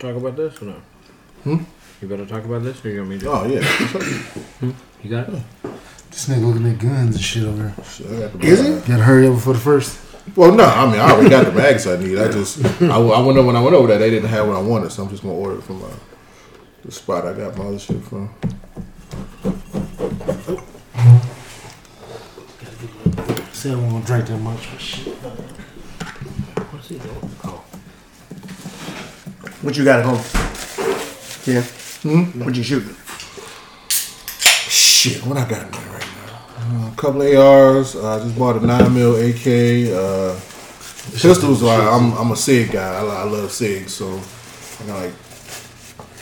talk about this or no? Hmm? You better talk about this, or you want me to? Oh yeah. You got it. This nigga looking at guns and shit over here. Shit, I got the Is mag. Gotta hurry up before the first. Well, no, I mean I already got the mags I need. I just I, I went over when I went over there. They didn't have what I wanted, so I'm just gonna order it from uh, the spot I got my other shit from. Said I won't gonna drink that much. but shit. What's he doing? What you got at home? Yeah. Hmm? What you shooting? Shit, what I got in there right now? Uh, a couple of ARs. uh, I just bought a nine mil AK. Uh, pistols. Like, I'm I'm a Sig guy. I, I love Sigs, so I got like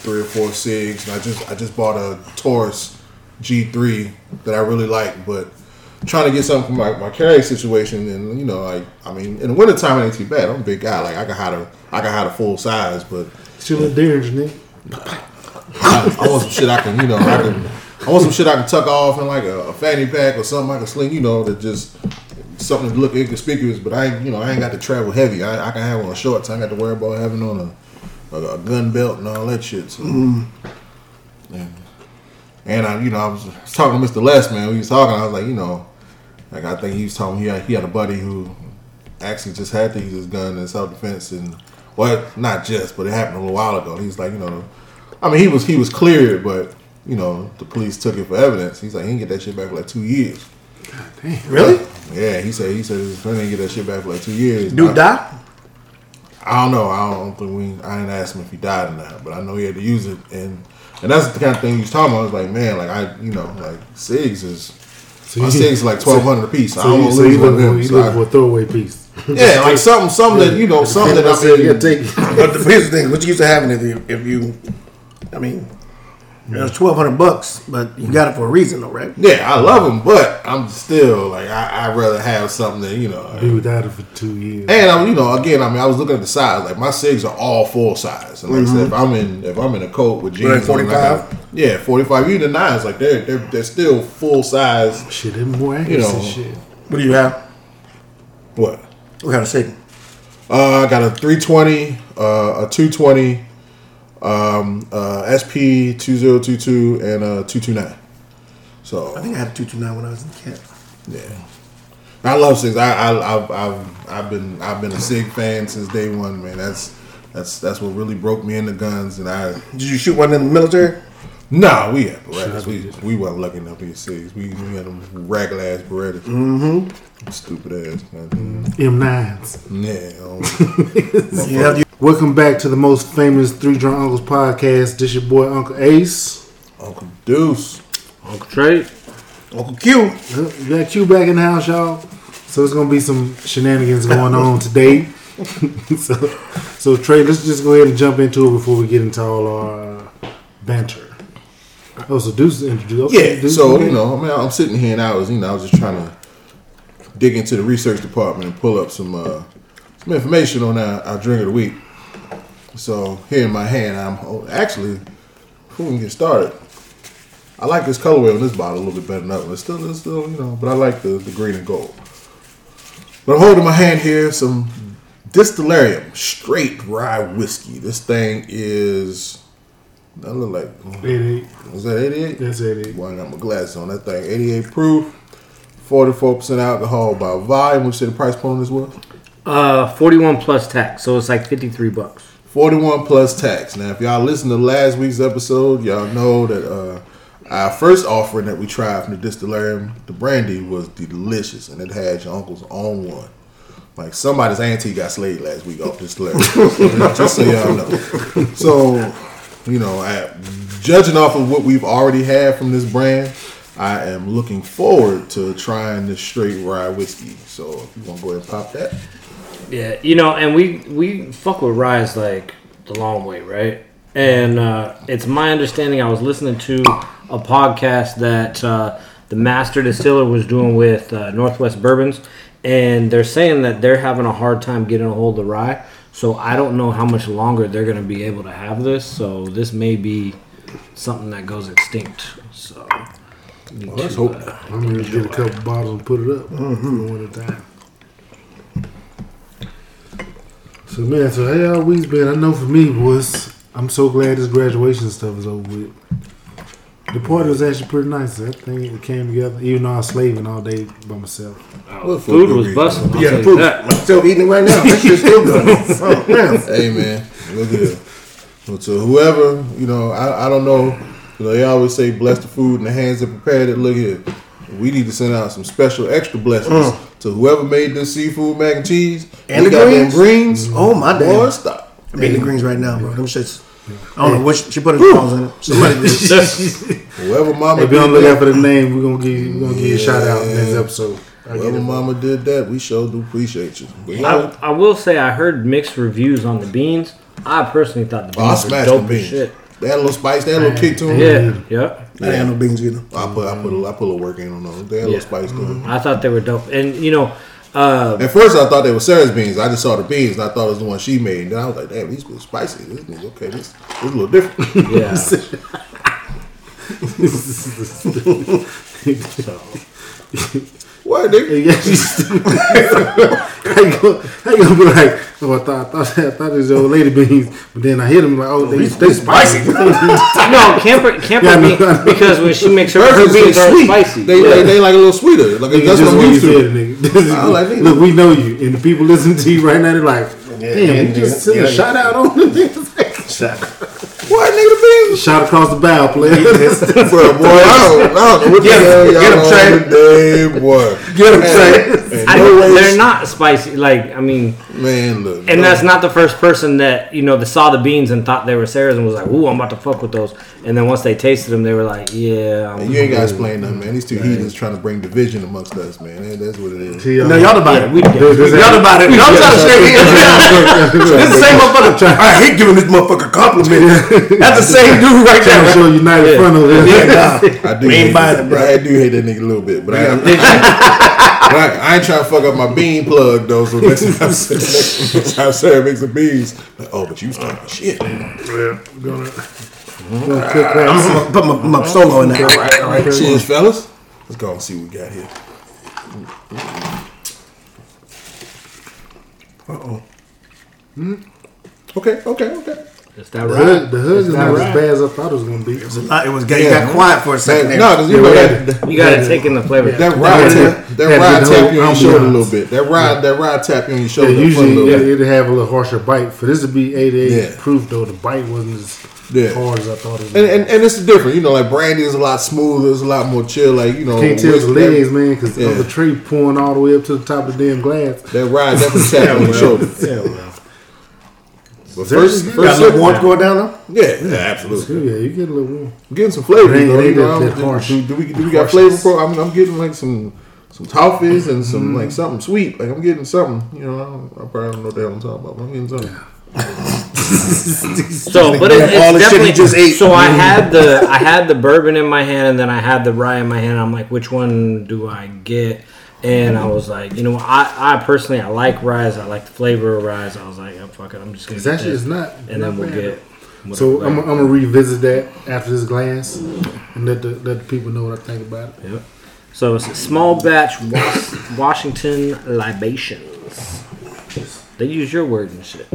three or four Sigs. And I just I just bought a Taurus G3 that I really like, but trying to get something for my, my carry situation. And you know, like I mean, in the wintertime it ain't too bad. I'm a big guy. Like I can hide a I can hide a full size, but Still in Darren's, nigga. I, I want some shit I can, you know, I can. I want some shit I can tuck off in like a, a fanny pack or something I can sling, you know, that just something to look inconspicuous. But I, ain't, you know, I ain't got to travel heavy. I, I can have on a shorts. I ain't got to worry about having on a, a, a gun belt and all that shit. So, and, and I, you know, I was, I was talking to Mr. Les, man. We was talking. I was like, you know, like I think he was talking. He had, he had a buddy who actually just had to use his gun in self defense and. Well, not just, but it happened a little while ago. He's like, you know, I mean, he was he was cleared, but you know, the police took it for evidence. He's like, he didn't get that shit back for like two years. God damn. Really? Yeah, he said he said his friend didn't get that shit back for like two years. Dude I, die? I don't know. I don't think we. I didn't ask him if he died or not, but I know he had to use it, and and that's the kind of thing he was talking about. I was like, man, like I, you know, like Sigs is. So My Sigs like twelve hundred a piece. I don't want to so lose one of them. you So look for a throwaway piece. yeah, like something, something that you know, something that I said, you mean, gotta take. But the the thing: what you used to having if you, if you I mean, it's twelve hundred bucks, but you got it for a reason, though, right? Yeah, I love them, but I'm still like I, I'd rather have something that you know. Be without it for two years. And I'm, you know, again, I mean, I was looking at the size. Like my Sigs are all full size, and like I said, if I'm in if I'm in a coat with jeans, like on, like, 45? I- yeah, 45. Even the nines, like they're they're, they're still full size. Shit, them more accuracy You know. shit. What do you have? What? What kind of signal? Uh, I got a 320, uh, a 220, um, uh, SP 2022, and a 229. So I think I had a two two nine when I was in camp. Yeah, I love Sigs. I, I, I've, I've, I've been, I've been a Sig fan since day one, man. That's, that's, that's what really broke me into guns. And I, Did you shoot one in the military? nah, we had Berettas. We, we weren't lucky enough to get Sigs. We, we had them ragged ass Berettas. Mm-hmm. Stupid ass. Man. M9s. Yeah. um, You have you Welcome back to the most famous Three Drunk Uncles podcast. This your boy Uncle Ace. Uncle Deuce. Uncle Tre. Uncle Q? We got Q back in the house, y'all. So it's gonna be some shenanigans going on today. so, so Tre, let's just go ahead and jump into it before we get into all our uh, banter. Oh, so Deuce introduced. Okay, Yeah. Deuce, So go you know, I mean, I'm sitting here and I was, you know, I was just trying to dig into the research department and pull up some uh, some information on our, our drink of the week. So here in my hand, I'm oh, actually before we get started. I like this colorway on this bottle a little bit better than that one. It's still, it's still, you know, but I like the, the green and gold. But I'm holding my hand here some Distillarium straight rye whiskey. This thing is, that look like, 88. was that 88? That's 88. Boy, I got my glasses on. That thing, 88 proof, 44% alcohol by volume. What you the price point on this was? Uh, 41 plus tax, so it's like 53 bucks. 41 plus tax. Now, if y'all listen to last week's episode, y'all know that uh, our first offering that we tried from the distillarium, the brandy, was delicious, and it had your uncle's own one. Like somebody's auntie got slayed last week off distillarium. Just so y'all know. So, you know, I, judging off of what we've already had from this brand, I am looking forward to trying this straight rye whiskey. So, if you want to go ahead and pop that. Yeah, you know, and we we fuck with Rise like the long way, right? And uh, it's my understanding. I was listening to a podcast that uh, the master distiller was doing with uh, Northwest Bourbons, and they're saying that they're having a hard time getting a hold of rye. So I don't know how much longer they're going to be able to have this. So this may be something that goes extinct. So Well, let's hope. I'm gonna get a couple bottles and put it up mm-hmm. one at a time. So man, so how y'all weeks been? I know for me was I'm so glad this graduation stuff is over with. The party was actually pretty nice. I think it came together, even though I was slaving all day by myself. Oh, what Food fuck was we- busting. I'll Yeah, tell the you food. that. I'm still eating it right now. That shit's still good. Oh, man. Hey man, look at it. Well, to whoever, you know, I, I don't know. You know, they always say bless the food in the hands that prepared it. Look here. We need to send out some special extra blessings uh. To whoever made this seafood mac and cheese And They the got them greens? greens. Mm-hmm. Oh, my damn. Boy, stop. I'm eating the greens right now, bro. Them shits. I don't know what she, she put her balls in it. Somebody did. Whoever mama Hey, be on did the lookout that, for the name. We're gonna give you, we're gonna give you a shout out in this episode. I'll get whoever it. mama did that, we sure do appreciate you. But, I, I will say I heard mixed reviews on the beans. I personally thought the oh, I beans were smashed the dope as beans. shit. They had a little spice, they had a little kick to them. Yeah, mm-hmm. yeah. I ain't had no beans either. I put I put a, I put a little work in on those. They had a Yeah. little spice to them. I thought they were dope. And you know, uh, At first, I thought they were Sarah's beans. I just saw the beans, and I thought it was the one she made. And then I was like, "Damn, these are spicy. This is okay. This, this is a little different." yeah. so, what, nigga? Yeah, she's- how you gonna, how you gonna be like, oh, I thought, I thought, I thought it was old lady beans, but then I hit them like, oh, oh they, they spicy. no, camper camper Yeah, I know, bean- I know. because when she makes her, her Hers is beans are sweet. spicy. They, yeah. they, they like a little sweeter. Like Nigga, that's what what I'm you used said, to. nigga. This is- like nigga. Look, we know you, and the people listening to you right now, they're like, damn, yeah, you just yeah, a yeah. shout out on the What nigga the beans? Shout across the bow, player. Bro, boy, I don't, I don't know what the Get 'em, hell get 'em, y'all Tre. on today, boy. Get him, Tre. I, no way, they're not spicy. Like I mean, man. Look, and no. that's not the first person that you know that saw the beans and thought they were Sarah's and was like, "Ooh, I'm about to fuck with those." And then once they tasted them, they were like, "Yeah." I'm And you ain't gotta explain nothing, man. These two heathens trying to bring division amongst us, man. That- That's what it is. No, y'all about it. we this- this Y'all about it. Y'all trying to shake hands. This the same motherfucker. I hate giving this motherfucker compliments. That's the same dude right trying to there. show united front of it. Yeah, nah. I do. Hate buying it, bro. I do hate that nigga a little bit, but I, but I, I ain't trying to fuck up my bean plug though. So next time, next time Sarah makes some beans, like, oh, but you was talking shit. Yeah, we're gonna, we're gonna cook. I'm gonna put my, my solo in there. All right, all right. Cheers, fellas. Let's go and see what we got here. Uh oh. Okay, okay, okay. It's that The right. hood, the hood is not right. as bad as I thought it was gonna be. It was, a lot- it was gay. You got quiet for a second That, there. no, 'cause you know that, You gotta take in the flavor. that Yeah, rye yeah. tap, that Yeah, rye tap you on your shoulder a little bit. That rye, that rye tap you on your Yeah, shoulder. a usually little it, bit. it'd have a little harsher bite. For this to be 88 Yeah. proof, though, the bite wasn't as Yeah. hard as I thought it was. And, and and it's different, you know. Like brandy is a lot smoother, it's a lot more chill. Like you know, Can't tell the legs, man, because Yeah. the tree pulling all the way up to the top of the damn glass. That rye definitely tap you on the shoulder. But first, You got first a little sip, warmth going down though. yeah, yeah, absolutely. Yeah, you get a little warm. I'm getting some flavor. It ain't- though, it ain't you know, that do, harsh. do, do we do we got flavor for? I'm, I'm getting like some some toffees and some mm-hmm. like something sweet. Like I'm getting something. You know, I, don't, I probably don't know what the hell I'm talking about. But I'm getting something. So, but it, it's All the shit he definitely just ate. So I had the I had the bourbon in my hand, and then I had the rye in my hand. I'm like, which one do I get? And I was like, you know, I, I personally I like rye. I like the flavor of rye. I was like, oh, fuck it, I'm just gonna It's get actually this. it's not. and not then we'll get. So I'm, I'm gonna revisit that after this glass and let the let the people know what I think about it. Yep. So it's a small batch Was- Washington libations. They use your word and shit.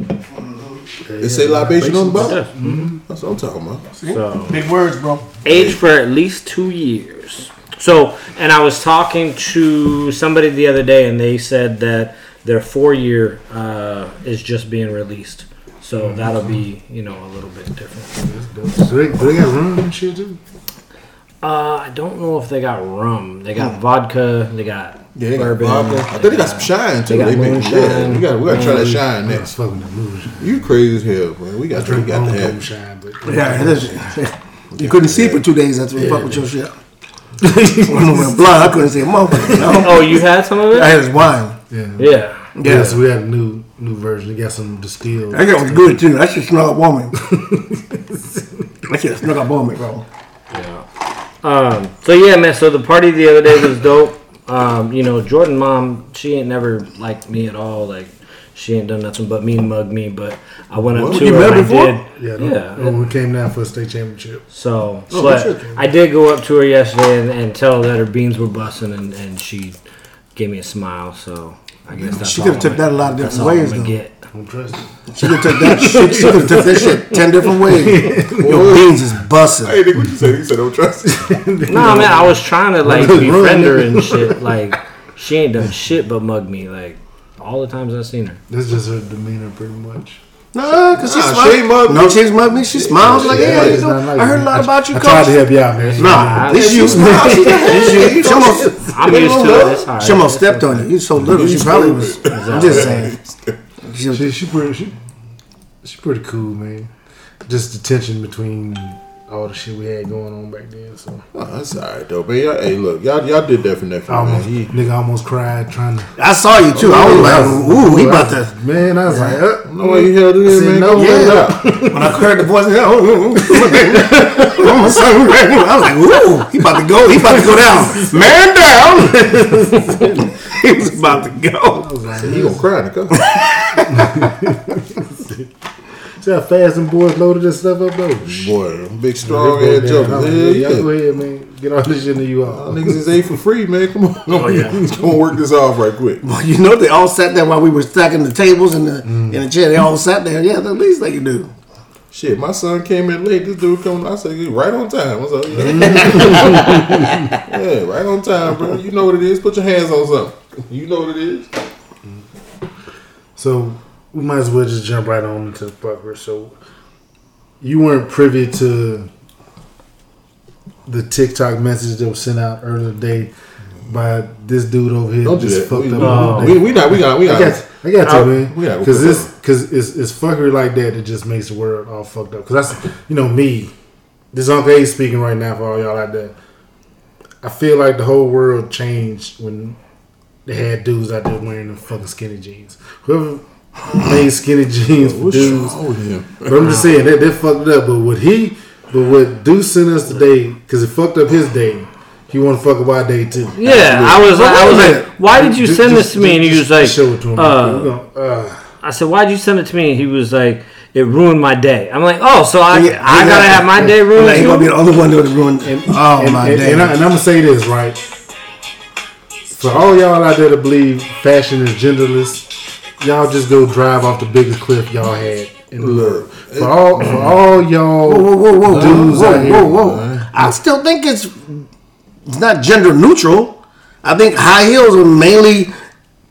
They say libation on the bottle. Yeah. Mm-hmm. That's what I'm talking about. So Big words, bro. aged for at least two years. So, and I was talking to somebody the other day, and they said that their four year uh, is just being released. So that'll be, you know, a little bit different. So they, do they got rum and shit too? Uh, I don't know if they got rum. They got vodka. They got Yeah, they got vodka. I think they got some shine too. they got They make moonshine. yeah. We got we got to try that shine I next. fucking the moonshine. You crazy as hell, man. We got we Drink got my to own have. moonshine, but Yeah, it is. You couldn't see for two days after we fuck with your shit. When I went blind, I couldn't see a motherfucker. You? Oh, you had some of it? I it? had his wine. yeah. Yeah. Yeah, so we had a new new version. They got some distilled. That shit was good too. That shit smelled like woman. that shit smelled like woman, bro. Yeah. Um, so yeah, man. So the party the other day was dope. Um, you know, Jordan mom, she ain't never liked me at all. Like, she ain't done nothing but me mug me. But I went up What? to You her. met and before? I did. Yeah, Yeah. no, when we came down for a state championship. So, Oh, but shit. I did go up to her yesterday and, and tell her that her beans were busting, and, and she gave me a smile. So I guess that's She could have took that a lot of that's different all ways, I'm gonna though. get. Don't trust it. She could have took that. Shit, she could have took that shit ten different ways. Your beans is busting. Hey, nigga, what you say? You said don't trust it. No, man, I was trying to like befriend her and shit. Like, she ain't done shit but mug me. Like, all the times I've seen her. This just her demeanor, pretty much. No, because she Nah, smiles. she ain't mug me. No, she's mug me. She smiles like, Yeah, yeah, It's you know, like I heard a lot about you, I tried to help you out, man. Nah, I- this you smile. She she almost I'm used to it. It's alright. she almost stepped on you. You so little. She probably was. I'm just saying. She- She, she pretty, she, she pretty cool, man. Just the tension between all the shit we had going on back then. So Oh, that's all right though, man. Y'all, hey, look, y'all, y'all did that for nephew, I almost, man. He, nigga almost cried trying to. I saw you too. I was like, ooh, he about to. Man, I was like, uh, no way you held it in, man. no, Go let. When I heard the voice, oh, oh, oh, oh, I was like, ooh, he about to go. He about to go down. Man down. he was about to go. I was like, He gonna cry in the car. See how fast them boys loaded this stuff up though. Boy, big strong They ass broke jokers. down. Hell Y'all go ahead, man. Get all this shit into you Y'all all. niggas is ate for free, man. Come on. Oh, yeah. Come on, work this off right quick. Well, you know, they all sat there while we were stacking the tables and the mm. in the chair. They all sat there. Yeah, the least they could do. Shit, my son came in late. This dude coming. I said, "You right on time." What's up? Yeah. Mm. yeah, right on time, bro. You know what it is. Put your hands on something. You know what it is. So we might as well just jump right on into the fucker. So you weren't privy to the TikTok message that was sent out earlier today by this dude over here. Don't do just that. We, fucked we, up. We, we not. We got. We I got. got, I got you, man. we gotta go Because this, because it's, it's fuckery like that that just makes the world all fucked up. Because that's, you know, me. This Uncle A speaking right now for all y'all out there. I feel like the whole world changed when they had dudes out there wearing the fucking skinny jeans. Whoever made skinny jeans for What's dudes, wrong with him? but I'm just saying that they fucked it up. But what he, but what Deuce sent us today, because it fucked up his day. He want to fuck up our day too. Yeah, I was like, I was Wait like, why did you send just- this to me? And he was like, show it to him. uh, We gonna- uh, I said, why did you send it to me? And he was like, it ruined my day. I'm like, oh, so I, Yeah, I gotta exactly. have my day Like, ruined he gonna be the only one that would ruin. oh and, my and, day! and, I, and I'm gonna say this right. For all y'all out there to believe fashion is genderless, y'all just go drive off the biggest cliff y'all had. In the Look, world. For all, for all y'all whoa, whoa, whoa, whoa, dudes whoa, out here, whoa, whoa! I still think it's it's not gender neutral. I think high heels are mainly,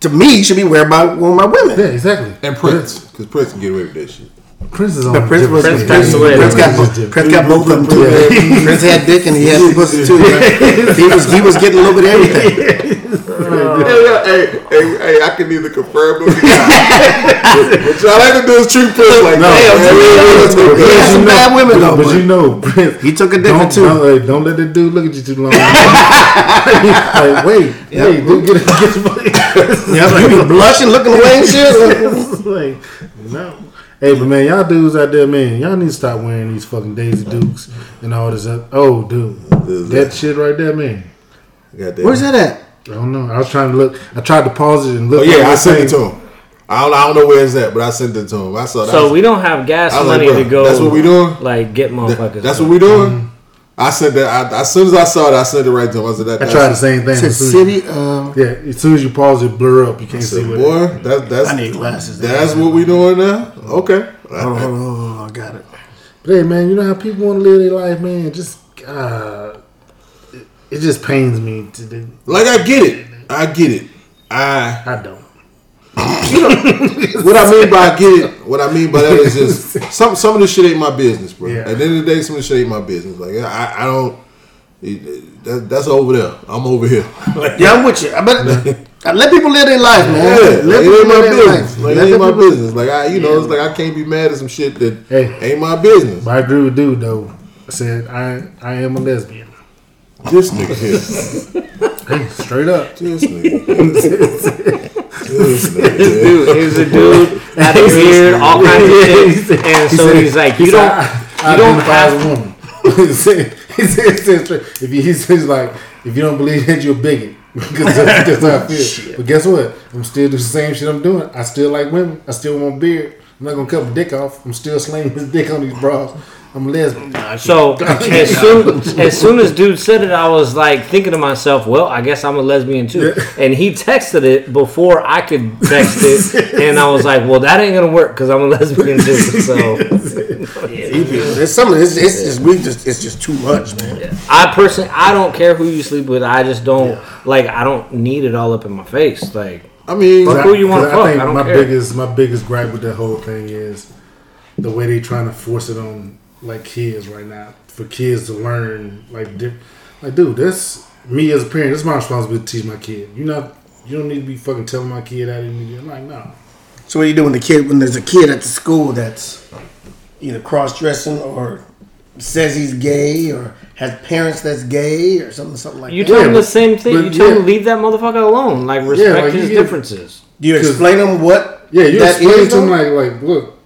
to me, should be worn by worn by women. yeah, exactly. And Prince, because Prince can get away with that shit. Prince is on But Prince was Prince Prince, passed away. Prince got Prince Prince got both of them too. Prince had dick and he had pussy too. He was he was getting a little bit of everything. Hey, hey, hey, hey, I can neither confirm nor deny. what y'all like to do is treat Prince like No, that. hey, Hey, hey, He had some bad women though. But but you know, Prince, He took a don't, different too. don't, hey, don't let that dude look at you too long. like, wait, wait, dude, get, get the Yeah, like, he was blushing, looking away and shit. like, no. Hey, but man, y'all dudes out there, man, y'all need to stop wearing these fucking Daisy Dukes and all this. Up. Oh, dude, that shit right there, man. Goddamn. Where's that at? I don't know. I was trying to look. I tried to pause it and look. Oh yeah, I the sent it to him. I don't, I don't know where it's at, but I sent it to him. I saw that. So we don't have gas I was like, money bro, to go. that's what we doing? Like get That- motherfuckers. that's what we doing. I said that. I, as soon as I saw it, I sent it right to him. I said, that, I tried the same thing. Said As city. Uh, yeah, as soon as you pause it, blur up. You can't I see said, what. boy, that, that's I need glasses. that's what we doing now. Okay. Hold on, hold on, hold on, I got it. But hey, man, you know how people want to live their life, man. Just uh, it, just pains me to do. Like I get it. I get it. I I don't. what I mean by I get it. What I mean by that is just some some of this shit ain't my business, bro. Yeah. At the end of the day, some of this shit ain't my business. Like I, I don't. that, that's over there. I'm over here. Like, Yeah, I'm with you. I bet. I let people live their life, man. Yeah, let like, it ain't my business. Like, Let it ain't my people- business. Like I, you know, it's like I can't be mad at some shit that Hey. ain't my business. But I agree with dude though. I said I I am a lesbian. This nigga here, Hey, straight up. this nigga, this nigga. here. dude, he was a dude had a beard, all kinds of shit, and so said- he's like, you said, don't, I, I you don't identify have. a woman. he said, he said, straight, if you, he says like, if you don't believe that, you're a bigot. Because that's, that's how I feel. But guess what? I'm still doing the same shit I'm doing. I still like women. I still want beard. I'm not gonna cut my dick off. I'm still slinging his dick on these bras. I'm a lesbian. So as soon as soon as dude said it, I was like thinking to myself, "Well, I guess I'm a lesbian too." And he texted it before I could text it, and I was like, "Well, that ain't gonna work because I'm a lesbian too." So There's some. It's, it's just we just it's just too much, man. I personally, I don't care who you sleep with. I just don't like. I don't need it all up in my face. Like I mean, Fuck who you wanna 'Cause fuck, I think I don't my care. biggest my biggest gripe with that whole thing is the way they trying to force it on like kids right now for kids to learn like di- like dude that's me as a parent it's my responsibility to teach my kid you not you don't need to be fucking telling my kid how to do I'm like no So what do you do when the kid when there's a kid at the school that's either cross dressing or says he's gay or has parents that's gay or something something like you that? You tell Yeah, him the same thing. but You tell him leave that motherfucker alone. Like respect like, his get- differences. Do you explain him what? yeah you that explain is, to them though? like like look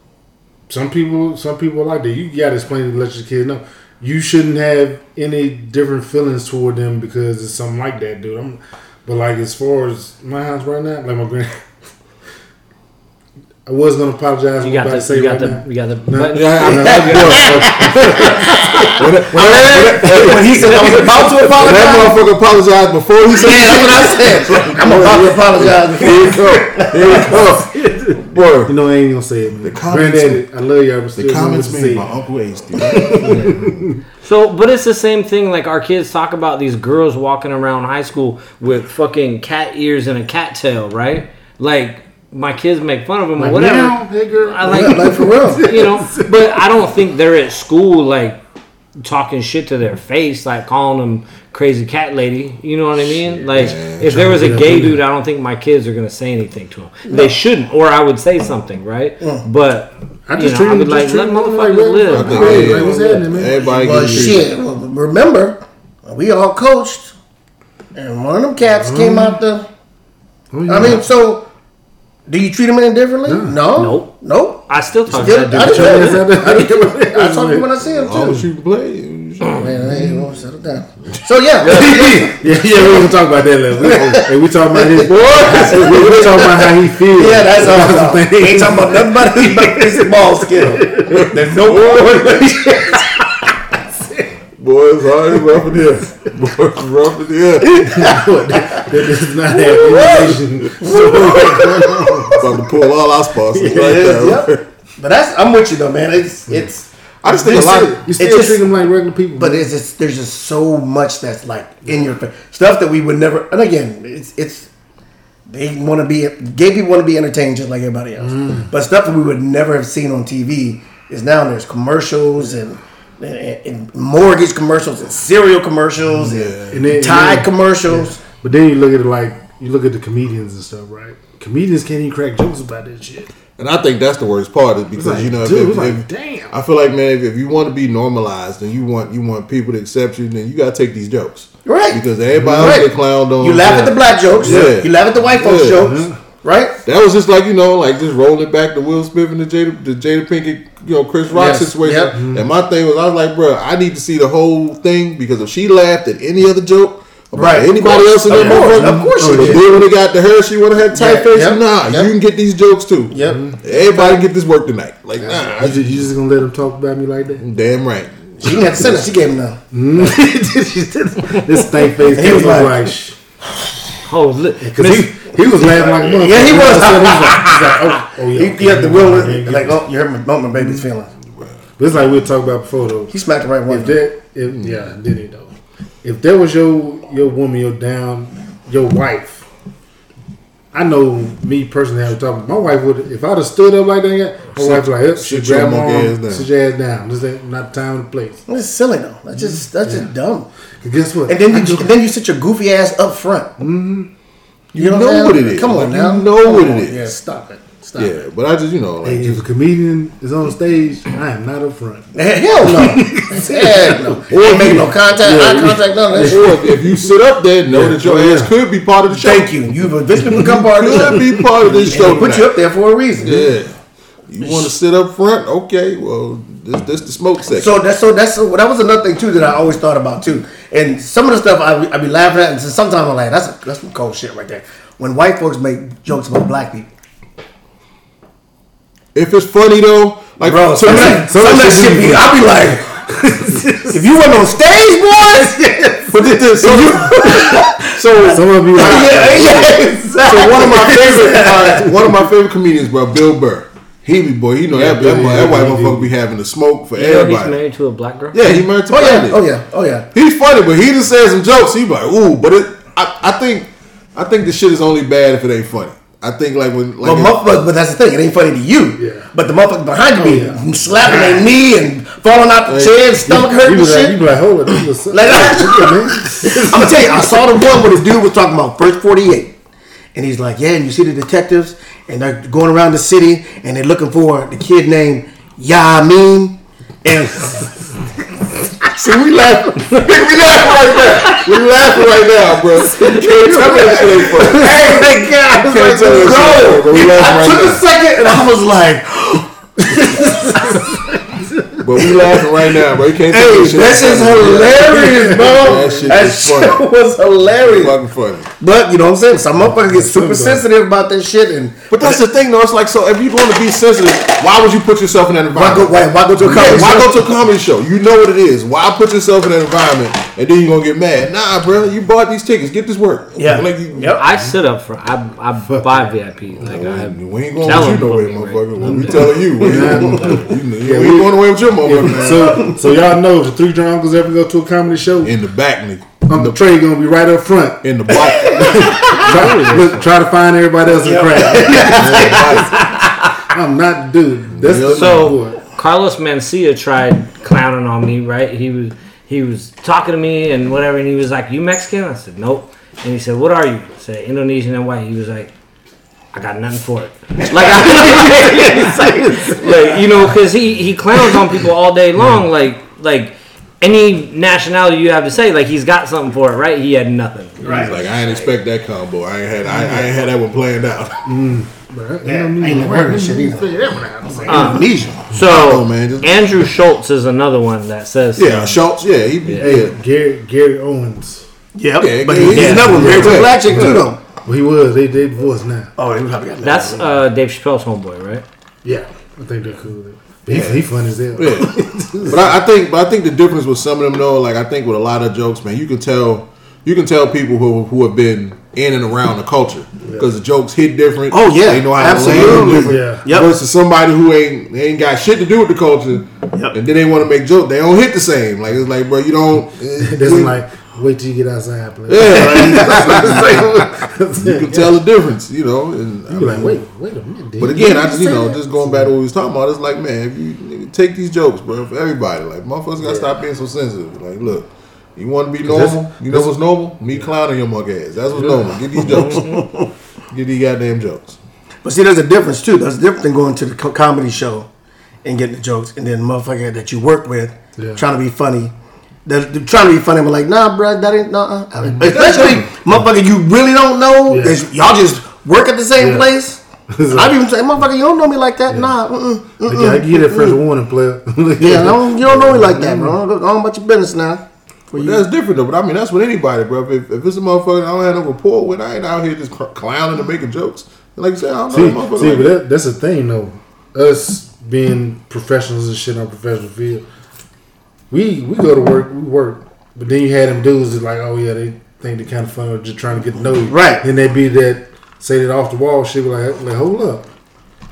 some people some people like that. You gotta explain to let your kids know. You shouldn't have any different feelings toward them because it's something like that dude. I'm but like as far as my house right now like my grand I was gonna apologize. You got the, say you got right the, now. you got the. No. button? yeah, I, when he said I was about to apologize, that motherfucker apologized before he said. Yeah, that's what I said. I'm about to apologize. Before. Here we go. Here we go. Boy, You know, I ain't gonna say it, man. comments- Granddaddy, I love y'all, but still the comments made say. by Uncle Ace, dude. So, but it's the same thing. Like our kids talk about these girls walking around high school with fucking cat ears and a cat tail, right? Like my kids make fun of them or whatever. now, hey girl. I like, like for real. you know, but I don't think they're at school like talking shit to their face, like calling them crazy cat lady. You know what I mean? Like if there was a Trying to get gay dude, I don't think my kids are gonna say anything to him. They shouldn't, or I would say something, right? But I you just know, treat I them like let treat them motherfuckers like live. I folk. think Like, hey, like, what's happening, man? everybody Well, get shit. Well, remember, we all coached, and one of them cats came mm-hmm. out the. Oh, yeah. I mean, so do you treat them any differently? No. Nope. Nope. I still talk Still, to that I do. Your ass out there. I do. I talk to him when I see him too. that you can play. Oh, man, hey, mm-hmm. you won't settle down. So yeah, yeah, yeah, we gonna talk about that later. We, hey, we talking about his boy. we, we talking about how he feels. yeah, that's all. the all. thing. We ain't talking about nothing but his, but his ball skill. There's no Boy, it's already rough in here. Boy, it's rough in here. that does not have information. About to pull all our sponsors right Yep. there. But that's I'm with you though, man. It's it's. I just think a lot. Of, you still It just- treat them like regular people. But it's just there's just so much that's like in your face. stuff that we would never. And again, it's it's they want to be gay people want to be entertained just like everybody else. Mm. But stuff that we would never have seen on TV is now there's commercials and. And, and mortgage commercials and cereal commercials and, And then- Tide and then- commercials. But then you look at it like you look at the comedians and stuff, right? Comedians can't even crack jokes about that shit. And I think that's the worst part is because like, you know, dude, if- it's like, if- damn. I feel like man, if, if you want to be normalized and you want you want people to accept you, then you gotta take these jokes, Right. Because everybody Right. else get clowned on. You laugh at the black jokes. Yeah. You laugh at the white folks Yeah. jokes. Right? That was just like you know, like just rolling back to Will Smith and the Jada, the Jada Pinkett, you know, Chris Rock Yes. situation. Yep. And my thing was, I was like, bro, I need to see the whole thing because if she laughed at any other joke about Right. Anybody course. else in Of that course. motherfucker, Of course she did. then when it got to her, she would have had tight Yeah. face. Yep. Nah, Yep. you can get these jokes too. Yep. Mm-hmm. Everybody get this work tonight. Like, nah, You just, you just gonna let them talk about me like that? damn right. She didn't have to send it. She gave him none. Mm-hmm. this stank face. He He was was like- like. Oh, look, Cause he, he was laughing like a motherfucker. Yeah, he was. He's like, oh, oh yeah. He, he had the yeah, will, yeah, yeah. like, oh, you hurt my, hurt my baby's feelings. But it's like we talked about before though. He smacked the right one. If that, if yeah, did he though? If that was your your woman, your down, your wife. I know me personally. I was talking. My wife would, if I'd have stood up like that, my wife would like, yep, she sit your my ass arm, down. sit your ass down. This ain't not time and place. That's silly though. That's just that's just dumb. 'Cause guess what? And then you and then you sit your goofy ass up front. Mm-hmm. You know what it is. Come on Like, now. you know Come what it on. is. Yeah, stop it. Stop Yeah, it. but I just you know, like, Hey, if a comedian is on stage, I am not up front. Hell no. Hell no. You make no contact, eye contact, none of that or if, if you sit up there, know Yeah. that your Oh, ass could be part of the show. Thank you. You've officially become part of the show. Could be part of this show. put tonight. you up there for a reason. Yeah. You want to sit up front? Okay. Well, this this the smoke section. So that's so that's so that was another thing too that I always thought about too. And some of the stuff I be, I be laughing at, and sometimes I'm like, that's a, that's some cold shit right there. When white folks make jokes about black people, if it's funny though, Like, Bro, so some, you of that, some of that shit be, I be like, if you went on stage, boys. but this, this, so, you, so Some of you like, yeah, yeah, exactly. So one of my favorite, uh, one of my favorite comedians, bro, Bill Burr. He be boy, you know that, Bill, that, yeah, that white motherfucker be having the smoke for You know he's married to a black girl. Yeah, he married to Oh Brandy. yeah, oh yeah, oh yeah. He's funny, but he just said some jokes. He be like, ooh, but it, I, I think, I think the shit is only bad if it ain't funny. I think like when, like But, if- motherfucker, but that's the thing. It ain't funny to you. Yeah. But the motherfucker behind you be Oh, yeah. slapping their knee and falling out the Hey, chair, and stomach you hurting be and like, shit. you be like, hold it, this was Like. I'm gonna tell you, I saw the one where this dude was talking about first 48. And he's like, Yeah, and you see the detectives, and they're going around the city, and they're looking for the kid named Yamin. And see, we laughing, we laughing right now. We laughing right now, bro. You can't tell me that shit ain't funny. hey, guy was Can't like, Bro, bro. We I right took a second, and I was like, But we laughing right now, bro. You can't tell Hey, me shit this ain't is hilarious, bro. That shit That is shit funny. was hilarious. Fucking funny. But you know what I'm saying? Some motherfuckers get super sensitive about that shit, and But that's the thing, though. It's like, so if you want to be sensitive, why would you put yourself in that why go, environment? why, why go to a Yeah, comedy why show? go to a comedy show? You know what it is. Why put yourself in that environment and then you're gonna get mad? Nah, bro, you bought these tickets. Get this work. Yeah. like you, Yep. I sit up for. I I buy VIP. Like I have. We ain't going Tell with you him no way, motherfucker. right? We telling you, we, you, you, we ain't going away with your motherfucker. man. So, so y'all know if the three drunk uncles ever go to a comedy show, in the back, nigga. Uncle Tre gonna be right up front. In the back. Try, look, try to find everybody else in the crowd. I'm not the dude. That's the So. Carlos Mencia tried clowning on me, right? He was he was talking to me and whatever, and he was like, "You Mexican?" I said, "Nope." And he said, "What are you?" I said, "Indonesian and white." He was like, "I got nothing for it." Like, I, like, like, you know, because he he clowns on people all day long. Like like any nationality you have to say, like he's got something for it, right? He had nothing. He's like, I ain't expect that combo. I ain't had, I, I ain't had that one planned out. Mm. Yeah, I ain't never heard of this shit either. Indonesia. Uh, so know, man, just- Andrew Schulz is another one that says Yeah, Schultz. Yeah, he. Yeah. Hey, Gary Gary Owens. Yep. Yeah, but yeah, he's yeah. another one. Married to a Yeah. black chick too, though. Well, he was. They they divorced now. Oh, they probably got that's uh, Dave Chappelle's homeboy, right? Yeah, I think they're cool. He, he funny as hell. Yeah. but I, I think, but I think the difference with some of them though, like I think with a lot of jokes, man, you can tell, you can tell people who who have been in and around the culture because the jokes hit different. Oh, yeah. they know how to Absolutely. land them different. Yeah. Yep. Versus somebody who ain't they ain't got shit to do with the culture, Yep. and then they want to make jokes. They don't hit the same. Like it's like, bro, you don't. This is like wait till you get outside. Play. yeah, like, you can tell the difference, you know. And I You be like mean, wait wait a minute. did But you again, I just just you know, that? just going back to what we was talking about, it's like, man, if you nigga, take these jokes, bro, for everybody, like motherfuckers gotta stop being so sensitive. Like, look, you want to be normal? You know what's normal? Me clowning your mug ass. That's what's normal. Get these jokes. Get these goddamn jokes. But see, there's a difference too. There's a difference than going to the co- comedy show and getting the jokes, and then motherfucker that you work with Yeah. trying to be funny. They're, they're trying to be funny, but like, nah, bro, that ain't nah. Especially motherfucker you really don't know. Yeah. Y'all just work at the same Yeah. place. I've even say, motherfucker, you don't know me like that. Nah, mm-mm, mm-mm. Okay, I you that first warning, player. yeah, I don't, you don't know me like that, bro. I don't about your business now. You. That's different though. But I mean, that's with anybody, bro. If, if it's a motherfucker I don't have no rapport with, I ain't out here just cl- clowning and making jokes. Like you said, I don't See, motherfucker see, like but that. that, that's the thing though. Us being professionals and shit in our professional field, we we go to work, we work. But then you had them dudes that like, oh yeah, they think they're kind of funny, or just trying to get to know you. Right. Then they be that say that off the wall shit. be Like, like hold up,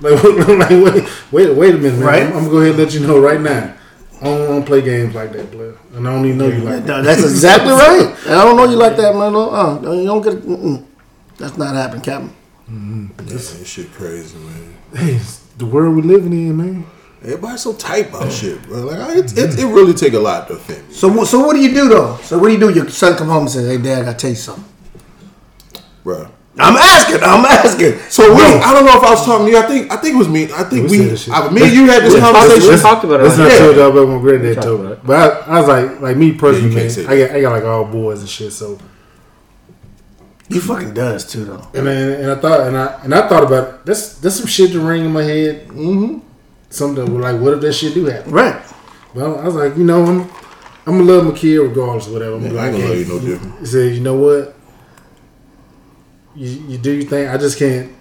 like, like wait, wait, wait a minute, man. Right. I'm, I'm gonna go ahead and let you know right now. I don't want to play games like that, blood. And I don't even know you like that. That's exactly right. And I don't know you like that, man. No, uh, you don't get. Mm-mm. That's not happening, Captain. This shit crazy, man. Hey, it's the world we're living in, man. Everybody's so tight about shit, bro. Like, I, it, it, it really take a lot to offend me, So, so what do you do though? So, what do you do? Your son come home and says, "Hey, Dad, I gotta tell you something." bro. I'm asking. I'm asking. So we, I don't know if I was talking to you. I think I think it was me. I think We we, said this shit. I, me and you had this conversation. we talked about it Let's not Yeah. tell y'all about my granddad talked told me. But I, I was like, like me personally, Yeah, man. I got, I got like all boys and shit. So, You fucking does too, though. and then, and I thought, and I, and I thought about it. That's that's some shit to ring in my head. Mm-hmm. Something like, what if that shit do happen? Right. Well, I was like, you know, I'm, I'm gonna love my kid regardless of whatever. I'm I like, ain't gonna hey, love you no different. He said, you know what? You, you do your thing. I just can't.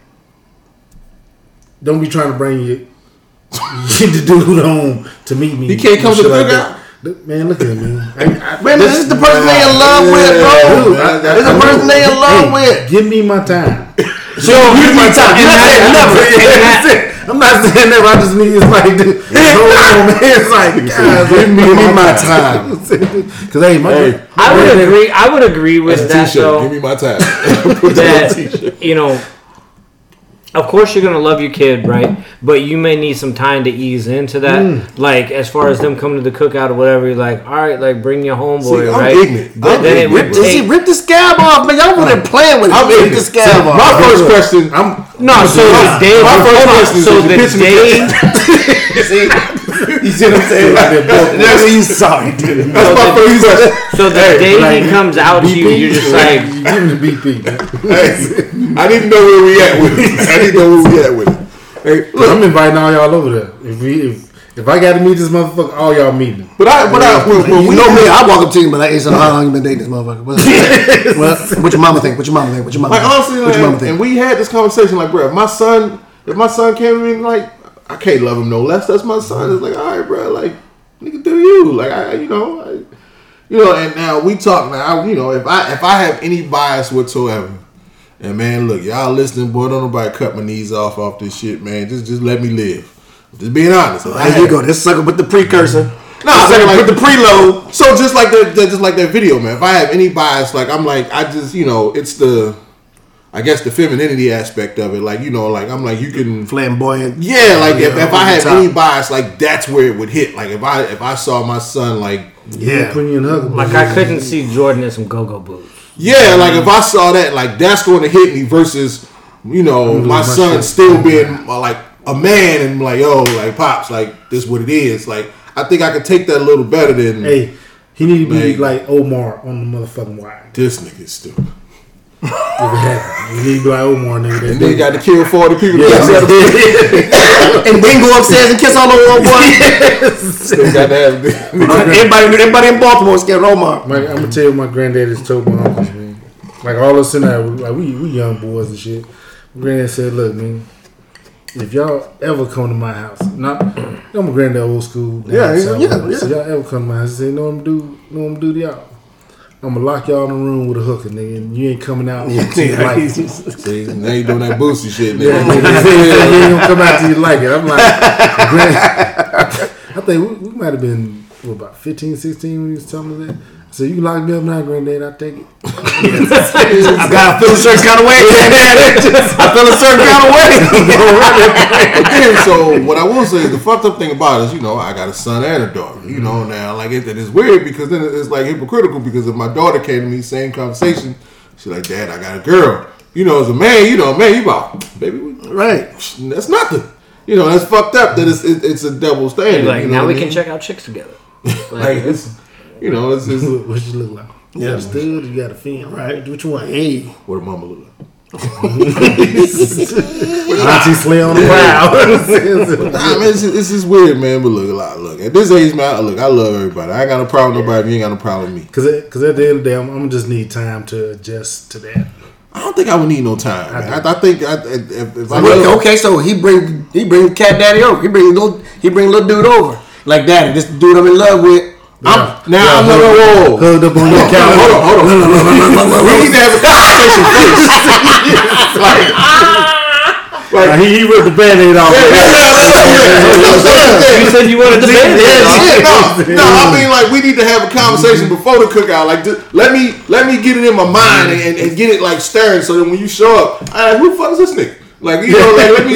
Don't be trying to bring your get the dude home to meet me. He can't come to shit the like cookout? that. Look, Man, look at me. I, I, Man, this is the person they in love with, bro. Yeah, This is the person they in love with. Give me my time. So Give me my time. You're not saying never. I'm not saying that. I just need it's like, dude, hold on, man. It's like, God, Give me my time. Because hey, my Hey. I would agree. I would agree with That's that t-shirt. though. Give me my time. Put that on a t-shirt. that you know of course you're gonna love your kid right but you may need some time to ease into that Mm. like as far as them coming to the cookout or whatever you're like all right like bring your homeboy See, I'm right ignorant. but I'm then it ignorant, would bro. See, rip the scab off, man. Y'all wasn't playing with it. I'm rip ignorant. the scab off. My first question. I'm no so the day My first question is, so did the pitch day See, you see what I'm saying? That's he's sorry, dude. That's my first question. so the day like, he comes out to you you're just like you give me the BP. man. Hey, I didn't know where we at with it. I didn't know where we at with it. Hey, look, I'm inviting all y'all over there. If we, if if I got to meet this motherfucker, all y'all meet him. but I, but I, when, when You we know me, I walk up to you and be like, hey, son, how long you been dating this motherfucker? What, what, what your mama think? What your mama think? What your mama Like think? honestly, what like, your mama and, think? we had this conversation. Like, bro, if my son, if my son came to me, like, I can't love him no less. That's my son. It's like, all right, bro, like, nigga, do you? Like, I, you know, I, you know. And now we talk now. You know, if I if I have any bias whatsoever, and man, look, y'all listening, boy, don't nobody cut my knees off off this shit, man. Just just let me live. Just being honest. There you go. This sucker with the precursor. No, this sucker like- with the preload. So just like that- just like that video, man. If I have any bias, like I'm like, I just, you know, it's the, I guess the femininity aspect of it. Like you know, like I'm like you can, Flamboyant. yeah, like if, if I had top. any bias, like that's where it would hit. Like if I if I saw my son, like Yeah. Putting you in hug. like I couldn't see Jordan in some go-go boots yeah, like if I saw that, like that's going to hit me versus, you know, lose my my son still being uh, like a man and like yo, like pops, like this what it is. Like I think I could take that a little better than Hey, he need to be Man. like Omar on the motherfucking wire. this nigga stupid. If it happened, need to be like Omar, nigga. And then you got to kill forty people. Yeah. And then go upstairs and kiss all over one boy. Still got to have. everybody, everybody in Baltimore scared Omar. My, I'm gonna tell you what my granddaddy's told my uncles, man. Like all us in there, like we we young boys and shit. My granddad said, "Look, man, if y'all ever come to my house, not, you know my granddad old school, down Yeah, yeah, yeah. So y'all ever come to my house, he said, know what I'm do, know what I'm do to y'all." I'm gonna lock y'all in a room with a hooker, nigga, and you ain't coming out until you like it. See, now you doing that boosty shit, Yeah, nigga. nigga, he said, you ain't gonna come out till you like it. I'm like, I think we, we might have been what, about 15, 16 when he was telling me that. So you can lock me up now, granddad. I take it. I got to feel a certain kind of way. I feel a certain kind of way. But then, so what I will say is the fucked up thing about it is, you know, I got a son and a daughter. You know, mm-hmm. now like it, it is weird because then it's like hypocritical because if my daughter came to me, same conversation, she's like, Dad, I got a girl. You know, as a man, you know, man, you about baby, Right. that's nothing. You know, that's fucked up. That it's it, it's a double standard. like you know now we I can check out chicks together Like it's, you know, it's, it's What, what you look like? You Yeah. got a stud, you got a fin. Right. What you want? Hey. what a mama look like. Auntie Slay on the prowl. Nah, man, it's, just- it's just weird, man. But look, look, look. At this age, man, I- look, I love everybody. I ain't got no problem with nobody. If you ain't got no problem with me. Cause, it, cause at the end of the day, I'm, I'm just need time to adjust to that. I don't think I would need no time. Man. I, I think I, if, if I Well, okay, so he bring he bring cat daddy over. He bring little he bring little dude over. Like daddy, this dude I'm in love with. I'm, now I'm gonna roll. Hugged up on your Hold couch. on, hold on. We need to have a conversation first. like, Like, he, he ripped the band-aid off. you said you wanted to be no, no, I mean like we need to have a conversation before the cookout. Like, let me let me get it in my mind and, and, get it like stirring, so that when you show up, I like, who the fuck is this nigga? Like, you know, like let me,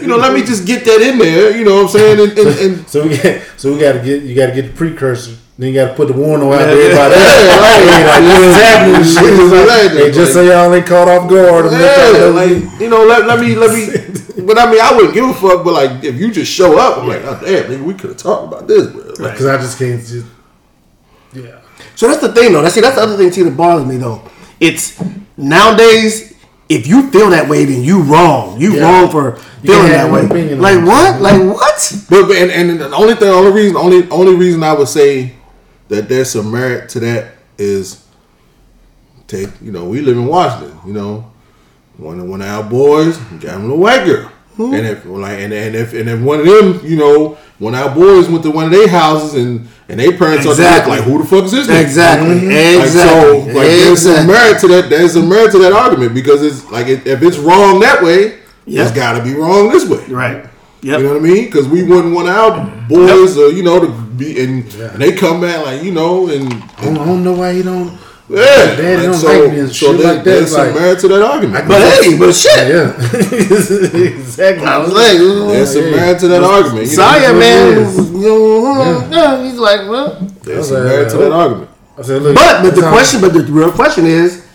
you know, let me just get that in there. You know what I'm saying? And, and, and So we got, so we got to get, you got to get the precursor. Then you got to put the warning out there. Everybody, Yeah, right. Hey, like, this is happening. and Shit. Like, Exactly. just so y'all ain't caught off guard. y'all Yeah, know like you know, let, let me let me. But I mean, I wouldn't give a fuck. But like, if you just show up, I'm like, oh, damn, nigga, we could have talked about this, bro. Like, Because I just can't just, yeah. So that's the thing though. That's see that's the other thing too that bothers me though. It's nowadays if you feel that way, then you wrong. You Yeah. wrong for feeling can that have way. Like what? Like what? but, but and, and the only thing, only reason, only only reason I would say that there's some merit to that is take. You know, we live in Washington. You know, one of one of our boys got him a white girl. And if like and, and if and if one of them, you know, when our boys went to one of their houses and and their parents Exactly. are like, who the fuck is this? Exactly. Mm-hmm. Like, Exactly. so, like, there's some merit to that. There's some merit to that argument because it's like if if it's wrong that way, it's got to be wrong this way. Right. You know what I mean? Because we wouldn't want our boys, or you know, to be and, and they come back like you know, and I don't, I don't know why he don't. yeah, Daddy like, don't so, like me and so shit there- like that. there's It's some like- merit to that argument. But hey, but shit. Yeah, exactly. I was like, there's some yeah. merit to that argument. You? Saya, man. is. you know, He's like, well. There's some merit to that oh. argument. I said, look, But but the that's question, but the real question is,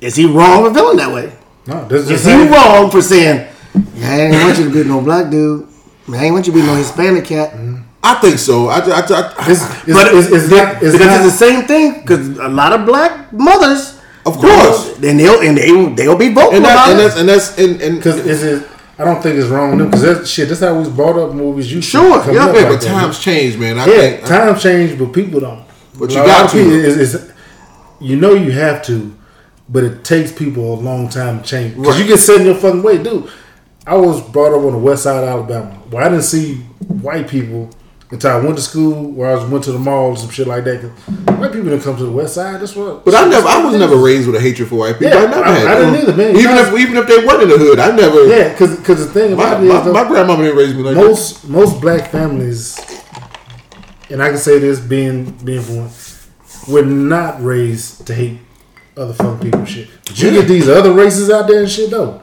is he wrong for feeling that way? no, this Is is he wrong for saying, "Yeah, I ain't want you to be no black dude. I ain't want you to be no Hispanic cat." I think so. I, I, I, I- It's, it's, But it's, it's not. It's because not, it's the same thing. Because a lot of black mothers, Of course. then they'll and they they'll be vocal and, that, about and it. that's and that's and, and Because is it? I don't think it's wrong. Because that shit. That's how we was brought up. Movies. You Sure, come yeah, up yeah, like but that. times change, man. I Yeah, think times change, but people don't. But you lot got to. people- It's, it's, you know you have to, but it takes people a long time to change. Because you get set in your fucking way, dude. I was brought up on the west side of Alabama, where I didn't see white people until I went to school, where I was went to the mall and some shit like that. White people didn't come to the west side. That's what. But I never, I was never raised with a hatred for white people. Yeah, I never I- had. I didn't either, man. Even Guys- if even if they weren't in the hood, I never. Yeah, because the thing My, it is, my, though, my grandmama didn't raise me like that. most most black families, and I can say this being being one, were not raised to hate other fucking people shit. But you Yeah. get these other races out there and shit though.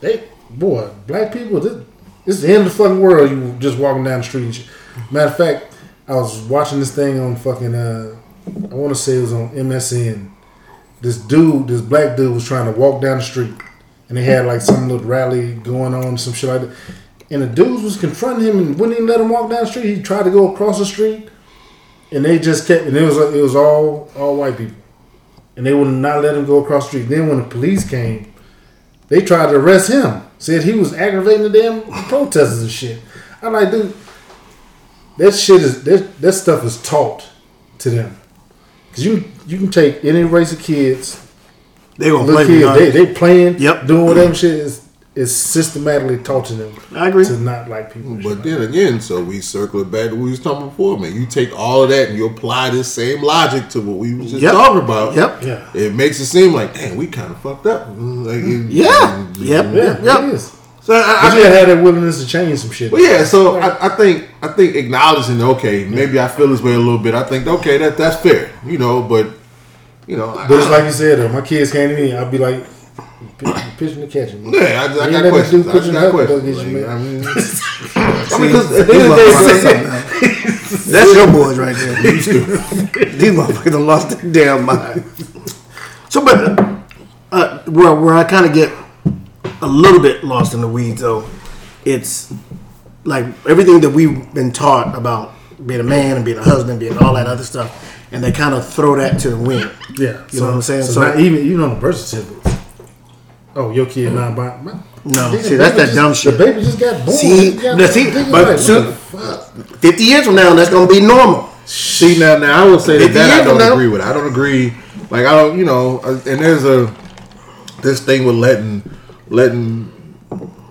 They boy, black people, this, this is the end of the fucking world. You just walking down the street. Matter of fact, I was watching this thing on fucking uh I wanna say it was on MSN. This dude, this black dude was trying to walk down the street and they had like some little rally going on, some shit like that. And the dudes was confronting him and wouldn't even let him walk down the street. He tried to go across the street, and they just kept. And it was it was all all white people, and they would not let him go across the street. Then when the police came, they tried to arrest him. Said he was aggravating the damn protesters and shit. I'm like, dude, that shit is that that stuff is taught to them. Cause you you can take any race of kids, they gonna play kids, they they playing, Yep. doing whatever shit is is systematically taught them. I agree. to not like people. and shit But like then again, so we circle it back to what we was talking before, man. You take all of that and you apply this same logic to what we was just Yep. talking about. Yep. Yeah. It makes it seem like, damn, we kind of fucked up. Like, it- Yeah. Yep. Yeah, Yep. it is. So I, But I, you gotta have that willingness to change some shit. Well, yeah. So I, I think I think acknowledging okay, maybe I feel this way a little bit. I think okay, that that's fair, you know. But you know, I, But it's like you said, though, my kids came to me, I'd be like, "Pitch- pitching the catching. yeah, I, I got questions. I just got help questions. buggers, Like, man. I mean, I mean, 'cause at the end of the day, That's your boys right there. These motherfuckers done lost their damn mind. So, but uh, where where I kind of get a little bit lost in the weeds, though, it's like everything that we've been taught about being a man and being a husband, being all that other stuff, and they kind of throw that to the wind. Yeah, You know what I'm saying? So, So- not even even on the birth certificate. Oh, your kid mm. non binary. No, see, that's that dumb shit. The baby just got born. See, got see, but like, soon- what the fuck? Fifty years from now, that's gonna be normal. see now, now I would say that, that I don't now- agree with. I don't agree. Like I don't, you know, and there's a this thing with letting letting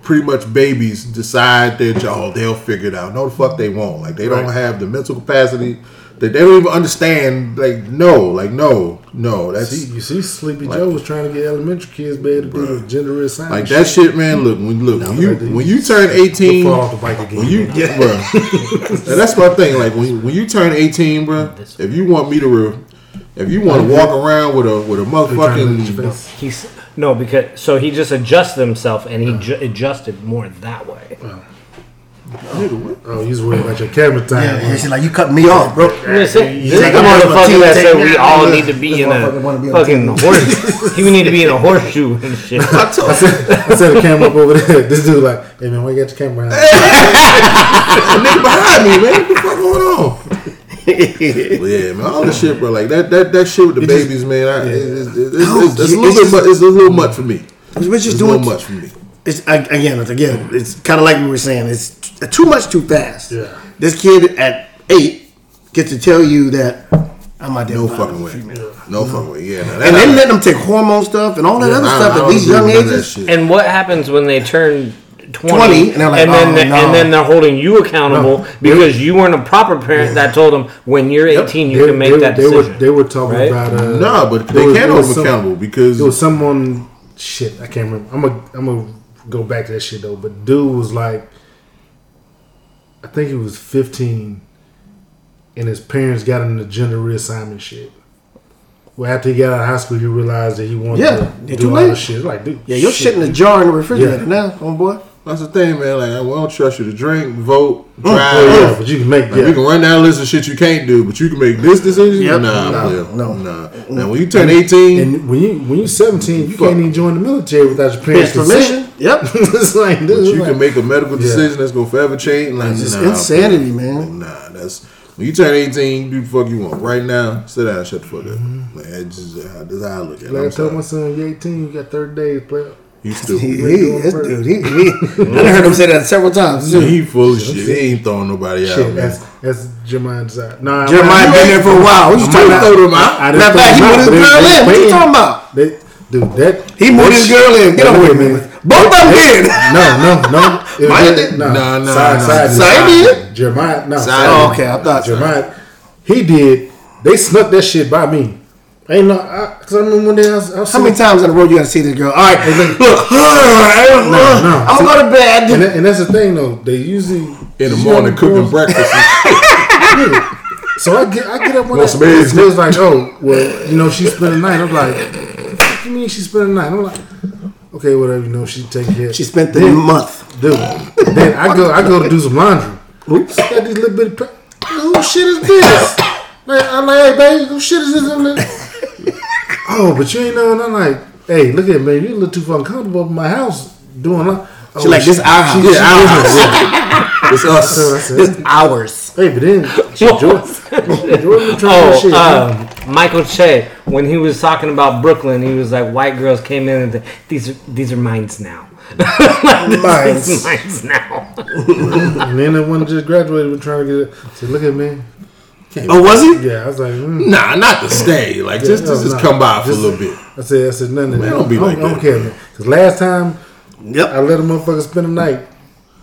pretty much babies decide that oh they'll figure it out. No, the fuck they won't. Like they don't have the mental capacity. They, they don't even understand. Like no, like no, no. That's See, you see, Sleepy Joe was trying to get elementary kids to be to do the gender reassignment. Like that shit, man. Look, when look when you right when you turn eighteen, Fall off the bike again. when you yeah, bro. and that's my thing. Like when when you turn eighteen, bro. If you want me to, re, if you want to walk around with a with a Trying to look at your motherfucking. He's no because so he just adjusted himself and he ju- adjusted more that way. Oh, he's worried about your camera time. Yeah, yeah, she's like, you cut me off, bro. Listen, this He's like, I'm on my motherfucker team, that said we all Look, need to be this in motherfucker wanna be a fucking horse. he need to be in a horseshoe and shit. I told I set the camera up over there. This dude like, hey man, why you got your camera out? a nigga behind me, man. What the fuck going on? Well, yeah, man. All this shit, bro. Like that that that shit with the It just- babies, man. I, it's, it's, it's, it's, it's a little bit. Much, it's a little much for me. We're just It's a doing little much for me. It's again, it's again, it's kind of like we were saying. It's too much too fast. Yeah. This kid at eight gets to tell you that I'm not No fucking way. No fucking way. Yeah. Now, that And I- then let them take hormone stuff and all that other I- stuff I at don't these young with none of that ages. And what happens when they turn 20, 20, and they're like, then "Oh, the- no." and then they're holding you accountable No. because you weren't a proper parent that told them when you're 18 you They- can make they, that they decision. Were, they were talking right? about uh, Nah, but they was- can't hold them accountable because There was someone shit. I can't remember. I'm gonna I'm gonna go back to that shit though. But dude was like, I think he was 15, and his parents got him the gender reassignment shit. Well, after he got out of high school, he realized that he wanted Yeah, to you're do too all late. this shit. Like, dude, Yeah, your shit in the jar in the refrigerator Yeah. now, homeboy. that's the thing, man. Like, I don't trust you to drink, vote, mm. Oh, drive. yeah, but you can make Like, yeah. We can run down a list of shit you can't do, but you can make this decision. Yep. Nah, No, player. no. nah. Now, when you turn eighteen, And when you when you're 17, you Fuck. can't even join the military without your parents' permission. Yep. it's like, dude, but you like, can make a medical Yeah. decision that's gonna forever change. Like, It's nah, insanity, man. Nah, that's when you turn eighteen, you do the fuck you want. Right now, sit down, shut the fuck up. Mm-hmm. Like, that's just how, that's how I look at it. Like I told my son, you 18, you got 30 days, player. You He, stupid. he, this dude, he, he, I heard him say that several times. too. he full of shit. He ain't throwing nobody out. Man. that's that's Jeremiah desire. No, Jeremiah been there for a while. What you talking about? throw them out. I Matter of fact, he moved his girl in. What you talking about? They, dude, that He moved his girl in. Get over at me. Both of them did. No, no, no. It was Mine did? No, Nah, nah, side, nah. side, Side did? Jeremiah, no. Side Oh, okay. I thought so. Jeremiah, he did. They snuck that shit by me. Ain't no, I, cause I remember one day I was, I was How many times in a row you got to see this girl? All right, look, no. no. I'm gonna go to bed. And, that, and that's the thing though. They usually in the morning cooking girls- breakfast. and shit. So I get I get up one Want day. some eggs? Was like, oh, well, you know, she spent the night. I'm like, what you mean she spent the night? I'm like, okay, whatever. You know, she take care. She spent the Then- month. dude. Then I go I go to do some laundry. Oops, got these little bitty. Pra- who shit is this? Like, I'm like, hey, baby, who shit is this? Oh, but you ain't know. And I'm like, hey, look at me, you little too fucking comfortable in my house doing. Oh, She like, this our house. She, Yeah, our house. It's us. So I said, This ours. Hey, but then she Jordan, Jordan trying Oh, shit. um, Michael Che, when he was talking about Brooklyn, he was like, "White girls came in and th- these are these are mines now. Mines. These are mines now." and then the one just graduated, was trying to get it. Said, look at me. Oh, was he? Yeah, I was like, mm. Nah, not to stay. Like just, no, just, just nah. come by for a little bit. I said, I said nothing. Man, don't be like I don't that, care, man. Because last time yep. I let a motherfucker spend the night,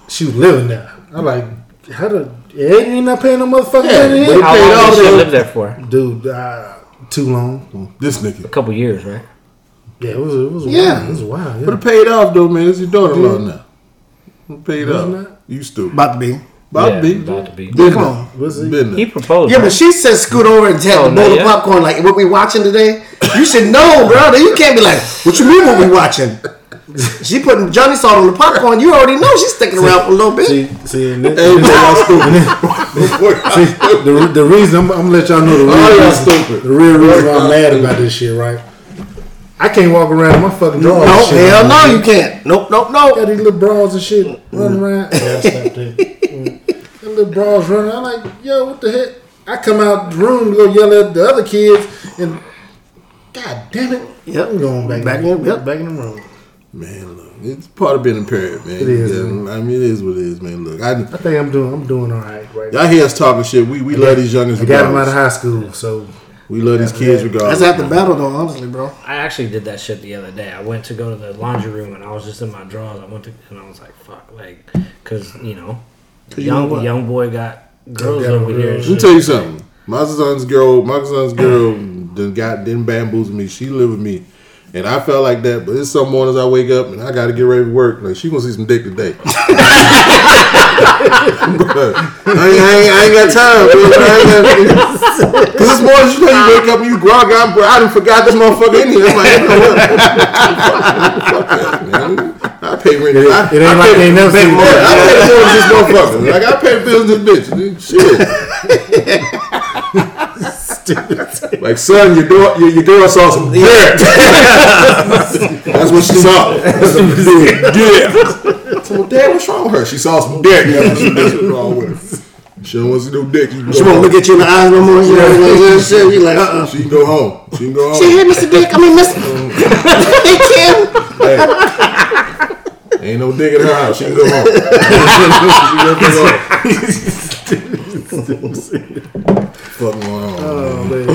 she was living there. I'm like, how the ain't you not paying no motherfucking Yeah, rent in but here? How paid long did she the- live there for? Dude, uh, too long. This nigga. A couple years, right? Yeah, it was. It was Yeah. wild. It was wild. But it paid off though, man. It's your daughter-in-law now. It paid Wasn't off. You stupid. About to be. About Yeah, to be. about to be. Been Come on. Was it? Been He proposed. Yeah, right? but she said scoot over and take Oh, the bowl not of popcorn like what we watching today. You should know, bro. You can't be like, what you mean what we watching? She putting Johnny salt on the popcorn. You already know she's sticking around for a little bit. See, see, and then, and then- y'all stupid. see, the, the reason I'm, I'm gonna let y'all know the real Oh, y'all reason, stupid. the real reason why I'm mad about this shit, right? I can't walk around in my fucking drawers. No, and shit. hell no, you can't. Nope, nope, nope. Got nope. these little bras and shit running around. Yeah, I. Mm. Them little bras running. I'm like, yo, what the heck? I come out the room to go yell at the other kids, and God damn it, Yep. I'm going back, Back in, in, yep. back in the room. Man, look, it's part of being a parent, man. It is, Yeah, man. I mean, it is what it is, man. Look, I, I think I'm doing, I'm doing all right right y'all hear us talking shit. We we love these youngins I got them out of high school, so We love these kids regardless. That's half the battle, though. Honestly, bro. I actually did that shit the other day. I went to go to the laundry room and I was just in my drawers. I went to and I was like, "Fuck," like, cause you know, you know young what? young boy got girls got over here. Let me tell you something. My son's girl, my son's girl, done got didn't bamboozle me. She lived with me, and I felt like that. But it's some mornings I wake up and I got to get ready to work. Like she gonna see some dick today. But I, ain't, I, ain't, I ain't got time. Man. I ain't got, Cause this morning you know you wake up and you grog out. Bro, I done forgot this motherfucker in here. I'm like, you know what? Fuck that, man. I pay rent. I, it ain't I like they never seen yeah, I pay more than this motherfucker. Like I pay bills this bitch. Shit. Like son, your door, your, your girl saw some dick. That's what she saw. Some dick. dick. So, Dad, what's wrong with her? She saw some dick. That's what's wrong with her. She don't want to see no dick. She, She won't look at you in the eyes no more. You know I'm saying? You like, uh uh She can go home. She can go home. Hey, Mr. Dick. I mean, Mr. hey, Kim. Hey, ain't no dick in her house. She can go home. she can go home. Fuck going on? oh man,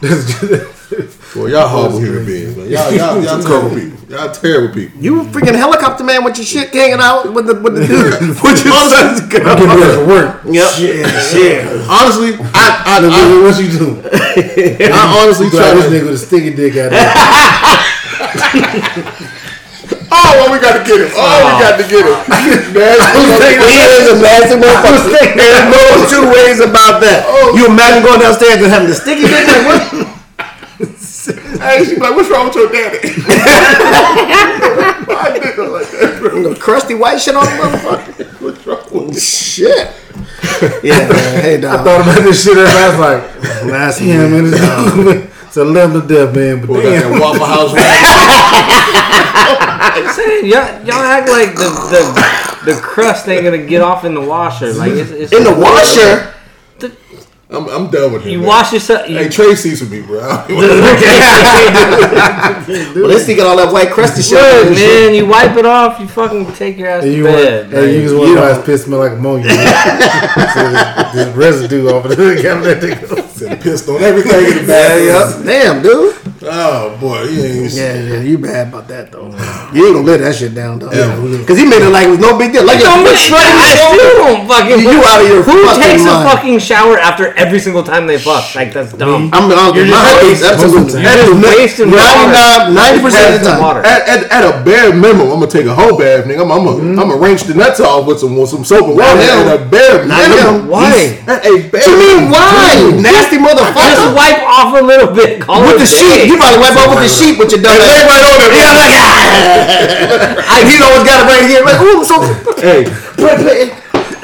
That's just- Boy, y'all horrible human beings, man. Y'all, y'all, y'all terrible people. Y'all terrible people. You freaking helicopter man with your shit hanging out with the with the dude with your son's I'm getting ready for work. Yep. Shit. Shit. Honestly, I I, Look, I, what you doing? I honestly Try try this nigga with a sticky dick out there. Oh, well, we got to get him. Oh, we got to get him. He is a nasty motherfucker. There's no two ways about that. Oh. You imagine going downstairs and having the sticky dick like what? Hey, she be like, what's wrong with your daddy? My nigga like that, bro. The crusty white shit on the motherfucker. What's wrong with Shit. Yeah, man. Hey, dog. I thought about this shit and I was like, That's yeah, man, it's, it's a level of death, man. But Boy, got that Waffle House. Saying, y'all, y'all act like the, the the crust ain't gonna get off in the washer. Like it's, it's In the washer. I'm, I'm done with him. You man. wash yourself. You, Hey, Tre sees with me, bro. I don't Well, this thing got all that white crusty shit. on Good and shit. man, you wipe it off. You fucking take your ass Hey, to you bed. want, hey, you just Like, want you know. piss smell like ammonia. so this, this residue off of the gotta let it go. Pissed on everything in the Yeah, bathroom. Damn, dude. Oh boy, he ain't. Yeah, yeah, you bad about that though. You ain't gonna let that shit down though. Yeah. Cause he made it like it was no big deal. Like Don't yo, be shredding I still don't fucking. You out of your Who fucking takes mind. a fucking shower after every single time they fuck? Like that's dumb. I'm on You're my just case, absolutely. You're wasting water. 99, 90 percent of the time. water. At, at, at a bare minimum, I'm gonna take a whole bath, nigga. I'm, I'm, Mm-hmm. I'm gonna wrench the nuts off with some with some soap and water. At a bare minimum. Why? At a bare What you mean why? Nasty motherfucker. Just wipe off a little bit. With the sheet, you probably wipe with the sheet with your dumb ass. right on it. Yeah, like, ah. He always got it right here. Like, ooh, so Hey, play, play.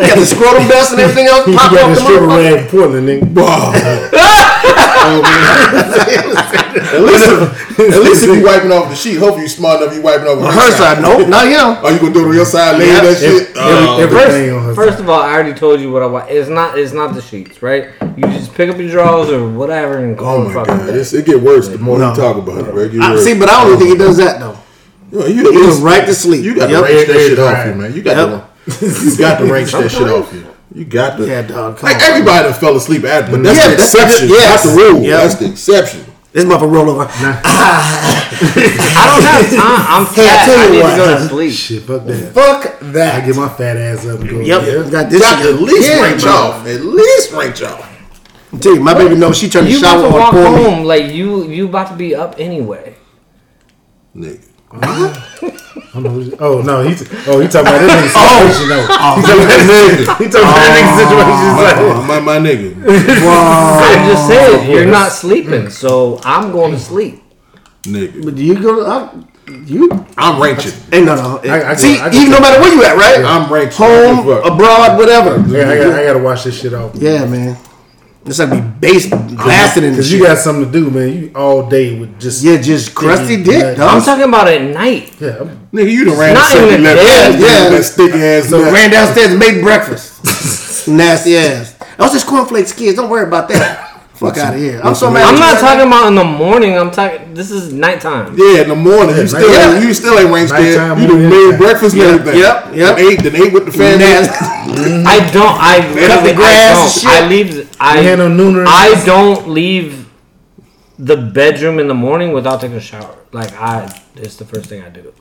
Got the scrotum dust and everything else. You got the stripper in Portland, nigga. wow. at least, at least if you wiping off the sheet, hopefully you smart enough you wiping off On her side, Nope, not him. Are oh, you gonna do it on your side, lay Yeah. that shit? Every- Oh, everything on her First of all, I already told you what I want. It's not. It's not the sheets, right? You just pick up your drawers or whatever and oh call my the fucking god, day. it's, it get worse the more No. you talk about it, bro. It get I, see, but I don't even think he does that though. You, you, He you, goes right to sleep. you got Yep. to wrench that shit off you, man. You got to you got to wrench that shit off you. You got to. Yeah, dog. Come Like on. everybody done fell asleep at, but mm. that's Yeah, the that's- exception, yes. not the rule. Yeah. That's the exception. This motherfucker roll over. Ah. I don't have time. I'm Hey, I fat. tell I you need what. to go to sleep. Shit, fuck that. Fuck that. I get my fat ass up and go. Yep, Yeah. got this. Got at least Yeah, wrench bro. off. At least wrench off. I'm telling you, my baby knows she turned the You about shower to on walk for me. home like you. You about to be up anyway. Nigga. I don't know who's- Oh no, he's oh he talking about that nigga oh. situation. No, Oh, he talking oh. about that nigga. He talking about that nigga oh. situation. My, my, my nigga. I just said you're not sleeping, so I'm going to sleep. Nigga. But do you go? I, you? I'm wrenching. Hey, no, no. I- I See, go- I go- even no matter where you at, right? I'm wrenching. Home, abroad, whatever. yeah, I got I got to wash this shit off. Yeah, man. It's like be base blasted in the Because shit. you got something to do, man. You all day with just yeah, just crusty Yeah. dick, I'm talking about at night. yeah. I'm- Nigga, you done ran Not the even second a level. day. Yeah. That sticky ass. So nut. ran downstairs and made breakfast. Nasty ass. I was just cornflakes kids. Don't worry about that. Fuck out of here. I'm so mad. I'm not talking about in the morning. I'm talking. This is nighttime. Yeah, in the morning, you still nighttime. ain't, you still ain't wrenched there. Nighttime, You done morning, made yeah. breakfast and Yep, everything. yep, yep. Then ate, then ate with the family. Nasty. I don't. I literally. grass I don't. shit. I leave. I. You had no nooner? I don't leave the bedroom in the morning without taking a shower. Like I, it's the first thing I do.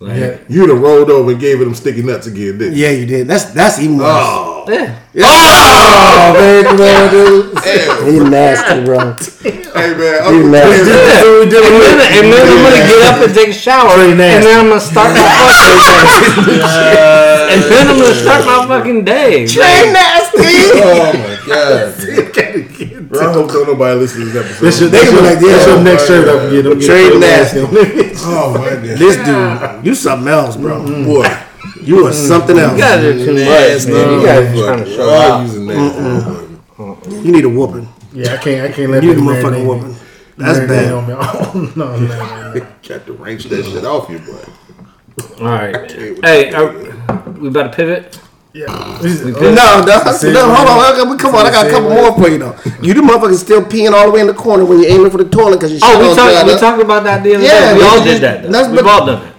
Like, Yeah. yeah. You done rolled over and gave it them sticky nuts again, didn't you? Yeah, you did. That's that's even worse. Oh, oh. oh man, come on, dude. hell. You nasty, bro. hey man, You I'm nasty. That's what we did And then, and then I'm gonna get up and take a shower, and then I'm gonna start my fucking, and then I'm gonna start my fucking day. Ain't nasty. Oh my god. Bro, I hope don't tell nobody listen to this episode. That's your, They that's be your, like, that's yeah. your next oh, shirt up. Get them. Tre nasty. oh my god. This dude, you something else, bro. Mm-hmm. boy. You are mm-hmm. something else. You guys are too much, man. You guys are trying to show I'm off. You need a whooping. Yeah, I can't. I can't let You need a that motherfucking marinate whooping. me. That's Marinate bad. On me. Oh, no, no, no, no. Got to wrench that shit off you, boy. All right. Hey, are, we about to pivot? Yeah. We pivot? No, no, no, hold on. way. I got- Come on, I got a couple way. more for you though. You the motherfuckers still peeing all the way in the corner when you're aiming for the toilet because you Oh, we talked. dried We up. talked about that the other Yeah, day. We we all did that. Though. that's- We've but- all done it.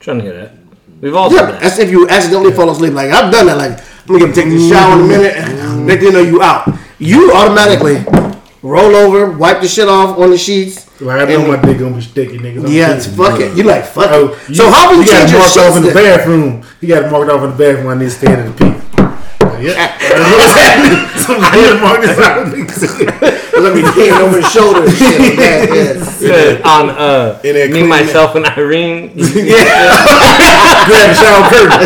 trying to hear that. We've all Yeah, done that. that's if you accidentally fall asleep. Like I've done that. Like I'm gonna take this shower in a minute. Next thing you know, you out. You automatically roll over, wipe the shit off on the sheets, Like I know my dick gonna be sticky, niggas. I'm Yeah, it's serious. fucking. You like fuck Oh, it. So how would you got change it your marked off in the shit? bathroom? You got it marked off in the bathroom. I need to stand in the pee. Like, yeah. What's happening? Somebody marked this out. Let me lean over his shoulder and shit. like that, yes. Good. on uh, In that me, clean- myself, and Irene. Yeah. Grab the shower curtain.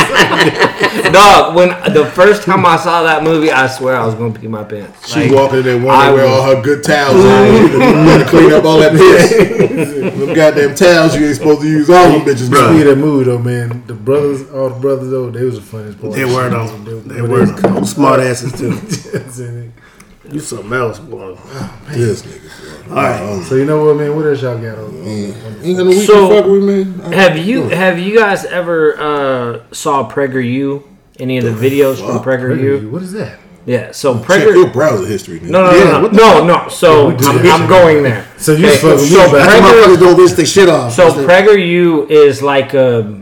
Dog, when the first time I saw that movie, I swear I was gonna pee my pants. She Like, walking in there I wondering where was- all her good towels are. You gotta clean up all that piss. them goddamn towels you ain't supposed to use all them bitches. Speaking now. of that movie though, man, the brothers, all the brothers though, they was the funniest part. They were though. They were though. smart asses too. though. You something else, boy. This nigga. All right. so you know what, man? What else y'all got on? Ain't got no weekend So- fuck with me, man. have you have you guys ever uh, saw PragerU? Any of the videos from PragerU? What is that? Yeah. So Check your Prager. browser history. Nigga. No, no, Yeah, no, no, no, no. So we I'm. I'm going there. So you Okay, fucking me so back. That's Prager- motherfuckers don't rinse their shit off. So That's the- PragerU is like a.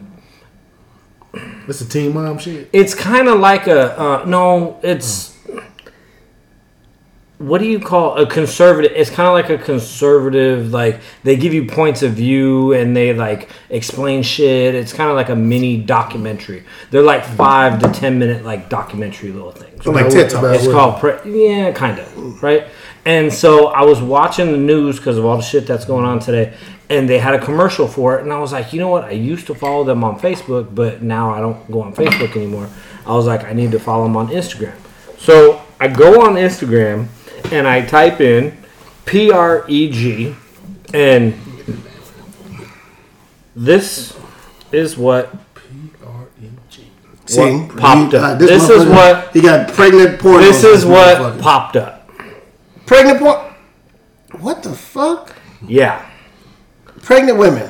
It's a team mom shit. It's kind of like a uh, no. It's what do you call a conservative? It's kind of like a conservative. Like they give you points of view and they like explain shit. It's kind of like a mini documentary. They're like five to ten minute like documentary little things. like About TED Talk. It's called pre- yeah, kind of right. And so I was watching the news because of all the shit that's going on today, and they had a commercial for it, and I was like, you know what? I used to follow them on Facebook, but now I don't go on Facebook anymore. I was like, I need to follow them on Instagram. So I go on Instagram and I type in P R E G, and this is what See, what popped you- up. uh, This is what- he got pregnant porn. this is what popped up. pregnant porn. What the fuck? Yeah. Pregnant women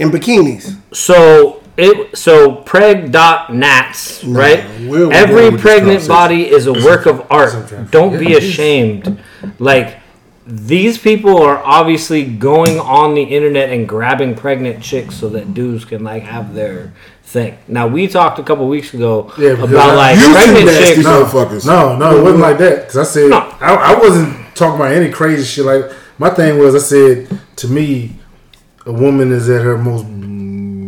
in bikinis. So it so preg.nats, right? where are we Every going with pregnant body is a work of art. Don't be ashamed. Like these people are obviously going on the internet and grabbing pregnant chicks so that dudes can like have their thing. Now we talked a couple weeks ago Yeah, about like pregnant two nasty chicks. motherfuckers. No, no, it wasn't like that. Because I said No. I, I wasn't talking about any crazy shit. Like my thing was, I said to me, a woman is at her most,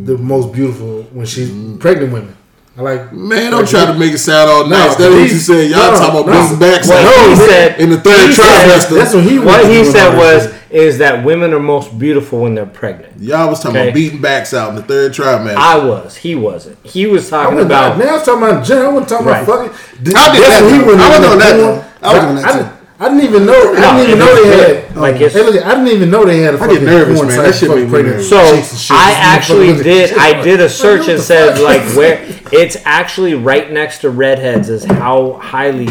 the most beautiful when she's pregnant. Women, I like. Man, don't try to make it sound all nice. No, That's what you said. Y'all no, talking about no. beating backs What out he said in the third he said- trimester. That's what he. What he said was shit. is that women are most beautiful when they're pregnant. Y'all was talking Okay. about beating backs out in the third trimester. I was. He wasn't. He was talking wasn't- about now I was talking about Jen. I wasn't talking Right. about fucking. I did that he I was in doing that doing. though. I was doing that I, didn't- even know. I didn't even know they had. Like, Hey, it's- look, I didn't even know they had a I get nervous, porn man. site That shit for make me nervous. So chicks and shit. I actually did. I did a search and said like where it's actually right next to redheads is how highly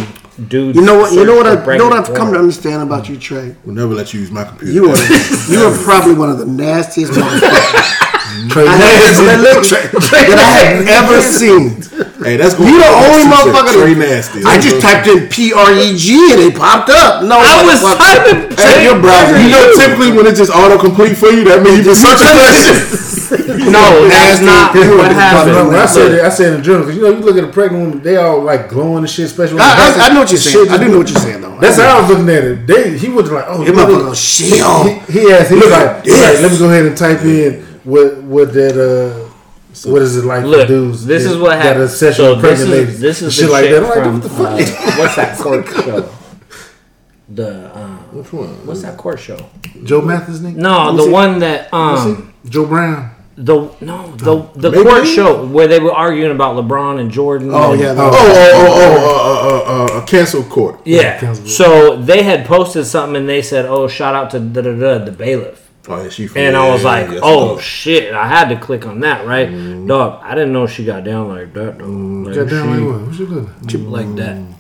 dudes. You know what? You know what? I, you know what I've come to understand about mm. you, Tre. We'll never let you use my computer. You are you are probably one of the nastiest motherfuckers Tre I have, that I have ever seen. Hey, that's You the only motherfucker. Tre nasty. I just typed in P R E G and it popped up. No, I was typing. Hey, your browser. You know, typically when it's just autocomplete for you, that means you've been searching for. No, that's not what happened. I said it, I said in general because you know you look at a pregnant woman, they all like glowing and shit, especially. I, I, I know what you're saying. I just- do know what you're saying though. That's how I was looking at it. They, he was like, oh, Your you know, motherfucker goes, shit. He, he asked, he was Look like, at he was like, this. let me go ahead and type in what what that uh. What is it like Look, dudes? this is what got happened. a session So this is ladies. this is shit the like chick that. I'm like, what the fuck? uh, what's that court show? The um, Which one? what's that court show? Judge Mathis nigga? No, the one that um Joe Brown. the no the the Maybe? court show where they were arguing about LeBron and Jordan. Oh and- yeah. Oh, no. oh, oh, oh, uh, uh, uh, uh, cancel court. Yeah. Council. So they had posted something and they said, "Oh, shout out to da da da the bailiff." Oh, yeah, she from And I was like, yeah, "Oh yeah. shit!" I had to click on that, right? Mm-hmm. Dog, I didn't know she got down like that. Though. Mm-hmm. Like, Goddamn, she, like what? What you doing? she like that. Mm-hmm.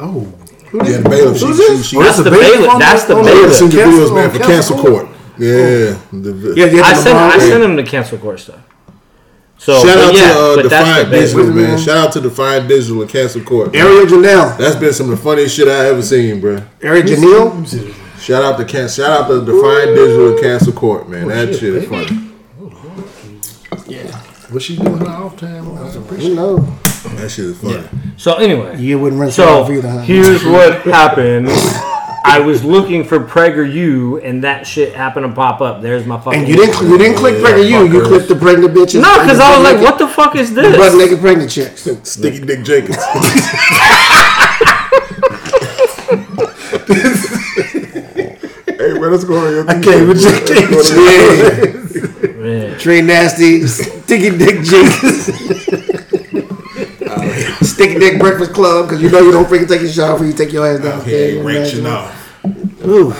Oh, Yeah, the bailiff. Who's she, this? she, Oh, That's the the bailiff bailiff. That's the- the on the- Yeah, bailiff. send your Cancel- videos, man, for cancel cancel court. court. Yeah. Oh. The, Yeah, yeah, I the sent I LeBron- sent him the cancel court stuff. So Shout out yeah, to uh, the Defiant. Digital, man. Shout out to Defiant Digital and Cancel Court. man. Ariel Janelle. That's been some of the funniest shit I ever seen, bro. Ariel let Janelle. Me see this. Shout out to can shout out to Defiant Digital and Cancel Court, man. Oh, that shit is funny. Yeah. What she doing in her off time? I appreciate You know. That shit is funny. So anyway, You wouldn't run so off either, huh? here's what happened. I was looking for PragerU, and that shit happened to pop up. There's my fucking. And you didn't you didn't click pregnant you, you clicked the pregnant bitches. No, because I was like, naked- what the fuck is the butt this? naked pregnant chicks. Sticky Dick Jenkins. hey, man, let's go ahead. I can't with Let's you. Man. Tre Nasty, Sticky Dick Jenkins. Sticky Dick Breakfast Club, because you know you don't freaking take your shower before you take your ass downstairs. Hey, reaching out. Ooh.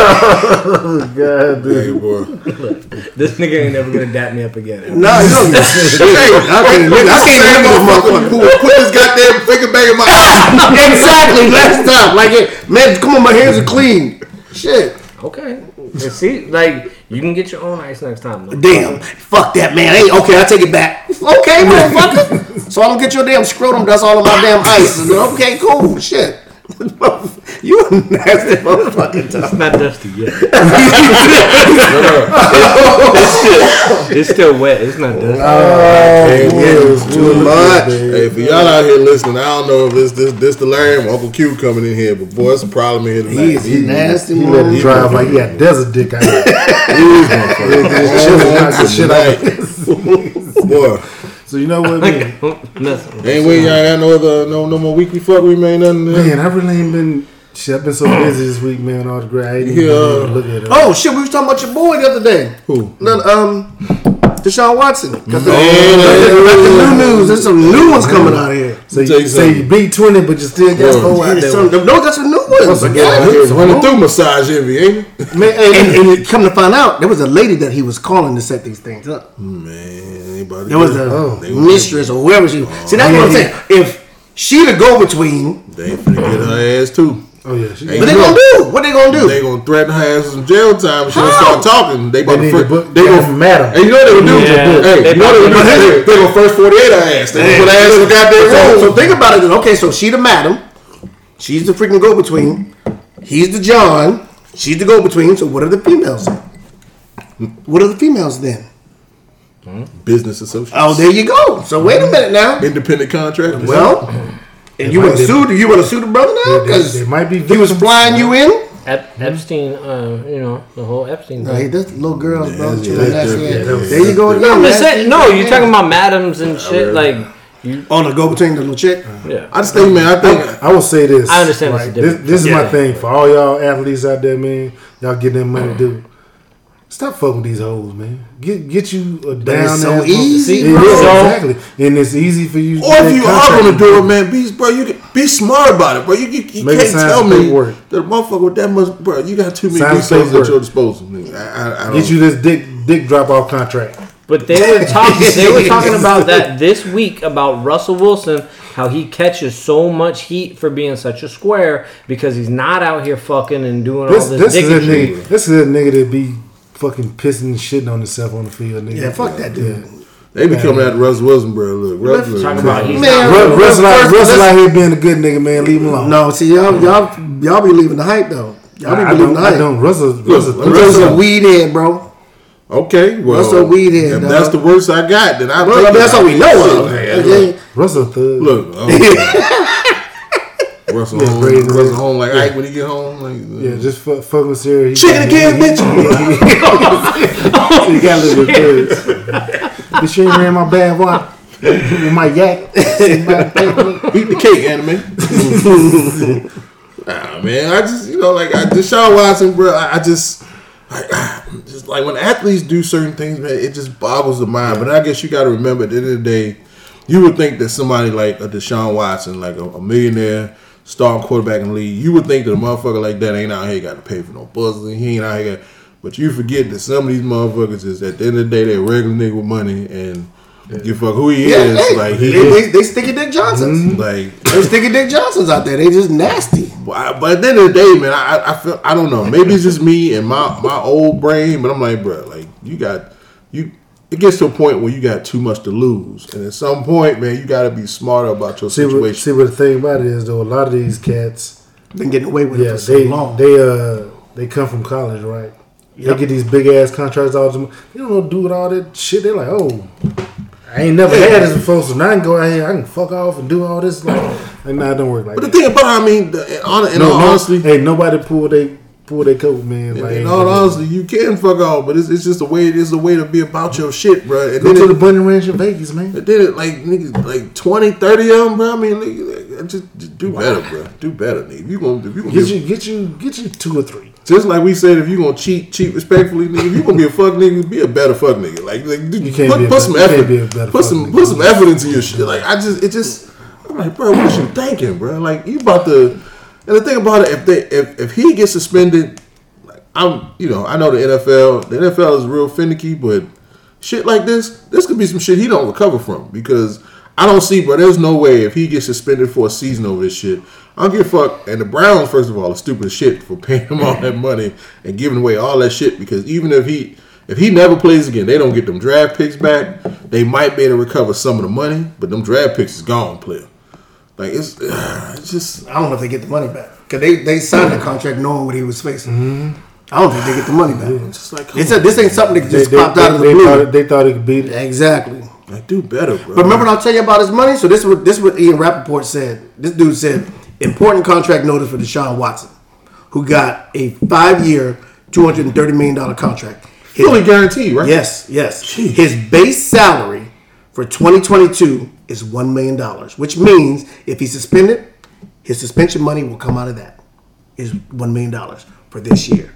God, dude. Hey, boy. This nigga ain't never gonna dap me up again. No, you don't get shit. I can't look, I can't Same look at motherfucker this who would put this goddamn finger back in my eye. motherfucker. exactly, last time. Like, it, man, come on, my hands are clean. Shit. Okay. And see, like you can get your own ice next time. though. Damn. Fuck that, man. Hey, okay, I take it back. Okay, motherfucker. so I don't get your damn scrotum dust all on my damn ice. Okay, cool. Shit. You a nasty motherfucking It's not dusty yet. It's still wet. It's not dusty. Oh, hey, Yeah, it was too much. Hey, for y'all out here listening, I don't know if it's this this the Larry or Uncle Q coming in here, but boy, it's a problem in here tonight. He is a nasty He let it motherfucker. drive like he got desert dick out here. Shit out. Boy, So you know what, man? Nothing. ain't we? Y'all got no other no no more weekly fuck. We made nothing. Man, I really ain't been. Shit, I've been so busy this week, man. All the great. I ain't even Yeah. been able to look at it. Oh shit, we was talking about your boy the other day. Who? No, um, Deshaun Watson. Cause the, Man, like the new news. There's some new ones coming out here. So you you say something. you beat twenty, but you still got Bro, four out there. some, no, that's some new ones. Some Yeah. running through massage envy, ain't it? Man, hey, And, and come to find out, there was a lady that he was calling to set these things up. Man, anybody? There was a Oh. Mistress or whoever she. was See, that's what I'm saying. If she the go between, They finna get her ass too. oh yeah, she, Hey, what they you gonna do? What they gonna do? They gonna threaten her ass with some jail time. If she don't How? start talking. They about They to need fir- to book- They they gonna have Madam. Hey, you know what they gonna do? Yeah, hey, they you know what they gonna do? They gonna first forty eight her ass. They gonna put her ass in the goddamn So, room. so think about it. then. Okay, so she the madam, she's the freaking go between. He's the John, she's the go between. So what are the females? What are the females then? Business associates. Oh, there you go. So wait a minute now. Independent contractors. Well, and you want to sue? You want to sue the brother now? They- they- Because they might be he was flying you in. Ep- Epstein, uh, you know, the whole Epstein No, hey, thing. that's little girls, bro. Yeah, Children, yeah, yeah, yeah, yeah, there you go yeah. again. No, I'm just saying. No, you're talking about madams and shit. Like, you, Oh, the go between the little chick. yeah. I just think, man. I think I will say this. I understand it's Right? This, different- this is my thing for all y'all athletes out there, man. Y'all getting that money, dude. Stop fucking with these hoes, man. Get get you a down. it's so ass- easy, It bro. is, So- exactly, and it's easy for you. to Or get if you are gonna do it, man, be bro, you can, be smart about it, bro. You, you, you can't tell me paperwork. that a motherfucker with that much, bro. You got too many Sign resources at your disposal. nigga. I, I, I don't, get you this dick dick drop off contract. But they were talking. they were talking about that this week about Russell Wilson, how he catches so much heat for being such a square because he's not out here fucking and doing This all this, this is a nigga. This is a nigga that be fucking pissing and shitting on himself on the field. Nigga. Yeah, fuck that dude. They be coming at Russ Wilson, bro. Look, Russ, look, Talking about he's Man, not. Russ, Russell, out, First, Russell let's- out here being a good nigga, man. Leave him alone. No, see y'all, y'all, y'all be leaving the hype though. Y'all be I, I believing don't. the I hype. don't. Russell, Russell, let me tell Russell a weed head, bro. Okay, well, Russ a weed head, if dog. that's the worst I got, then I'll Well, take I it. that's all we know of. Yeah, Okay? Russell thug. Look, oh, Russell Yeah, home, Russell home like Ike when he get home. Like, Yeah, uh, just fuck, fuck with. He Chicken again, bitch. Oh, oh, he got a little bit of Bitch, you ran my bad water with my yak. Eat the cake, anime. nah, man. I just, you know, like I, Deshaun Watson, bro. I, I just, I, just like when athletes do certain things, man, it just boggles the mind. But I guess you got to remember at the end of the day, you would think that somebody like a Deshaun Watson, like a, a millionaire starting quarterback in the league, you would think that a motherfucker like that ain't out here got to pay for no buzzing. He ain't out here. Got, but you forget that some of these motherfuckers is at the end of the day they're regular nigga with money and. You fuck who he Yeah, is, hey, like he they, is, they, they sticky Dick Johnsons. Mm-hmm. like They sticky Dick Johnsons out there. They just nasty. But, I, but at the end of the day, man, I, I- I feel I don't know. Maybe it's just me and my my old brain, but I'm like, bro, like you got you. It gets to a point where you got too much to lose, and at some point, man, you got to be smarter about your see, what, situation. see what the thing about it is though. A lot of these cats, Been getting away with yeah, it for so they long. they uh they come from college, right? Yep. They get these big ass contracts all the time. They don't know do with all that shit. They're like, oh, I ain't never had this before, so now I can go out here, I can fuck off and do all this. Like, And nah, it don't work like But the thing about it, I mean, the, in, hon- in no, all no, honesty, hey, nobody pulled they pull their coat, man. in, Like, in all honesty, you can fuck off, but it's, it's just the way it is the way to be about your shit, bro. And go to it, the Bunny Ranch in Vegas, man. It did it like niggas like 20, 30 of them, bro. I mean, like, just, just do better, bro. Do better, nigga. If you gonna, if you gonna Get be, you, get you, get you two or three. just like we said, if you gonna cheat, cheat respectfully, nigga. If you gonna be a fuck nigga, be a better fuck nigga. Like, like dude, You can't put, be a put some effort, be a better put fuck some, nigga. put some effort into your shit. Like, I just, it just, I'm like, bro, what you thinking, bro? Like, you about to, and the thing about it, if they, if, if he gets suspended, I'm, you know, I know the NFL, the NFL is real finicky, but shit like this, this could be some shit he don't recover from because I don't see, bro. There's no way if he gets suspended for a season over this shit. I don't give a fuck. And the Browns, first of all, are stupid as shit for paying him all that money and giving away all that shit because even if he if he never plays again, they don't get them draft picks back. They might be able to recover some of the money, but them draft picks is gone, player. Like it's, it's just I don't know if they get the money back because they, they signed the contract knowing what he was facing. Mm-hmm. I don't think they get the money back. it's just like come It's a, this ain't something that They, just they, popped out of the they blue. thought, they thought he could beat it. exactly. on, like do better, bro. But remember, what I'll tell you about his money. So this is what this is what Ian Rapoport said. This dude said important contract notice for Deshaun Watson, who got a five-year, two hundred and thirty million dollar contract. His- fully guaranteed, right? Yes, yes. Jeez. His base salary for 2022 is $1 million, which means if he's suspended, his suspension money will come out of that. Is $1 million for this year.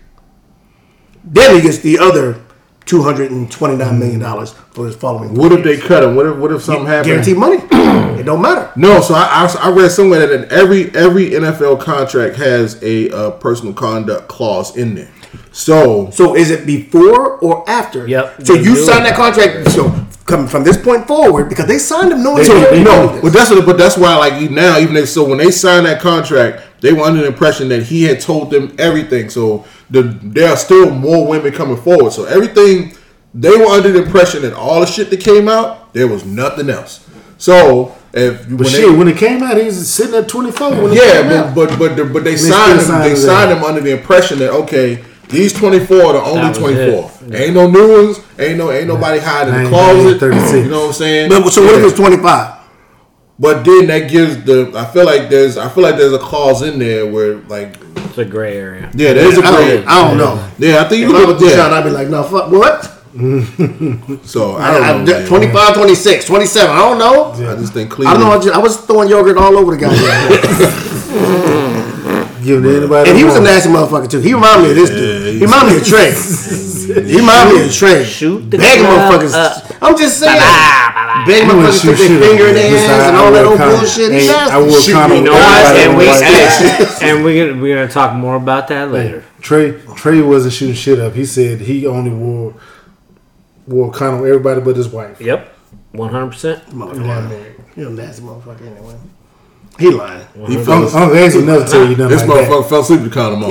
Then he gets the other $229 million for his following. What if they cut him? What if what if something happens? Guaranteed money. it don't matter. No, so I, I, I read somewhere that every every NFL contract has a uh, personal conduct clause in there. So So is it before or after? Yep. So you do. sign that contract. So coming from this point forward, because they signed him knowing so, they no, but that's what, but that's why like now even if, so when they signed that contract, they were under the impression that he had told them everything. So the, there are still more women coming forward. So everything they were under the impression that all the shit that came out, there was nothing else. So if But when shit, they, when it came out, he was sitting at 24. When it Yeah, came but but but, the, but they still signed him. signed They signed him under the impression that okay, these twenty four are the only twenty four. it. Ain't no new ones. Ain't no ain't nobody hiding in the Nine, nine, closet. 36. You know what I'm saying? But so what if it's 25? But then that gives the. I feel like there's. I feel like there's a clause in there where like. It's a gray area. Yeah, there's a gray. don't, I don't know. Yeah, I think you If I look at Deshaun, that. I'd be like, no, fuck, what? So I I, don't I, know. man. 25, 26, 27. I don't know. I just think I don't know. I, just, I was throwing yogurt all over the guy. Giving anybody. and he was a nasty motherfucker too. He reminded me of this dude. He reminded me of Tre. he reminded me of Tre. Shoot the Begging motherfuckers. up. I'm just saying. Begging motherfuckers shoot to stick their finger in their man. hands and all that old bullshit. Hey, He's I will nasty. comment. You know And, we, and, and we're gonna we're gonna talk more about that later. Tre Tre wasn't shooting shit up. He said he only wore wore a condom everybody but his wife. Yep, one hundred percent. Motherfucker. You're a nasty motherfucker anyway. He lying. He I'm, fell, I'm asking never tell you nothing this like that. motherfucker fell asleep with the condom on.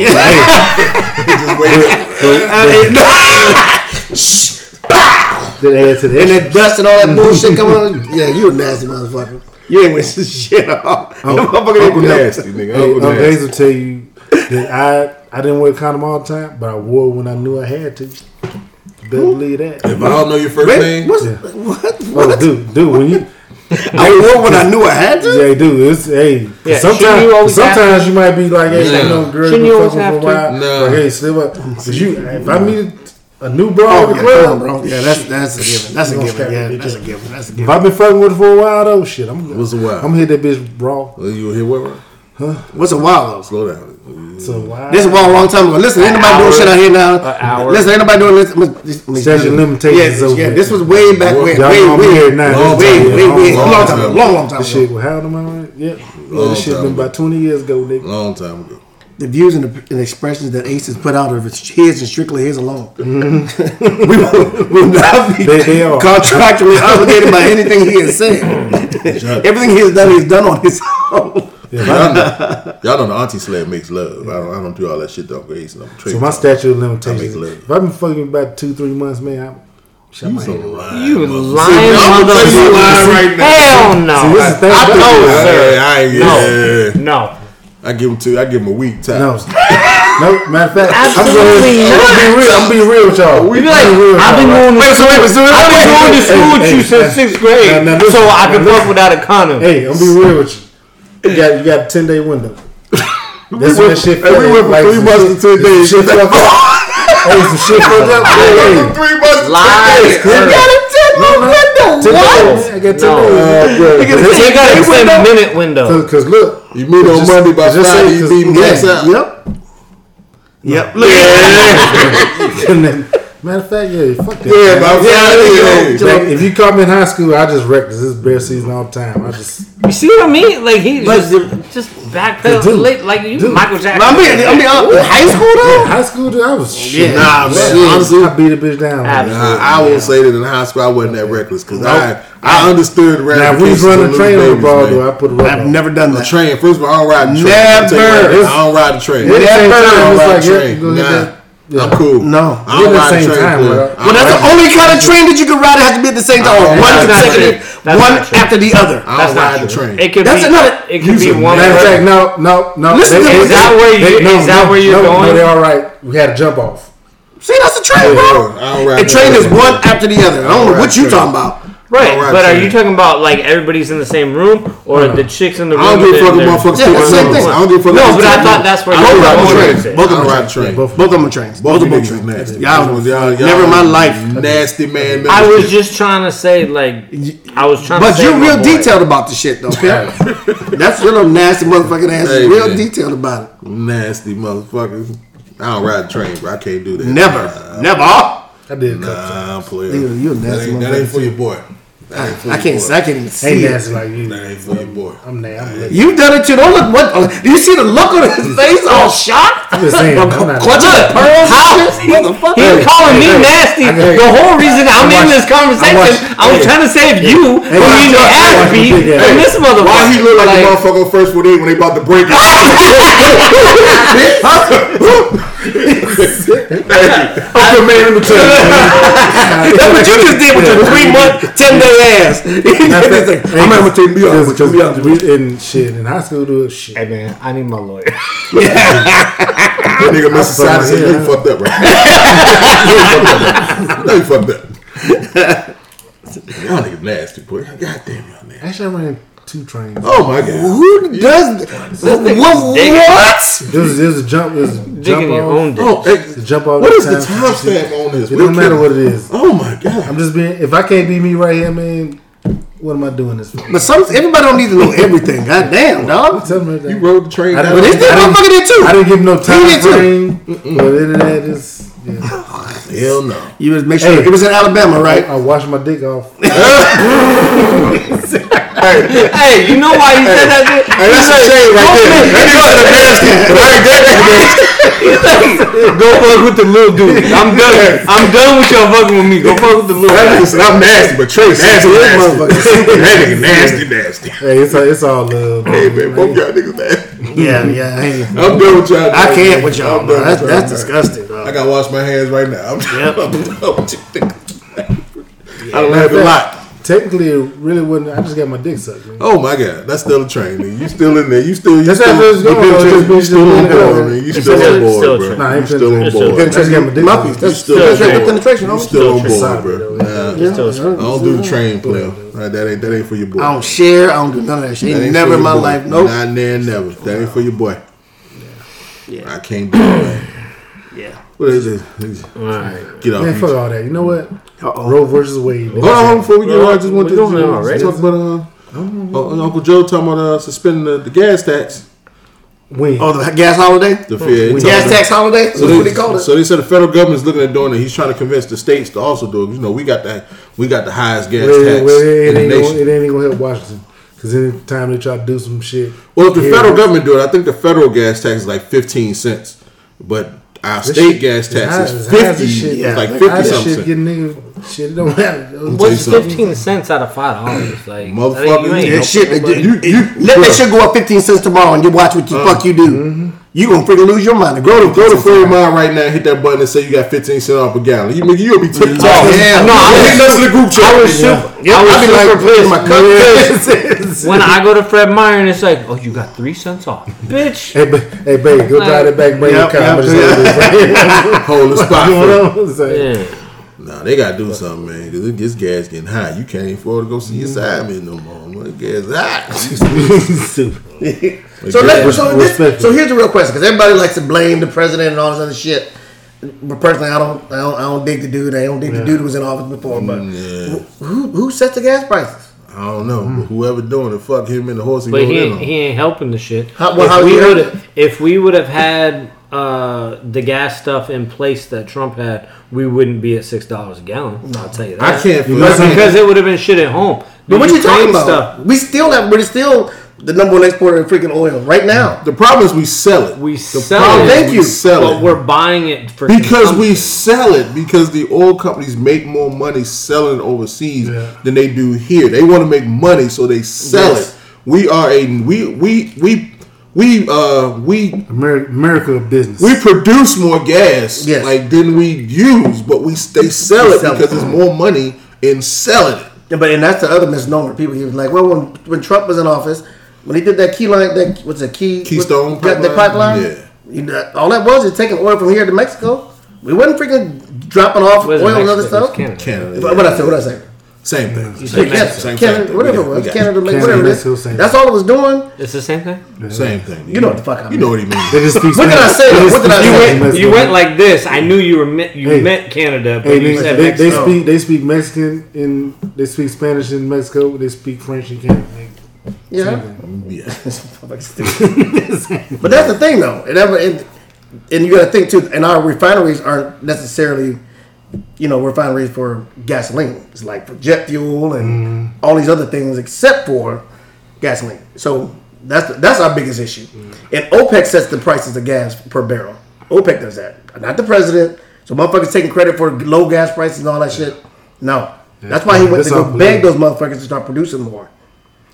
That add to And that. that dust and all that bullshit coming on. Yeah, you a nasty motherfucker. You ain't with some shit off. Oh, that motherfucker Uncle didn't. Nasty, nigga. Hey, Uncle Uncle Nasty. Ace will tell you that I I didn't wear a condom all the time, but I wore it when I knew I had to. You better believe that. If I don't know your first Wait, name, what's, Yeah. what? Oh, dude, dude, when you I wore when I knew I had to. yeah, dude, it's hey. Yeah, sometimes, you sometimes you might be like, hey, Yeah. you know, girl, Shouldn't you you been always fucking for a have while. to? No. Like, hey, slip up. Cause you, if I meet a new bro Oh, at the yeah, club, bro. Yeah, that's that's a given. That's a given. Yeah, that's a given. That's a given. if. I've been fucking with her for a while though, shit, I'm What's a while? I'm gonna hit that bitch raw. Well, you here what? Huh? What's a while though? Slow down. So why? This is a long time ago. Listen, ain't nobody doing hour. shit out here now. An hour. Listen, ain't nobody doing this. I'm gonna- this- let me- Statute of limitations Yeah, over. yeah. This was way back when. Y'all Way, way, here now. Long way, time way, ago. way, Long long time time, ago. long, long time This ago. shit, well, how old am I? Yeah, yeah Long this shit been ago. about 20 years ago, nigga. Long time ago. the views and, the, and expressions that Ace has put out are his and strictly his alone. Mm-hmm. we will, will not be They- they are. contractually obligated by anything he has said. Everything he has done, he's done on his own. If Y'all know, y'all know the auntie slab makes love. I don't, I don't do all that shit though. Grace and so my statute of limitations. Love. If I've been fucking about two, three months, man, I shut my You See, lying I'm gonna tell you motherfucker! lying right now. Hell no! See, this is the thing I know, sir. I, ain't, No, yeah. no. I give him two. I give him a week time. No, no. Matter of fact, I'm Absolutely gonna, I'm gonna be real. I'm being real with y'all. You be like, I've been going to school. I've been going to school with you since sixth grade, Now- now listen, so I can now fuck without a condom. Hey, I'm gonna be real with you. You got you got a ten day window. That's when went- shit. hey, we went from like, three some months shit- to 10 some days. Shit fucked up. Hey, some shit fucked up. Hey, Three months. Lies. You got a 10 month window. ten What? days. I got ten No. days. You So you got a Hey, ten minute window. Cause, 'cause look, You meet on Just- Monday by just say- Friday. You 'cause- beat yeah. Max out. Yep. Yep. Look at and then, matter of fact, yeah, fuck that. Yeah, man. by Friday. Like, if you caught me in high school, I just wrecked this. This is bear season all the time. I just You see what I mean? Like he But just, the- just backpedal Dude. late, like you, Dude. Michael Jackson. I mean, I mean, uh, in high school though. high school, dude, I was shit. Nah, man. Man, Honestly, I beat a bitch down. Absolutely. Nah, I will say that in high school I wasn't that reckless because I I understood the Now, if we was running a train on losing the ball, I man. put a rope I've on. never done A that. train. First of all, I don't ride the train. I'll tell you right Never. I don't ride the train. At the same I don't ride the train. you gonna Nah, that- yeah. I'm cool. No. I We're don't at the ride the same train. time, bro. Well, that's ride the only kind of train that you can ride. It has to be at the same time. Oh, one that's not consecutive, one after the other. I That's don't not ride the train. It could That's be. another- It could be one. Matter of person- fact, no, no, no. Listen They- Is that where you- they- is that where you're no, going? No, they're all right. We had a jump off. See, that's a train, bro. I don't ride A the train is train. one after the other. I don't know what you train. talking about. Right, All right, but are you talking about like everybody's in the same room or the chicks in the room? I don't give a fuck and if motherfuckers Yeah, take same thing. I don't give a fuck. No, but I thought the- that's where I you don't ride train. Both I of them ride the train. Both- Both of them are trains. Both Both of of them niggas trains. nasty. Y'all, Y'all- y'all never in my life. Nasty man. I was just trying to say like I was trying. But to say But you're real detailed about the shit, though. That's real nasty motherfucking ass. Real detailed about it. nasty motherfuckers. I don't ride the train, bro. I can't do that. Never, never. I did a couple times. Nah, I'm playing. You- you a that, nasty ain't, that ain't for your boy. That I can't. boy. I can't even see it. nasty like you. That ain't for your boy. I'm there. I'm lit. You done it too. Don't look. What? uh, Do you see the look on his face? All shocked. I'm just saying. I'm not. Clutching the pearls. How and shit? Motherfucker. he's calling me hey, nasty? the whole reason I'm in watched- this conversation, I watched- I was hey. trying to save you Hey, from I being watched- I ass beat from this motherfucker. Why he look like, the motherfucker first foot eight when they about to break it? I'm the man in the team. That's what you just did with your three month, ten day ass. I'm gonna take me off. Because we in shit in high school, do shit. Hey man, I need my lawyer. That nigga Mr. Side said, Yeah. you fucked up, right? no, you fucked up. Y'all niggas nasty, boy. God damn y'all nasty. Actually, I ran two trains. Oh my god. Who does what? What? digging. It was, it a jump. It was jump your off. own dick. Oh, hey, jump off. what is the time. timestamp on this? It don't matter what it is. Oh my god. I'm just being. If I can't be me right here, man, what am I doing this for? But some everybody don't need to know everything. God damn, dog. Tell me. You rode the train I But this motherfucker did too. I didn't give him no time did too. frame. But other than that, just yeah. Hell no. You was make sure Hey. it was in Alabama, right? I washed my dick off. Hey, you know why he said that shit? Hey, that's a shame right there. That nigga said a nasty. Right there, nigga. Go fuck with the little dude. I'm done. I'm done with y'all fucking with me. Go fuck with the little dude. nigga I'm nasty, but Tre nasty, nasty. motherfucker. That nigga nasty, nasty. Hey, it's all, it's all love. Hey man, both y'all niggas nasty. Yeah, yeah. Hey, I'm done with y'all. I can't with y'all, bro. That's, with that's disgusting, bro. I gotta wash my hands right now. I'm, Yep. I'm done with you. I don't have a lot. Technically, it really wouldn't. I just got my dick sucked. Man. Oh my god, that's still a train. Nigga. You still in there? You still? You That's still? how it's going, you still- Just be- You still on board, man. You It's still still- on board, bro. Nah, I You still finished. on It's board. Penetration got my dick Muffy, that's still still penetration. You still on board, bro. Nah, I don't do the train player. Right, that ain't that ain't for your boy. I don't share. I don't do none of that shit. Never in my life. Nope. Not there, never. That ain't for your boy. Yeah. I can't do that. Yeah. What is it? Alright. Get off. Man, fuck all that. You know what? Uh-oh. Roe versus Wade. Hold on, before we get on, I just want We to going there talk about uh, uh, Uncle Joe talking about uh, suspending the, the gas tax. When? Oh, the gas holiday? The Fed. Gas tax holiday? That's So what they, they call it. so they said the federal government's looking at doing it. He's trying to convince the states to also do it. You know, we got that. We got the highest gas well, tax well, it, in the ain't gonna, nation. it ain't gonna help Washington. Because anytime they try to do some shit, Well, if the federal government do it, I think the federal gas tax is like fifteen cents, but our this state shit- gas it's tax is it's high as fifty. shit. It's Yeah, like like fifty this something. shit getting nigga shit? Don't matter. What's fifteen cents out of five dollars? Like Motherfucker, that ain't- you- Yeah, shit. You- you- you- let that shit go up 15 cents tomorrow and you watch what the Uh, fuck you do. mm-hmm. You gonna freaking lose your mind. Go to go to 15 cents. Fremont right now, hit that button, and say you got fifteen cents off a gallon. You nigga, you'll be tipped Oh, off. yeah. No, I Hit was, us in the group chat. I was super. Yeah, I was I super like, pissed. my cup because when I go to Fred Meyer and it's like, oh, you got three cents off, bitch. Hey, ba- hey, babe, go drive that back, bring Yep, your car. yep, I'm just gonna do this. Hold the spot. You for know what I'm saying? Yeah. Nah, they gotta do something, man. Cause it- this gas getting high. You can't afford to go see your mm-hmm. side man no more. Man, gas high. Stupid. So, let, so, this, so here's the real question, because everybody likes to blame the president and all this other shit. But personally, I don't, I don't, I don't dig the dude. I don't think the Yeah. dude was in office before. But mm, Yeah. who, who sets the gas prices? I don't know. but Whoever doing it, fuck him and the horse he But rode he in ain't, on. he ain't helping the shit. How- well, if, we would hurt if we would have had uh, the gas stuff in place that Trump had, we wouldn't be at six dollars a gallon. I'll tell you that. I can't. You I must- can't- because it would have been shit at home. But what The you talking Ukraine about? We still have, we're still the number one exporter of freaking oil right now. The problem is we sell it. We the sell problem it. is Thank we you. Sell but it. we're buying it for because we sell it because the oil companies make more money selling it overseas Yeah. than they do here. They want to make money, so they sell Yes. it. We are a we we we we uh we America, America of business. we produce more gas Yes. like than we use, but we they sell We it sell it. because there's more money in selling it. Yeah, but and that's the other misnomer. People he was like, well, when when Trump was in office, when he did that key line, that what's a key Keystone what- that, that pipeline? pipeline. Yeah. You know, all that was is taking oil from here to Mexico. We wasn't freaking dropping off Wasn't oil and other Mexico, it stuff. Canada. Canada. What what I say? What I say? Same thing. You Same, said Yeah, Mexico. same, Canada, thing. whatever it was, we Canada, Canada, whatever it Mexico, is. same That's all it was doing. It's the same thing. Same thing. You know what the fuck I mean. You know what he means. They just speak What did I say? What did I speak You say? Went, you went like this. I knew you were meant, you Hey. meant Canada, but Hey, you they, said they, they Mexico. speak they speak Mexican in they speak Spanish in Mexico. They speak French in Canada. Mm, yeah. Yeah. But that's the thing, though. And, ever, and, and you got to think too. And our refineries aren't necessarily, you know, refineries for gasoline. It's like for jet fuel and all these other things, except for gasoline. So that's that's our biggest issue. And OPEC sets the prices of gas per barrel. OPEC does that, not the president. So motherfuckers taking credit for low gas prices and all that shit. No, that's why he went That's to go beg those motherfuckers to start producing more.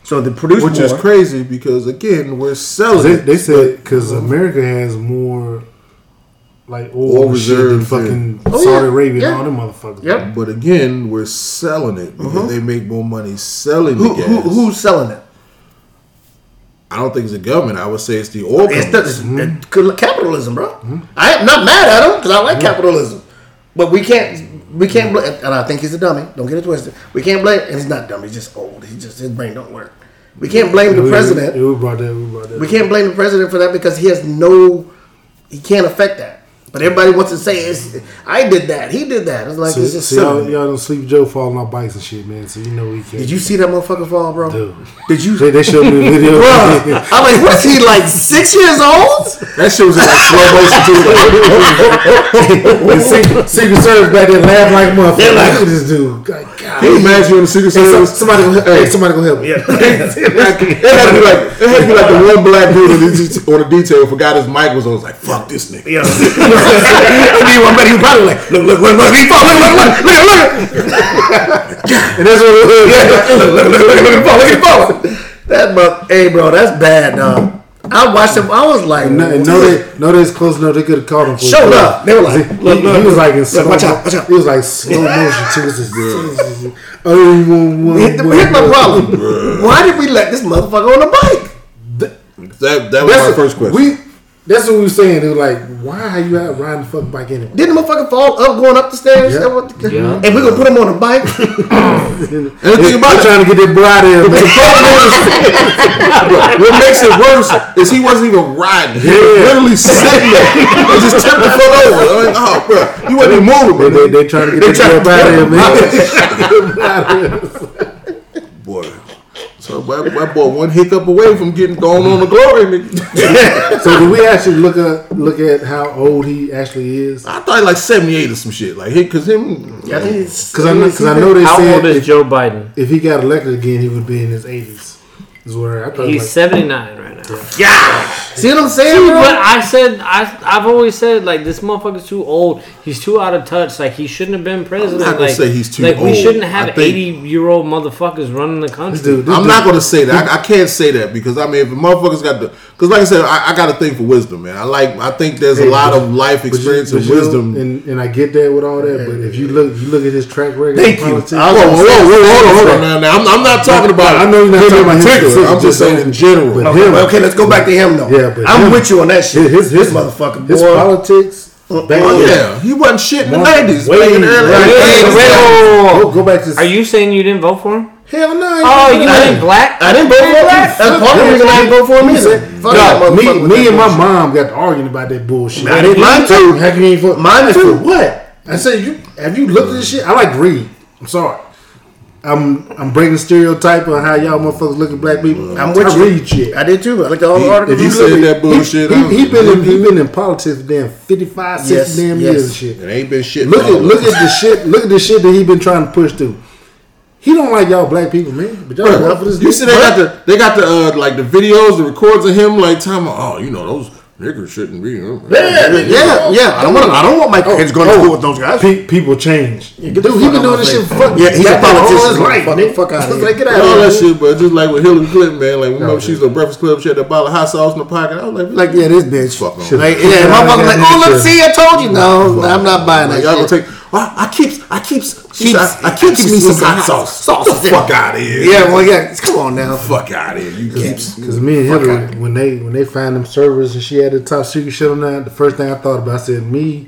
So they produce Which more. is crazy because again we're selling. They, it, they said because America has more like oil, Oil and than fucking Oh, Saudi yeah. Arabia Yeah. and all them motherfuckers. Yep. But again, we're selling it because uh-huh. they make more money selling Who, the gas. who, who's selling it? I don't think it's the government. I would say it's the oil It's, the, it's the- capitalism, bro. Hmm. I am not mad at them because I like hmm. capitalism, but we can't we can't blame. And I think he's a dummy. Don't get it twisted. We can't blame. And he's not dumb. He's just old. He just his brain don't work. We can't blame the We- president. We, we brought that. We brought that. We can't blame the president for that because he has no. He can't affect that. But everybody wants to say it's. I did that. He did that. It's like So, it's just so y'all, y'all don't sleep Joe falling off bikes and shit, man. So you know he can't. Did you see that motherfucker fall, bro? Dude. Did you? They, they showed me a video. Bruh, I'm like, what's he like? Six years old? That shit was in like slow motion too. Secret, Service back there laugh like a motherfucker. They're like- Look at this dude. God, God. Can you imagine you in the Secret Hey, some- Service? somebody, go, hey, somebody go help me. It had to be like it had to be like the one black dude on the, on the detail forgot his mic was on. Was like fuck this nigga. Yeah. then one buddy was probably like, look, look, look, look, he fall, look, look, look, look, look, look, And that's what it was. look, look, look, look, look, he fall, look, he fall. That, but, hey, bro, that's bad, dog. I watched him. I was like, No, no, they, no, they was close enough. They could have called him. For Showed up. They were like, he, look, look, he was like in slow. watch out, watch out. He was like slow motion too. It was just, oh, one, one, Here's my problem. Why did we let this motherfucker on the bike? That that was my first question. We, that's what we were saying. They were like, why are you out riding the fucking bike anyway? Didn't the motherfucker fall up going up the stairs? Yeah. That what- Yeah. And we gonna put him on a bike? and the thing about it, trying to get that boy out of here, man. what makes it worse is he wasn't even riding. He was Yeah. literally sitting there and just tipped the foot over. I'm like, oh, bro, you wasn't even moving. They, they, they trying to get They that boy trying out to- of here, man. boy. So that, that boy one hiccup away from getting thrown on the glory. so did we actually look at look at how old he actually is? I thought like seventy eight or some shit. Like he, cause him, Yeah, I think Because I know, cause I know they How said old is if, Joe Biden? if he got elected again, he would be in his eighties. Is where I thought. He's like, 79 right now. See what I'm saying, bro? But I said I I've always said like this motherfucker's too old. He's too out of touch. Like he shouldn't have been president. not gonna like, say he's too like we shouldn't have think- eighty year old motherfuckers running the country. this dude, I'm dude- not gonna say that. I, I can't say that because I mean, if a motherfuckers got the, because like I said, I, I got a thing for wisdom, man. I like, I think there's a lot but- of life but you- experience but and you wisdom. and, and I get that with all that. But if you look, you look at his track record. Thank you. politics- I Whoa, was whoa, whoa, whoa, hold on, hold on. Now, now I'm, I'm not talking about. I know you're not talking about him specifically, I'm just saying in general. but Okay, him- well, okay, let's go back to him though. Yeah, but I'm him- with you on that shit. his, his, this motherfucker, his boy. politics. Back Oh, oh yeah, he wasn't shit in the nineties. way- Way in the early right. Wait, wait, 80s. wait. Go, go back to. Are you saying you didn't vote for him? Hell no. I Oh, ain't you doing ain't black? I didn't vote for him. black? That's part of the reason I didn't vote for him either. said, Fuck that "Dog, motherfucker me, me that and my bullshit. mom got to arguing about that bullshit. I did mine too. How can you vote? Mine I too. For what? I said, you have you looked at this shit? I like read. I'm sorry. I'm I'm breaking stereotype on how y'all motherfuckers look at black people. I'm with I you. read shit. I did too. I looked at all the articles. if you you said that bullshit, He, I- he, he been in, he been in politics for damn 55, 60 Yes, damn yes. years and shit. It ain't been shit. Look at look at the shit. Look at the shit that he been trying to push through. He don't like y'all black people, man. But y'all love for this. you see, they got the they got the uh, like the videos, the records of him like time. Oh, you know those niggas shouldn't be. uh, at. Yeah, yeah. I don't want. I don't want my kids going to school with those guys. Pe- people change. get Dude, he fuck been doing this shit face. for fucking Yeah, he's a goddamn all politician. his life, Fuck- nigga. fuck outta here. Like, get out all of that shit, but just like with Hillary Clinton, man, like remember she's at Breakfast Club, she had a bottle of hot sauce in the pocket. I was like, Like, yeah, this bitch. Fuck on. Like, yeah, motherfucker like, oh, look, see, I told you. No, I'm not buying that y'all shit. gonna take. Well, I keeps, I keeps, Keeps- I, I keeps me some hot sauce. Sauce. Get the fuck out of here. Yeah, well, yeah. Come on now. fuck out of here. You keeps. Because me and Hillary, when they when they found them servers and she had the top secret shit on that, the first thing I thought about, I said, me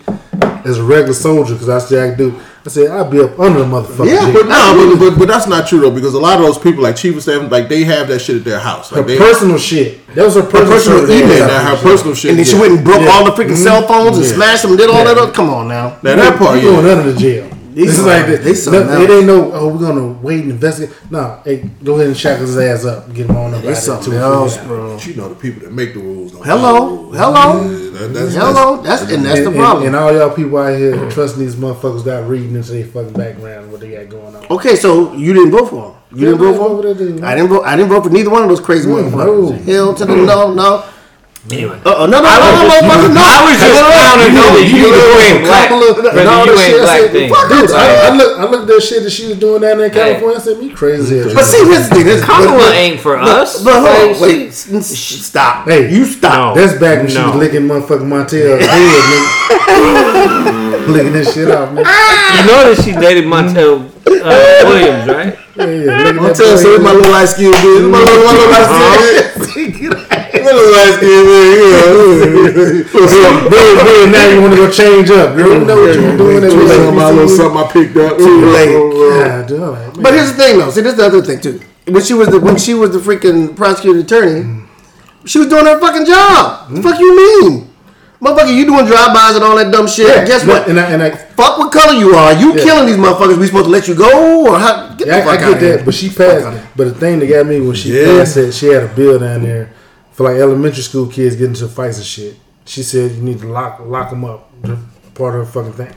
as a regular soldier, because I said I do, I said I'd be up under the motherfucker. Yeah, But no, but, but but that's not true though because a lot of those people like chief of staff like they have that shit at their house. her Like they, personal shit. That was her personal, personal server. email. yeah, that her personal shit. And then she went and broke Yeah. all the freaking mm-hmm. cell phones and Yeah. smashed them, and did all Yeah. that. Other. Come on now. Now that part, you going yeah. under the jail. These This is are- like that. these No, something it else. ain't no. Oh, we're gonna wait and investigate. No, hey, go ahead and shackle his ass up. Get him on up. It's there, something too, else, figure it out. bro. But you know the people that make the rules. Don't Hello, the rules. hello, Yeah, that- that's- hello. That's and that's the problem. And, and all y'all people out here trusting these motherfuckers without reading into their fucking background, what they got going on. Okay, so you didn't vote for him. You didn't vote for him. I didn't vote. I didn't vote for neither one of those crazy No, motherfuckers. no. Hell to the no, no. Anyway. Uh, uh, no, no, no, I was no, just- motherfucker, no. I was just Hey, clowning You know, that you you need to ain't bring black. Kamala and Brother, all you that ain't shit. I black said, thing. Dude, I, I look, I looked at that shit that she was doing down there in Hey. California. I said, me crazy. But hell. see, here's the thing. This, Kamala ain't for us. But hold on, Like, wait. she- s- s- Stop. Hey, you stop. No. That's back when she was licking motherfucking Montel's head, nigga. licking this shit off, man. You know that she dated Montel uh, Williams, right? Yeah, yeah. Licking I'm that telling you, boy so my little light skin bitch. My little, my little light skin bitch. My little light skin bitch. Yeah. Then, then now you want to go change up. You know what you were doing. Too late my little something I picked up. Too late. Yeah, dude, all right. But here's the thing, though. See, this is the other thing too. When she was the when she was the freaking prosecuting attorney, she was doing her fucking job. The fuck you mean, motherfucker? You doing drive-bys and all that dumb shit? Yeah, Guess what? And I, and I, Fuck what color you are. You Yeah. killing these motherfuckers. We supposed to let you go or how? Get Yeah, the I, I fuck get of that, here. but she passed. But the thing that got me when she Yeah. passed it, she had a bill down there for like elementary school kids getting into fights and shit. She said you need to lock lock them up. Part of her fucking thing.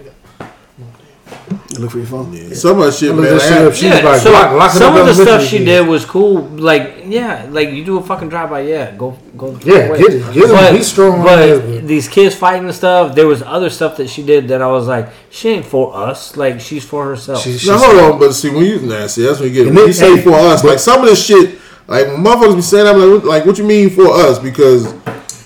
Look for your phone. Some of that shit, man. that shit She was Yeah, like, so lock, lock some up of the stuff she kids. did was cool. Like, yeah, like you do a fucking drive by, yeah, go, go. Yeah, away. get it, get him, he's strong But his, but- these kids fighting and stuff, there was other stuff that she did that I was like, she ain't for us. Like, she's for herself. She- she- Now hold on, but see when you nah, see that's when you get it. And When then- you say for us, but- like some of this shit, like motherfuckers be saying, I'm like, what- like, what you mean for us? Because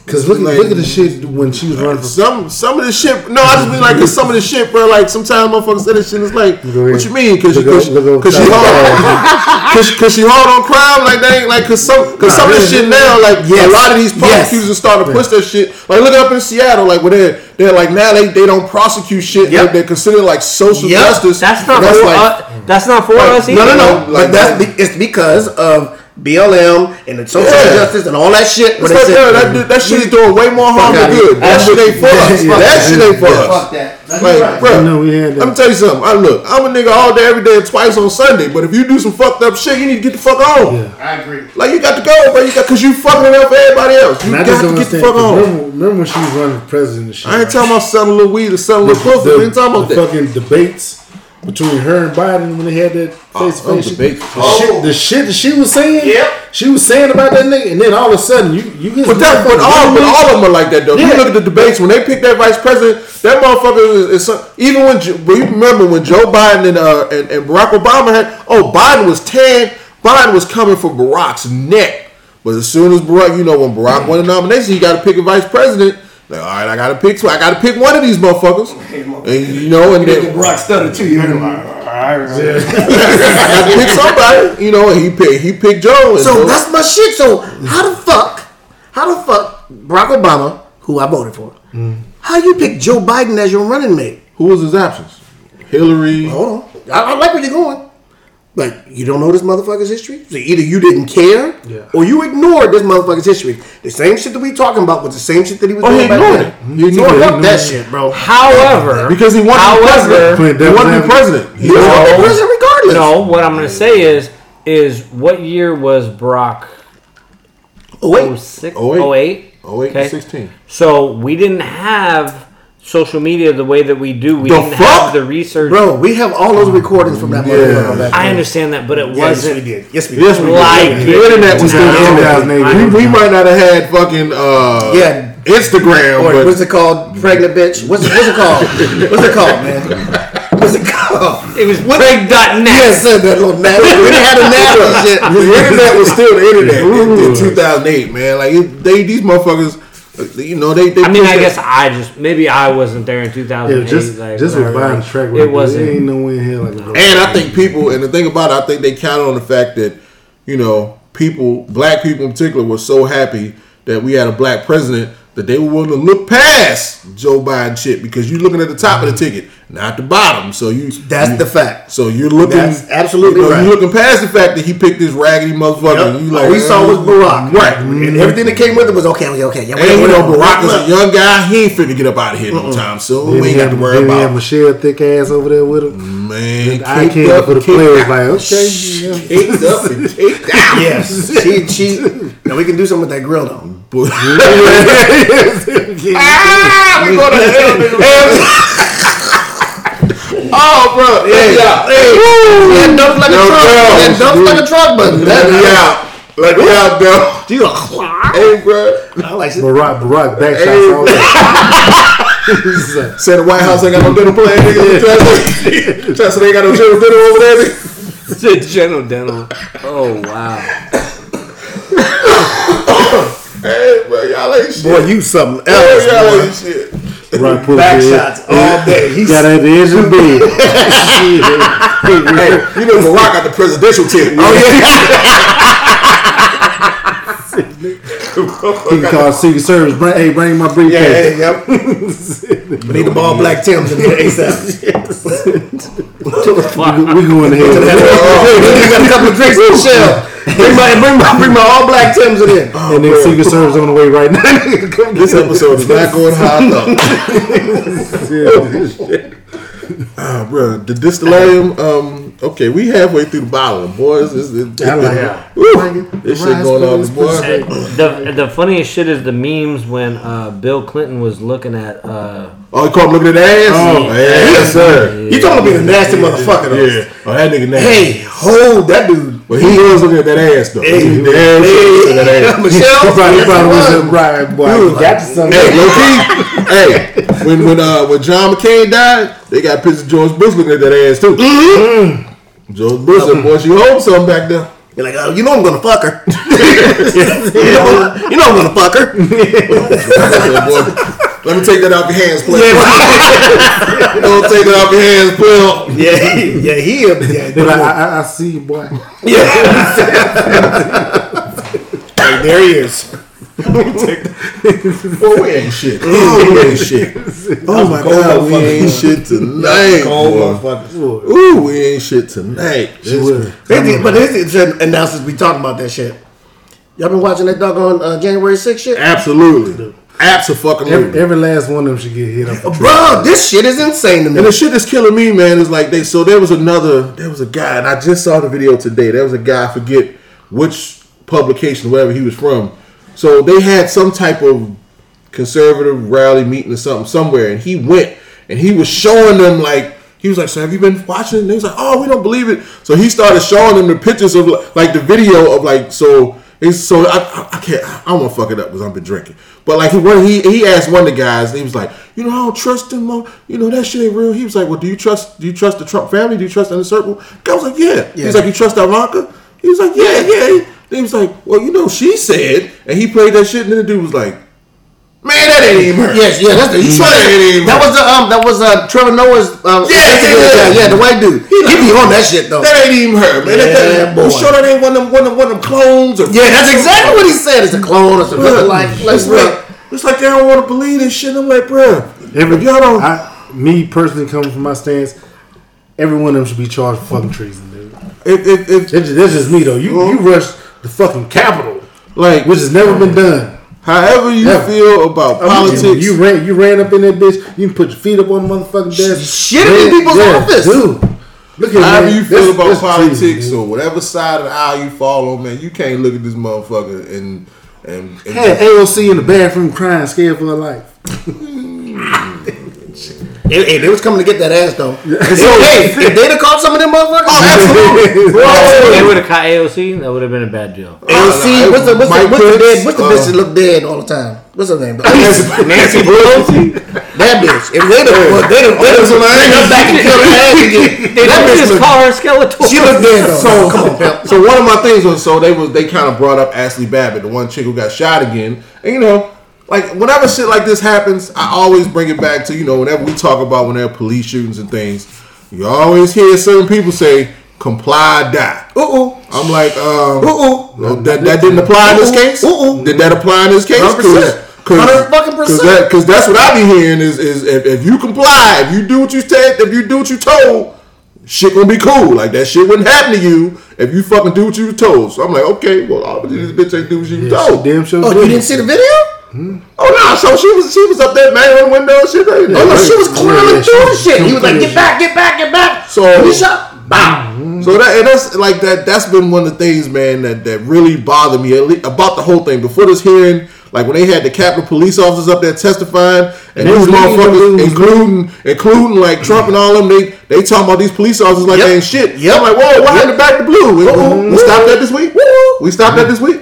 Cause look, at Like- look at the shit when she was running for. some some of the shit. No, I just mean like 'cause some of the shit, bro. Like sometimes motherfuckers say this shit. It's like, what you mean? Because Look because up- look up because she hard, because because she hard on crime. Like they ain't like because some because some of the shit now, like Yes. a lot of these Yes. prosecutors are starting to push that shit. Like look up in Seattle, like where they're they're like now they, they don't prosecute shit. Yep. Like, they're considered like social Yep. justice. that's not And for like, us. That's not for Like, us either. No, no, no. Like that's that. be, it's because of BLM and the social Yeah. justice and all that shit. It's like, they yeah, that, that shit is doing way more harm than good. here. That shit ain't for us. Yeah. That shit ain't for us. Fuck that. That's Like, right. bro, You know we had that. I'm tell you something. I look, I'm a nigga all day, every day, and twice on Sunday. But if you do some fucked up shit, you need to get the fuck on. Yeah. I agree. Like you got to go, bro. You got because you fucking up for everybody else. You got to get the understand. fuck 'cause on. Remember, remember when she was running for president and shit? I ain't right? talking about selling a little weed or selling a little pussy. I ain't talking about the that. fucking debates between her and Biden when they had that face to face debate. The, shit, the shit that she was saying, Yep. she was saying about that nigga, and then all of a sudden you you get But that, but all, but all of them are like that though. If Yeah. You look at the debates when they pick that vice president. That motherfucker is, is some, even when but you remember when Joe Biden and uh and, and Barack Obama had oh Biden was tan. Biden was coming for Barack's neck. But as soon as Barack, you know, when Barack won the nomination, he got to pick a vice president. Like, all right, I got to pick two. I got to pick one of these motherfuckers. And you know, and then Brock stutter too. You heard him. I got to pick somebody. You know, and he picked he picked Joe. And So Joe- that's my shit. So how the fuck, how the fuck Barack Obama, who I voted for, mm. how you pick Joe Biden as your running mate? who was his options? Hillary. Hold on, I, I like where you're going. Like you don't know this motherfucker's history. So either you didn't care, Yeah. or you ignored this motherfucker's history. The same shit that we talking about was the same shit that he was Oh, he doing back ignored then. it. He ignored Fuck it. that shit, bro. However, Because he wanted to be president. Playing He wanted to be president. He He was No. gonna be president regardless. no. What I'm gonna say is, is what year was Brock? Oh wait, 06? 08. 08? Oh, wait, Okay. 16. So we didn't have social media the way that we do. We The didn't fuck? have the research. bro, we have all those recordings from that Yeah. motherfucker I understand that, but it Yes, we wasn't. did. Yes, we Yes, did. we Like did. The internet was still Yeah. the internet. 2008. We, we might not have had fucking uh, Yeah. Instagram, Or but what's it called? Pregnant bitch. What's it, what's it called? What's it called, man? What's it called? It was Craig.net. Yes, that little nap. We didn't have a nap and shit. the internet was still the internet in, in 2008, man. Like it, they, these motherfuckers, you know, they. they I mean, push I that- guess I just maybe I wasn't there in 2008. Yeah, just like, just with buying like, track It wasn't. There ain't no way in hell like a And I think people, and the thing about it, I think they count on the fact that, you know, people, black people in particular, were so happy that we had a black president that they were willing to look past Joe Biden shit because you're looking at the top of the ticket, not the bottom. So you That's you- the fact. So you're looking. That's absolutely you know, right. You're looking past the fact that he picked this raggedy motherfucker. And you All like, we saw was uh, Barack. right? And everything that came with it was okay, okay, okay. Yeah, And you know. Barack is a young guy. He ain't finna get up out of here no time soon. We ain't got to worry then he had about. Michelle thick ass over there with him. Man, I kicked can't up for the players out. like okay, yeah. Up and kicked out. Yes, she she. Now we can do something with that grill though. Ah, we go to hell, oh, bro, Hey, yeah, hey, that dumps like a truck. girl. That dumps like a truck, but that out, let me out, though. you like, Hey, bro, I like it. Barack Barack back shots Hey, all day. He's like, said the White House ain't got no dinner plan, nigga. Try to say they ain't got no general dinner over there, nigga. General Dental. Oh wow. Hey, bro, y'all ain't shit. Boy, you something else. y'all ain't shit. Barack put Back his- shots all day. He's Got at the edge of the bed. Hey, you know Barack got the presidential tip. Oh, He can call Secret Service. Bring, hey, bring my briefcase. yeah, yep. we need the ball black Tims in here ASAP. We going ahead. you got a couple of drinks in the shell. Bring my, bring my, bring my all black Tims in here. and then Secret Service on the way right now. This episode is not going how I thought. Ah, bro, the distillarium. Um, okay, we halfway through the bottle, boys. This, this, I like Yeah. Woo, this shit going on, boy. The the funniest shit is the memes when uh, Bill Clinton was looking at. Uh, Oh, you caught him looking at the ass? Oh, yes, sir. You talking about being a nasty motherfucker though. Yeah. Oh, that nigga nasty. Hey, hold that dude. But he was looking at that ass, though. Hey, the ass, hey, that ass. Michelle. Probably, probably was yes, a right boy. Dude, You got you. Hey, low key. hey, when when uh when John McCain died, they got pictures of George Bush looking at that ass too. George Bush said, "Boy, she hold something back there." You're like, oh, you know I'm gonna fuck her. you, know, you know I'm gonna fuck her. I said, "Boy, Let me take that off your hands, player. Don't take that off your hands, player. Yeah, he- yeah, he, yeah, They're I, I, I see you, boy. Hey, there he is. Boy, we ain't shit. Oh, we ain't shit. Oh my god, we ain't shit tonight. Ooh, we ain't shit tonight. They did- But is announcements we talking about that shit. Y'all been watching that doggone uh, January 6th shit? Absolutely. Absolutely. Every, every last one of them should get hit up. Bro, this shit is insane to me. And the shit that's killing me, man, is like they. So there was another. There was a guy, and I just saw the video today. There was a guy, I forget which publication, wherever he was from. So they had some type of conservative rally meeting or something somewhere, and he went and he was showing them like. He was like, "So have you been watching?" And they was like, "Oh, we don't believe it." So he started showing them the pictures of like the video of like so. It's, so I, I, I can't. I don't want to fuck it up because I've been drinking. But like when he he asked one of the guys, and he was like, "You know, I don't trust him. You know that shit ain't real." He was like, "Well, do you trust? Do you trust the Trump family? Do you trust in the circle?" The guy was like, "Yeah." He Yeah. like, "You trust Ivanka?" He was like, "Yeah, yeah." He was like, "Well, you know, she said," and he played that shit, and then the dude was like, "Man, that ain't even her." Yes, yeah, that's the he That ain't even That was the um, that was uh, Trevor Noah's um, Yeah, Instagram yeah, yeah. yeah, the white dude. He, be on that shit though. That ain't even her, man. That- Yeah, that, boy. You sure that ain't one of them, one of one of them clones? Or Yeah, that's exactly what he said. It's a clone or some Bruh, like, it's like it's like they don't want to believe this shit. I'm like, bruh, Every, if y'all don't, I, me personally, coming from my stance, every one of them should be charged for fucking treason, dude. if if, if That's just, that's me though. You Well- you rushed the fucking Capitol, like which has never been done. however you Never. feel about politics, You, you ran you ran up in that bitch. You can put your feet up on the motherfucking desk. shit in Ran- people's office. dude. Look at however man. you feel That's- about that's politics treason, or whatever side of the aisle you fall on, man, you can't look at this motherfucker and and, and dude. Had AOC in the bathroom crying, scared for her life. Hey, hey, they was coming to get that ass though. hey, if they'd have caught some of them motherfuckers, oh, If they would have caught AOC, that would have been a bad deal. AOC, what's the what's the, what's the dead? What's the uh, bitch that look dead all the time? What's her name? Nancy Pelosi. That bitch. If they'd have, well, they'd have, they'd have bring her back and kill her ass again. They That don't bitch just look- call her Skeletor. She looked dead though. So, come on, pimp. so one of my things was so they was they kind of brought up Ashley Babbitt, the one chick who got shot again, and you know, like whenever shit like this happens, I always bring it back to you know whenever we talk about when there are police shootings and things, you always hear certain people say comply, die. Ooh, ooh. I'm like, um, Ooh, well, that that didn't apply in this case. ooh, ooh. Did that apply in this case? 100%. 100 fucking percent. Because that's what I be hearing is is if, if you comply, if you do what you said, if you do what you told, shit gonna be cool. Like that shit wouldn't happen to you if you fucking do what you were told. So I'm like, okay, well, obviously this bitch ain't do what she was Yeah, she told. damn sure Oh, did. you didn't see the video? Oh no, so she was she was up there banging on the window and shit. Oh no, she was oh, clearly yeah, she doing was shit. He was like, "Get back, get back, get back." So- he shot. Bow. Mm-hmm. So that and that's like that. That's been one of the things, man, that that really bothered me at least, about the whole thing. Before this hearing, like when they had the Capitol police officers up there testifying, and they these motherfuckers, including including like Trump and all them, they they talking about these police officers like Yep. they ain't shit. Yeah, I'm like, whoa, what happened to back to blue? We, we stopped that this week. We stopped that this week.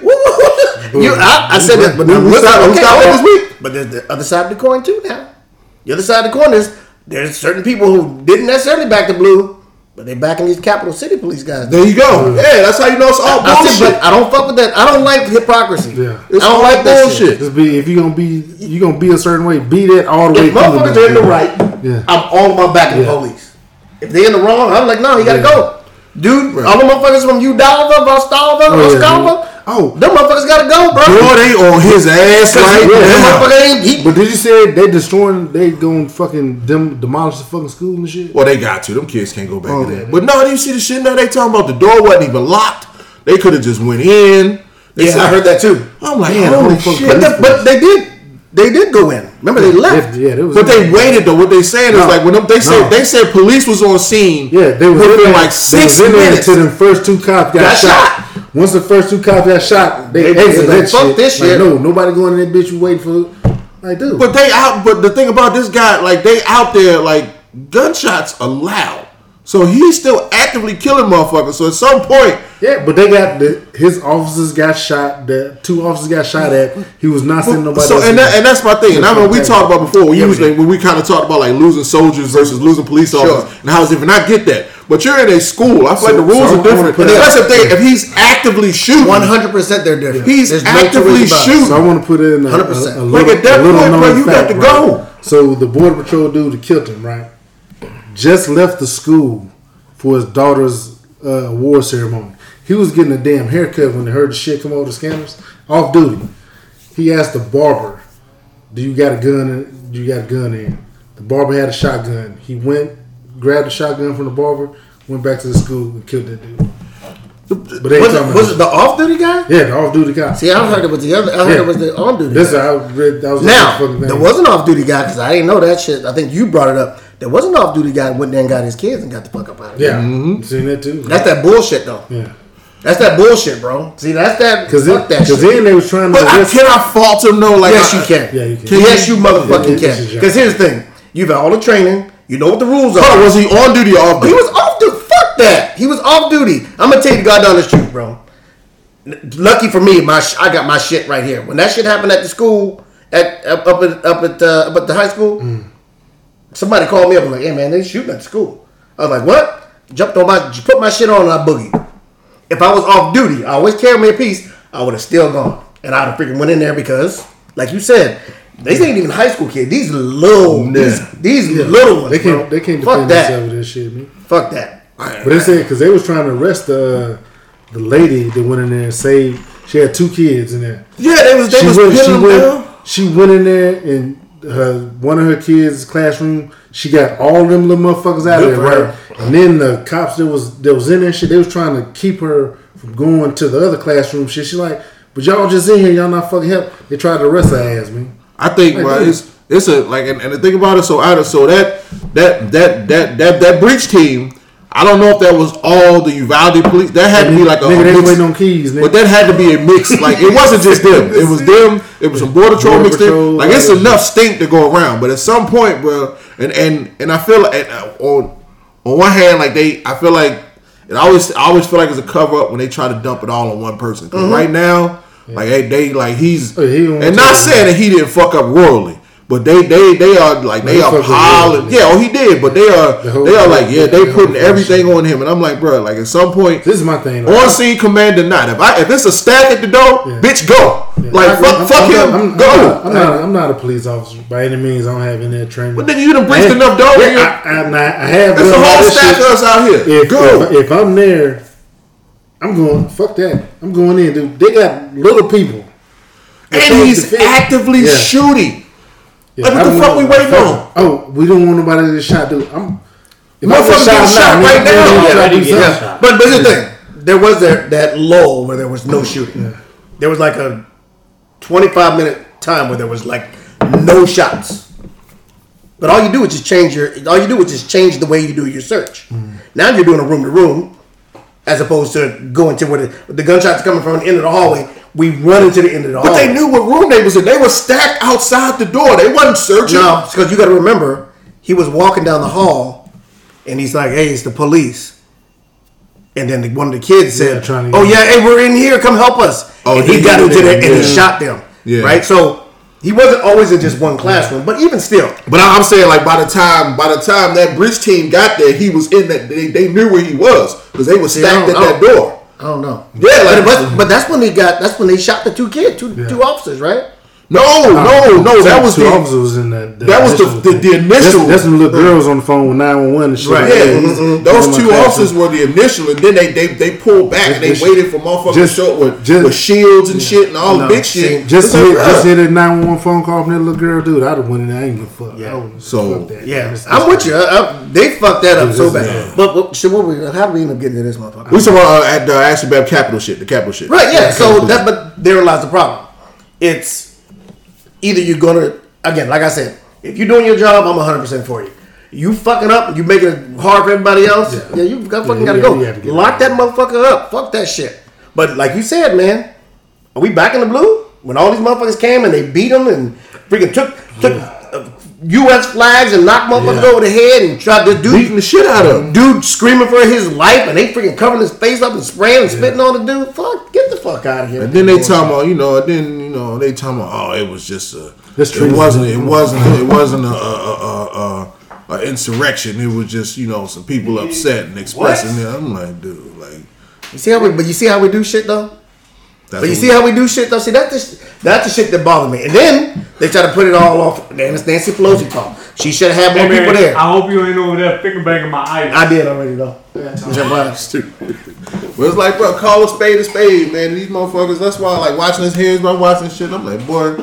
You, I, I said that, but now we listen, stopped- okay, stopped hold that on. this week. But there's the other side of the coin too. Now, the other side of the coin is there's certain people who didn't necessarily back the blue, but they backing these Capitol city police guys. There you go. Yeah, that's how you know it's all I said, bullshit. but I don't fuck with that. I don't like hypocrisy. Yeah. It's I don't like that bullshit. Just be if you gonna be you gonna be a certain way, be that all the way. If motherfuckers are in the right, Yeah. I'm all about backing Yeah. the police. If they're in the wrong, I'm like, no, you gotta Yeah. go. Dude, all the motherfuckers from Udalva, Valstalva, Oh, yeah, Oskalva, Oh. them motherfuckers gotta go, bro. Boy, they on his ass right That now. motherfucker ain't, he, But did you say they destroying? They going fucking them demolish the fucking school and shit? Well, they got to. Them kids can't go back Oh, in there. yeah. But no, do you see the shit now? They talking about the door wasn't even locked. They could have just went in. They yeah, said- I heard that too. I'm like, Man, holy shit. But, the, but they did, they did go in. Remember, they left. If- yeah, they was. But they waited though. What they saying is like when them, they said No. they said police was on scene. Yeah, they was in within like they six was in there minutes. until them first two cops got, Got shot. shot. Once the first two cops got shot, they, They- they that fuck shit. this Like, shit. no, nobody going in that bitch. You waiting for? Like, dude. But they out. But the thing about this guy, like they out there, like gunshots loud. So he's still actively killing motherfuckers. So at some point, yeah, but they got the, his officers got shot. The two officers got shot at. He was not sending nobody. So else and that, and that's my thing. And I mean, we talked about before. We Yeah, we usually when we kind of talked about like losing soldiers versus losing police officers and how it's different. I get that, but you're in a school. I feel like the rules so are different. And that's the thing. If he's actively shooting, One hundred percent, they're different. He's There's no actively two ways about it. shooting. So I want to put in 100%. a, a Like, at that a little point, bro, known you got to right? go. So the border patrol dude that killed him, right, just left the school for his daughter's uh, award ceremony. He was getting a damn haircut when they heard the shit come over the scanners. Off duty, he asked the barber, "Do you got a gun? In, do you got a gun in?" The barber had a shotgun. He went, grabbed the shotgun from the barber, went back to the school and killed that dude. But they Was it, was it the off duty guy? yeah, the off duty guy. See, I heard it was the other. I heard Yeah. it was the on duty. This guy. I read. That was Now the there was an off duty guy because I didn't know that shit. I think you brought it up. There was an off duty guy who went there and got his kids and got the fuck up out of there. Yeah, Mm-hmm. seen that too. That's that bullshit though. yeah, That's that bullshit, bro. See, that's that. because fuck that then they was trying to but I arrest. cannot fault him though. Like yes, I- you can. Yeah, you can. Yes, you motherfucking Yeah, can. his. Because here's the thing: you've had all the training. You know what the rules are. Hold on, was he on duty or off He was off duty. Fuck that. He was off duty. I'm gonna tell you the goddamn honest truth, bro. Lucky for me, my sh- I got my shit right here. When that shit happened at the school, at up up at up at, uh, up at the high school, Mm. Somebody called me up and like, "Hey man, they shooting at the school." I was like, "What?" Jumped on my, put my shit on, and I boogied. If I was off duty, I always carry me a piece. I would have still gone, and I'd have freaking went in there because, like you said, these ain't even high school kids. These little, these, these little ones. They can't. bro. They can't Fuck defend that. themselves with this shit, man. Fuck that. But they said because they was trying to arrest the the lady that went in there and saved. She had two kids in there. Yeah, they was they She was went. She down. went. She went in there and her one of her kids' classroom. She got all them little motherfuckers out Good of there, right? And then the cops that was that was in there, shit, they was trying to keep her from going to the other classroom. Shit, she like, but y'all just in here, y'all not fucking help. They tried to arrest her ass, man. I think, Like, bro, dude. it's it's a like, and, and the thing about it, so out of so that that that that that that breach team, I don't know if that was all the Uvalde police. That had to be like a, nigga, a mix, waiting on keys, nigga. but that had to be a mix. Like it wasn't just them. It was them. It was some border patrol mixed in. Like it's enough stink to go around. But at some point, bro, and and and I feel like and, uh, on on one hand, like they, I feel like it always I always feel like it's a cover up when they try to dump it all on one person. 'Cause right now, like they, they like he's Oh, he and not saying that he didn't fuck up royally. But they, they, they are like they he are piling. Yeah, oh, he did. But they are, The they are like, yeah, they the putting everything on him, and I'm like, bro, like at some point, This is my thing. on scene commander not. If I if it's a stack at the door, Yeah. bitch, go. Like I'm- fuck, I'm- fuck I'm him, I'm, go. I'm not, I'm, not, I'm not a police officer by any means. I don't have any training. but then you done breached I- enough doors. Yeah, I, I, I, I have. There's a whole stack of us out here. If, go. if if I'm there, I'm going. Fuck that. I'm going in, dude. They got little people. and he's actively Yeah. shooting. Yeah, Like, what the fuck we waiting on? Oh, we don't want nobody to get shot, dude. I'm. If I Motherfuckers get getting shot now, right nigga, now. I'm Yeah, trying to ready do to get something. shot. But but here's the thing, there was that, that lull where there was no shooting. There was like a 25 minute time where there was like no shots. But all you do is just change your all you do is just change the way you do your search. Mm-hmm. Now you're doing a room to room, as opposed to going to where the, the gunshots coming from the end of the hallway. We run into the end of the hall. But they knew what room they was in. They were stacked outside the door. They wasn't searching. No, because you got to remember, he was walking down the hall, and he's like, "Hey, it's the police." And then the, one of the kids said, trying to "Oh yeah, hey, we're in here. Come help us." Oh, and he he got into there that, and he shot them. Yeah. Right. So he wasn't always in just one classroom, but even still, But I- I'm saying, like, by the time, by the time that breach team got there, he was in that. They, they knew where he was because they were I stacked at that door. I don't know. Yeah, like- but, but mm. but that's when they got. That's when they shot the two kids, two two officers, right? No, no, no. That was two the. officers was in that. that was the- the- the initial- That's, that's when little girls on the phone with nine one one and shit. Right. Yeah, that. mhm. Those two officers were the initial, and then they they, they pulled back and they Just- waited for motherfuckers just- to show up with, just- with shields and shit and all No, the big see, shit. Just It's like, just hit a nine one one phone call from that little girl, dude. I'd have went in. I ain't give a fuck. Yeah. I So- fuck. Yeah, I'm with you. I, I, they fucked that up so bad. yeah. But, but so what? We, how do we end up getting to this motherfucker? We talking about uh, at the Ashton Bab Capitol shit, the Capitol shit. Right, yeah. So that, but there lies the problem. It's either you're gonna again, like I said, if you're doing your job, I'm 100 percent for you. You fucking up, you making it hard for everybody else. Yeah, Yeah. you got fucking Yeah, gotta you go. gotta- you gotta get Lock that motherfucker up. Fuck that shit. But like you said, man, are we back in the blue when all these motherfuckers came and they beat them and freaking took took U.S. flags and knock motherfuckers Yeah. over the head and tried to do beating the shit out of him. dude screaming for his life and they freaking covering his face up and spraying and spitting on the dude. Fuck, get the fuck out of here. And then they talking about, you know, and then you know they talking about, oh, it was just a, That's it wasn't, it wasn't, it wasn't a, a, a, a, a insurrection. It was just, you know, some people upset and expressing it. I'm like, dude, like, You see how we, but you see how we do shit though. That's But you what see how we do shit though. See that's the, that's the shit that bothered me. And then they try to put it all off. Damn, it's Nancy Pelosi fault. She should have had more Hey, people man, there. I hope you ain't over there finger banging my eyes. I did already though. stupid. But it's like, bro, call a spade a spade, man. These motherfuckers. That's why, I like watching his heads, bro, watching this shit. I'm like, boy,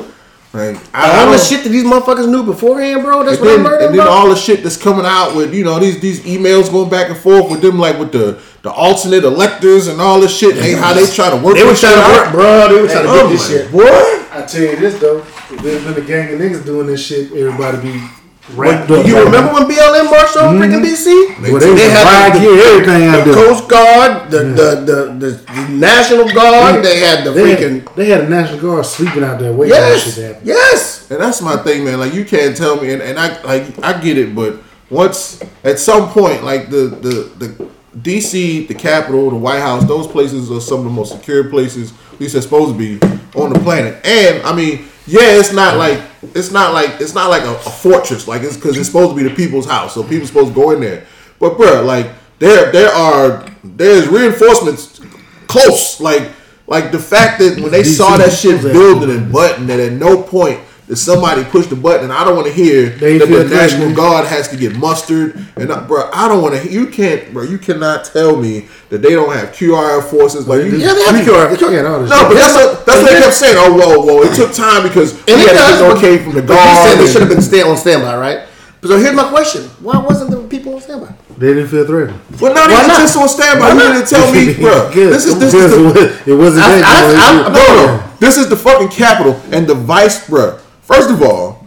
like, I, I all the shit that these motherfuckers knew beforehand, bro. That's what then, I'm murdering, and then bro. all the shit that's coming out with you know these these emails going back and forth with them like with the the alternate electors and all this shit. They, how they try to work. they were trying shit to out. work, bro. They were trying to I'm oh get this shit. What? I tell you this though, if there's been a gang of niggas doing this shit, everybody be wrapped What, up. you right remember when BLM marched on mm-hmm. freaking DC? Well, they, They had had the- gear, everything out The. Coast Guard, the, the, the, the, the National Guard, they had the They freaking. had, they had a National Guard sleeping out there waiting for shit Yes, to yes. And that's my thing, man. Like you can't tell me, and, and I like I get it, but once at some point, like the the the DC, the Capitol, the White House, those places are some of the most secure places, at least they're supposed to be on the planet. And I mean, yeah, it's not like it's not like it's not like a, a fortress, like it's because it's supposed to be the people's house, so people supposed to go in there. But bro, like there there are there's reinforcements close, like like the fact that when they saw that shit building and button, that at no point that somebody pushed the button, and I don't want to hear They that the National threatened. Guard has to get mustered. And I, bro, I don't want to. You can't, bro. You cannot tell me that they don't have QR forces. Like, you, Yeah, they have QR. They Yeah, all no, but that's what, that's what they kept saying. Oh, whoa, whoa! It took time because we had it to get okay from the But you said guard. they should have been stay on standby, right? So here's my question: Why wasn't the people on standby? They didn't feel threatened. Well, not Why even not? just on standby. Why You not? didn't tell me, bro. This is this Because is the, it was- it wasn't I- that. I- good. I- no, no. This is the fucking Capitol and the vice, bruh. First of all,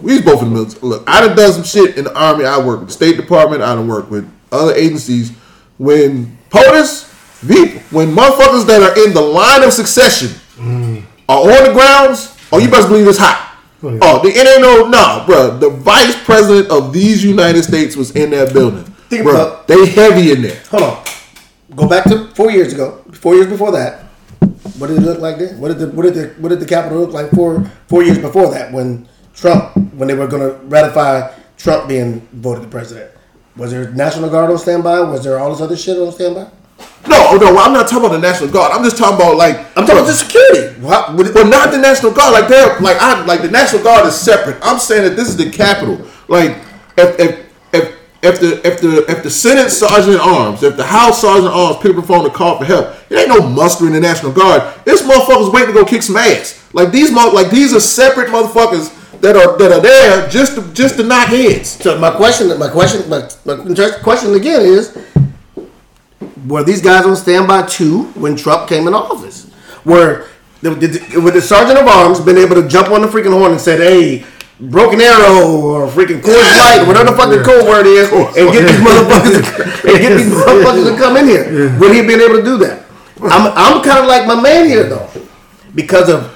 we was both in the military. Look, I done done some shit in the army. I worked with the State Department. I done worked with other agencies. When POTUS, when motherfuckers that are in the line of succession mm. are on the grounds, oh, you best believe it's hot. Oh, yeah. Oh, the, it ain't no, nah, bruh. The vice president of these United States was in that building. Think Bruh, about- they heavy in there. Hold on. Go back to four years ago. Four years before that. What did it look like then? What did the what did the what did the Capitol look like four four years before that when Trump when they were going to ratify Trump being voted the president? Was there National Guard on standby? Was there all this other shit on standby? No, oh, no, I'm not talking about the National Guard. I'm just talking about like I'm talking about the security. What, But not the National Guard. Like they're like I like the National Guard is separate. I'm saying that this is the Capitol. Like if if if the if the if the Senate Sergeant at Arms, if the House Sergeant at Arms pick up the phone to call for help, it ain't no mustering the National Guard. This motherfuckers waiting to go kick some ass. Like these like these are separate motherfuckers that are that are there just to just to knock heads. So my question, my question, my, my question again is: Were these guys on standby too when Trump came in office? Were would the sergeant of arms been able to jump on the freaking horn and said, "Hey, broken arrow or freaking Coors Light, or whatever the fuck the code word is, and get these motherfuckers and get these motherfuckers to come in here"? Would he been able to do that? I'm I'm kind of like my man here though, because of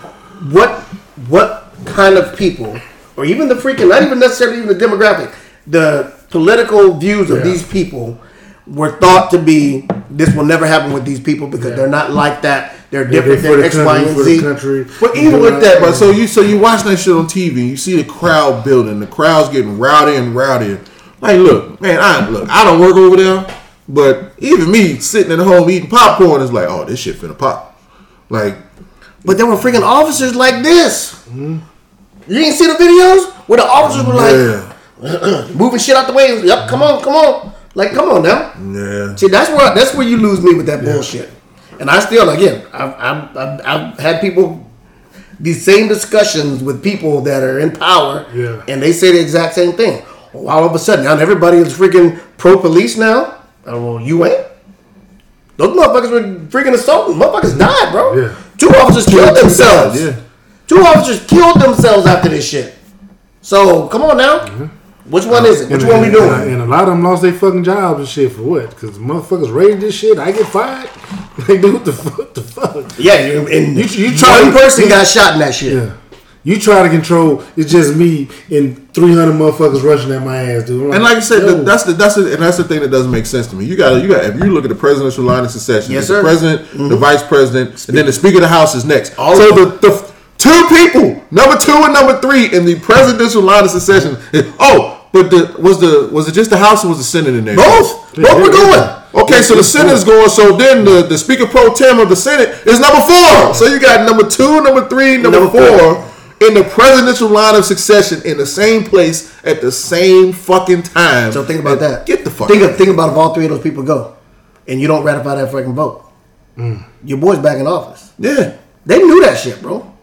what what kind of people, or even the freaking not even necessarily even the demographic, the political views of these people were thought to be this will never happen with these people because they're not like that. They're different for than the X, Y, country, and Z. country. But even with that, but so you so you watch that shit on TV, you see the crowd building, the crowd's getting rowdy and rowdy. Like, look, man, I look, I don't work over there, but even me sitting at home eating popcorn is like, oh, this shit finna pop. Like, But there were freaking officers like this. Hmm? You didn't see the videos where the officers were like yeah, moving shit out the way. Yep, come on, come on. Like, come on now. yeah. See, that's where that's where you lose me with that bullshit. And I still, again, I've, I've, I've, I've had people these same discussions with people that are in power, Yeah. and they say the exact same thing. Well, all of a sudden, now everybody is freaking pro police now. Oh, well, you ain't. Those motherfuckers were freaking assaulting. Motherfuckers died, bro. Yeah. Two officers killed themselves. Yeah. Two officers killed themselves after this shit. So come on now. Mm-hmm. Which one is it? Which And- one we doing? And, and a lot of them lost their fucking jobs and shit for what? Because motherfuckers raised this shit. I get fired. Like, dude, what the fuck? The fuck? yeah, you, and You- you one try- person you- got shot in that shit. Yeah. You try to control. It's just me and three hundred motherfuckers rushing at my ass, dude. I'm And like I said, yo. the, that's the that's the, and that's the thing that doesn't make sense to me. You got you got if you look at the presidential line of succession, Yes, it's the sir. president, the mm-hmm. vice president, and then the speaker of the house is next. All so of the, the two people, number two and number three in the presidential line of succession. Oh, but the was the was it just the house or was the senate in there? Both. Both were going. Okay, so the Senate's going. So then the, the Speaker pro tem of the Senate is number four. So you got number two, number three, number, Number four, in the presidential line of succession in the same place at the same fucking time. So think about uh, that. Get the fuck. Think out. of, think about if all three of those people go, and you don't ratify that fucking vote. Mm. Your boy's back in office. Yeah, They knew that shit, bro.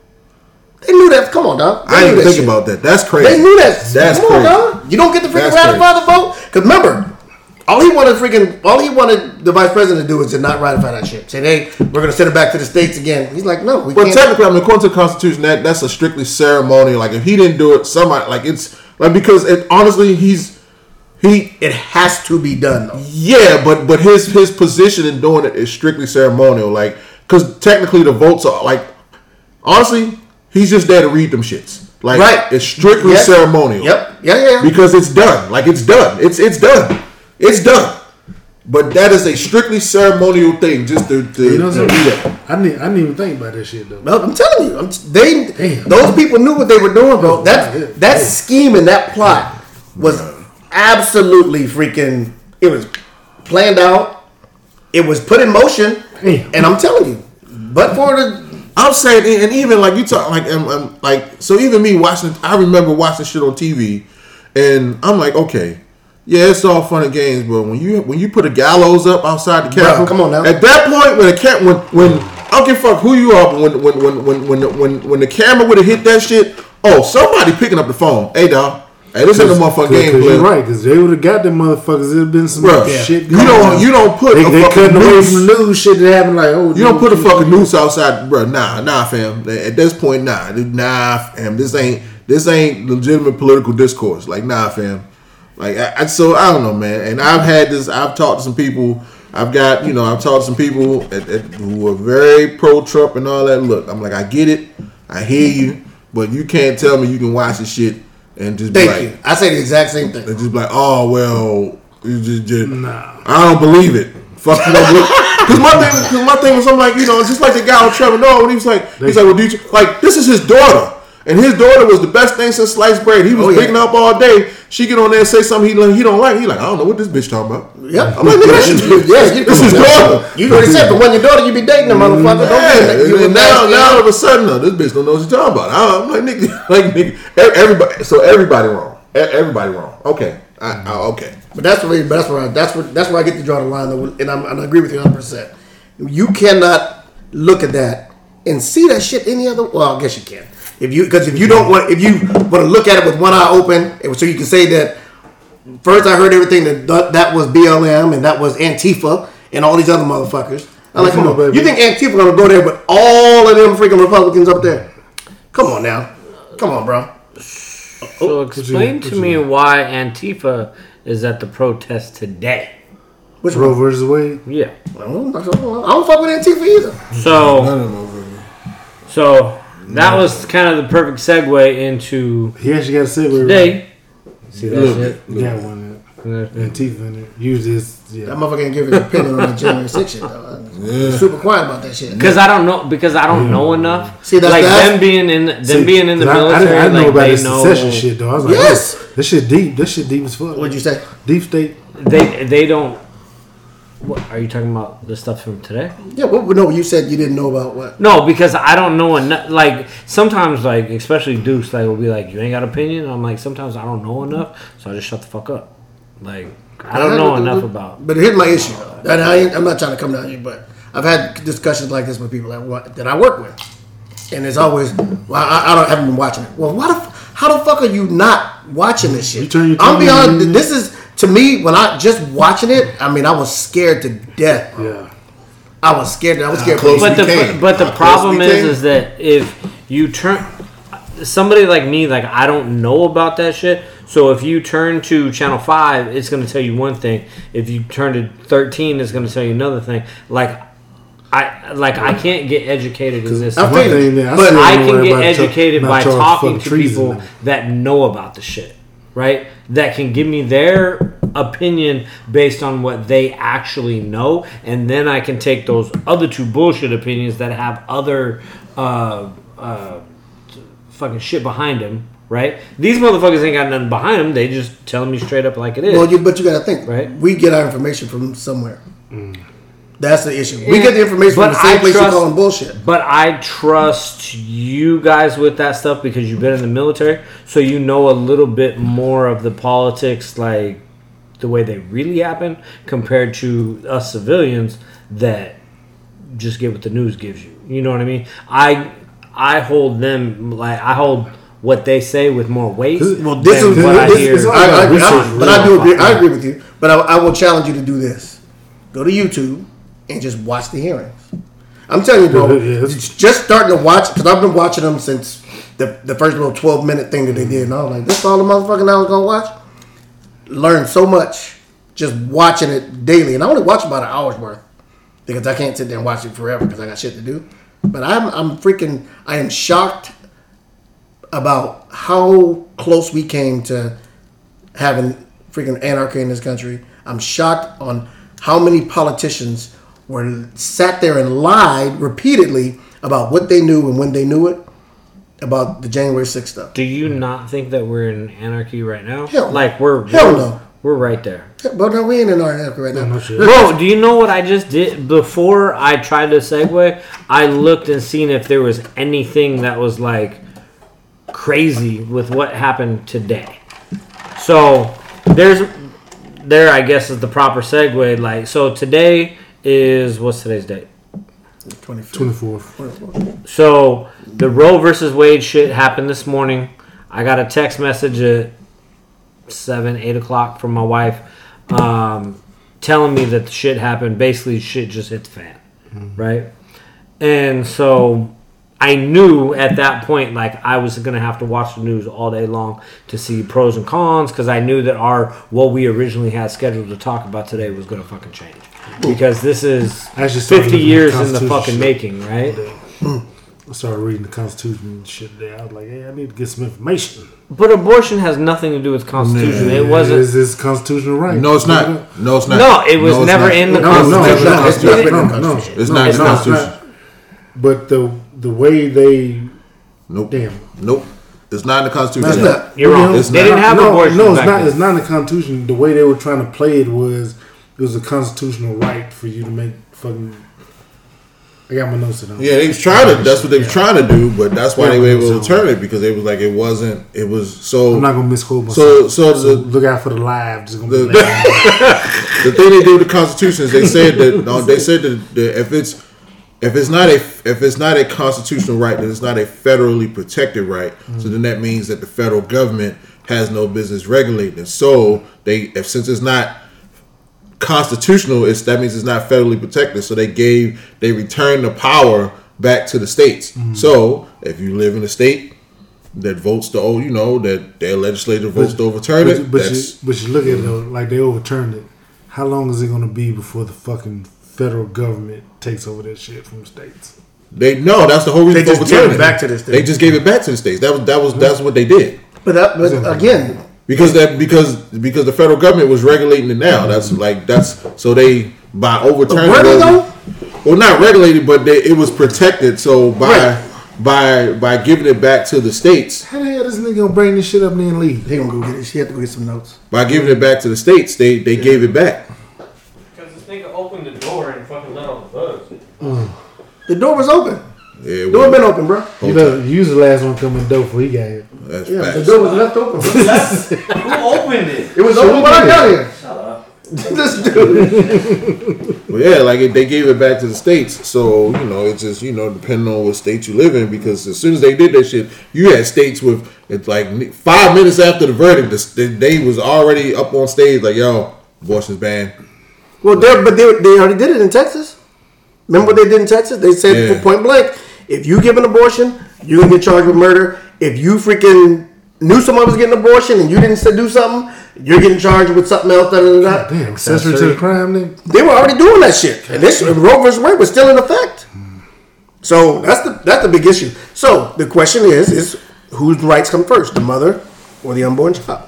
They knew that. Come on, dog. They I didn't think shit. about that. That's crazy. They knew that. That's Come crazy. on, dog. You don't get to freaking ratify the vote. Because remember, all he wanted freaking, all he wanted the vice president to do is to not ratify that shit. Say, hey, we're gonna send it back to the states again. He's like, no, we Well, can't. technically, I mean, according to the Constitution, that that's a strictly ceremonial. Like, if he didn't do it, somebody like it's like because it honestly, he's he it has to be done though. Yeah, but but his his position in doing it is strictly ceremonial. Like, because technically the votes are like, honestly, he's just there to read them shits. Like, Right. it's strictly Yep. ceremonial. Yep. Yeah, yeah. yeah. Because it's done. Like it's done. It's it's done. It's done. But that is a strictly ceremonial thing, just to, to, You know to what do I'm that. I didn't, I didn't even think about that shit though. No, I'm telling you, I'm t- they Damn. those people knew what they were doing, bro. That Yeah. that scheme and that plot was absolutely freaking. It was planned out. It was put in motion, Damn. and I'm telling you, but for the I'm saying, and- and even like you talk, like, um, um, like, so even me watching, I remember watching shit on TV, and I'm like, okay, yeah, it's all fun and games, but when you when you put a gallows up outside the Capitol, come on now. At that point, when the cat, when when I don't give a fuck who you are, but when when when when when the, when, when the camera would have hit that shit, oh, somebody picking up the phone, hey dog, hey, this ain't a motherfucking game Because plan. you're right, because they would have got them motherfuckers. It'd have been some Bruh, shit. you don't on. you don't put They, a they fucking cutting away from the news shit that happened. Like, oh, You don't put a fucking noose outside, bro. Nah, nah, fam. At this point, nah, Dude, nah, fam. This ain't this ain't legitimate political discourse. Like, nah, fam. Like, I, I, so I don't know, man. And I've had this. I've talked to some people. I've got, you know, I've talked to some people at, at, who are very pro Trump and all that. Look, I'm like, I get it, I hear you, but you can't tell me you can watch this shit and just be Thank like, you. I say the exact same thing. and just be like, oh well, you just, just Nah. I don't believe it. Fuck you don't believe. Because my thing, because my thing was, I'm like, you know, it's just like the guy with Trevor Noah when he was like, he's like, well, do you like this is his daughter, and his daughter was the best thing since sliced bread. He was Oh, yeah. picking up all day. She get on there and say something he like, he don't like. He like, I don't know what this bitch talking about. Yep. I'm like, nigga, that's Yes, you- this is daughter. You already said, but when your daughter, you be dating a motherfucker. Don't Yeah, be, you and now, now all of a sudden, no, this bitch don't know what she's talking about. I'm like, nigga, like, nigga, everybody. So everybody wrong. Everybody wrong. Okay, I, I, okay. But that's where that's where I, that's where that's where I get to draw the line, though, and, I'm, and I agree with you 100. percent You cannot look at that and see that shit any other. Well, I guess you can if you because if you don't want if you want to look at it with one eye open, so you can say that first I heard everything that that, that was BLM and that was Antifa and all these other motherfuckers. I'm like, come on, baby. you think Antifa gonna go there with all of them freaking Republicans up there? Come on now, come on, bro. So oh, explain what to me mean? why Antifa is at the protest today. Which Roe one? versus Wade. Yeah. I don't, I don't I don't fuck with Antifa either. So I don't know, bro. so that was kind of the perfect segue into He actually got a segue. Right. today. See that Little shit? bit. He got one. And teeth in it. Use this. That Yeah. motherfucker ain't give his opinion on that January 6th shit, though. Yeah. Super quiet about that shit. Because I don't know. Because I don't know enough. See, that's- like that's- them being in them See, being in the 'cause I- military. I, didn't, I didn't like, know about they this know, secession shit though. I was like, Yes! oh, this shit deep. This shit deep as fuck. What'd you say? Deep state. They they don't. What are you talking about? The stuff from today? Yeah, what, no, you said you didn't know about what? No, because I don't know enough. Like sometimes, like especially Deuce, like will be like, "You ain't got opinion." I'm like, sometimes I don't know enough, so I just shut the fuck up. Like I don't know enough about. But here's my issue. And I ain't, I'm not trying to come down you, but I've had discussions like this with people that, wa- that I work with. And it's always, well, I, I don't haven't been watching it. Well, why the, f- how the fuck are you not watching this shit? You turn your I'm beyond. This is to me when I just watching it. I mean, I was scared to death. Yeah. I was scared. I was scared. close But the became. but the How close problem is became. is that if you turn somebody like me, like I don't know about that shit. So if you turn to channel five, it's going to tell you one thing. If you turn to thirteen, it's going to tell you another thing. Like I like I can't get educated in this. I One feel you. thing that But I can get educated by talking to treason. people that know about the shit, right? That can give me their opinion based on what they actually know, and then I can take those other two bullshit opinions that have other uh, uh, fucking shit behind them, right? These motherfuckers ain't got nothing behind them. They just telling me straight up like it is. Well, you, but you got to think, Right. We get our information from somewhere. That's the issue. We get the information But from the same I place trust- you calling bullshit. But I trust you guys with that stuff because you've been in the military, so you know a little bit more of the politics, like the way they really happen, compared to us civilians that just get what the news gives you. You know what I mean? I I hold them like I hold what they say with more weight. Well, this is what I hear. I, I, I- but I do agree. I agree with you. But I, I will challenge you to do this: go to YouTube and just watch the hearings. I'm telling you, bro. Just starting to watch because I've been watching them since the the first little 12 minute thing that they did, and I was like, "This all the motherfucking I was gonna watch." Learn so much just watching it daily, and I only watch about an hour's worth because I can't sit there and watch it forever because I got shit to do. But I'm I'm freaking I am shocked about how close we came to having freaking anarchy in this country. I'm shocked on how many politicians were sat there and lied repeatedly about what they knew and when they knew it about the January 6th stuff. Do you not think that we're in anarchy right now? Hell like we're Hell we're, no. We're right there. But no, we ain't in Antarctica right now. No. Bro, do you know what I just did before I tried to segue? I looked and seen if there was anything that was like crazy with what happened today. So there's there I guess is the proper segue. Like so today is what's today's date? 24th. So the Roe versus Wade shit happened this morning. I got a text message at seven, eight o'clock from my wife, um, telling me that the shit happened. Basically, shit just hit the fan, right? And so I knew at that point, like I was gonna have to watch the news all day long to see pros and cons, because I knew that our what we originally had scheduled to talk about today was gonna fucking change. Because this is actually 50 years in the fucking shit making, right? I started reading the Constitution and shit today. I was like, hey, I need to get some information. But abortion has nothing to do with the Constitution. it wasn't. Is this constitutional right? No, it's not. No, it's not. No, it was it's never not. in the No, no, It's it's not. not. It's It's not. not. in the No, no, It's not in not. But the the way they Nope. damn. Nope. It's not in the Constitution. It's not. You're wrong. It's they not. didn't have no, abortion. No, it's back not. then. It's not in the Constitution. The way they were trying to play it was it was a constitutional right for you to make fucking. I got my notes in. Them. Yeah, they was trying to. That's what they was trying to do, but that's why Yeah, they were able to turn it because they was like it wasn't. It was so. I'm not gonna misquote So, myself. so the, look out for the live. The- the thing they do with the Constitution is they said that no, they said that, that if it's if it's not a if it's not a constitutional right, then it's not a federally protected right. So then that means that the federal government has no business regulating it. So they if since it's not constitutional, it's that means it's not federally protected. So they gave they returned the power back to the states. Mm-hmm. So if you live in a state that votes to oh you know that their legislature votes to overturn but, it, but, you, but you look at it though, like they overturned it. How long is it gonna be before the fucking federal government takes over that shit from the states? They no, that's the whole reason They just gave it back to the states. They just gave it back to the states. That was that was that's what they did But, that, but again, because that because because the federal government was regulating it now. That's like that's so they by overturning. Were they though? Well, not regulated, but they, it was protected. So by Right. by by giving it back to the states, How the hell is this nigga gonna bring this shit up and then leave? They gonna go get it. She had to go get some notes. by giving it back to the states, they they gave it back. Because this nigga opened the door and fucking let all the bugs. The door was open. Yeah, The door been open, bro. You know, you was the last one coming dope before he got here. that's Yeah, the door was left open. Who opened it? It was So open when I did got it. here. this dude. Well, yeah, like it, they gave it back to the states. So you know, it's just you know depending on what state you live in. Because as soon as they did that shit, you had states with it's like five minutes after the verdict, the, they was already up on stage like, "Yo, abortion's banned." Well, they but they, they already did it in Texas. Remember what they did in Texas? They said Yeah. point blank, if you give an abortion, you're gonna get charged with murder. If you freaking knew someone was getting an abortion and you didn't say- do something, you're getting charged with something else. Da, da, da, da. Damn, accessory to the crime, nigga. They were already doing that shit, and this Roe versus Wade was still in effect. So that's the that's the big issue. So the question is is whose rights come first, the mother or the unborn child?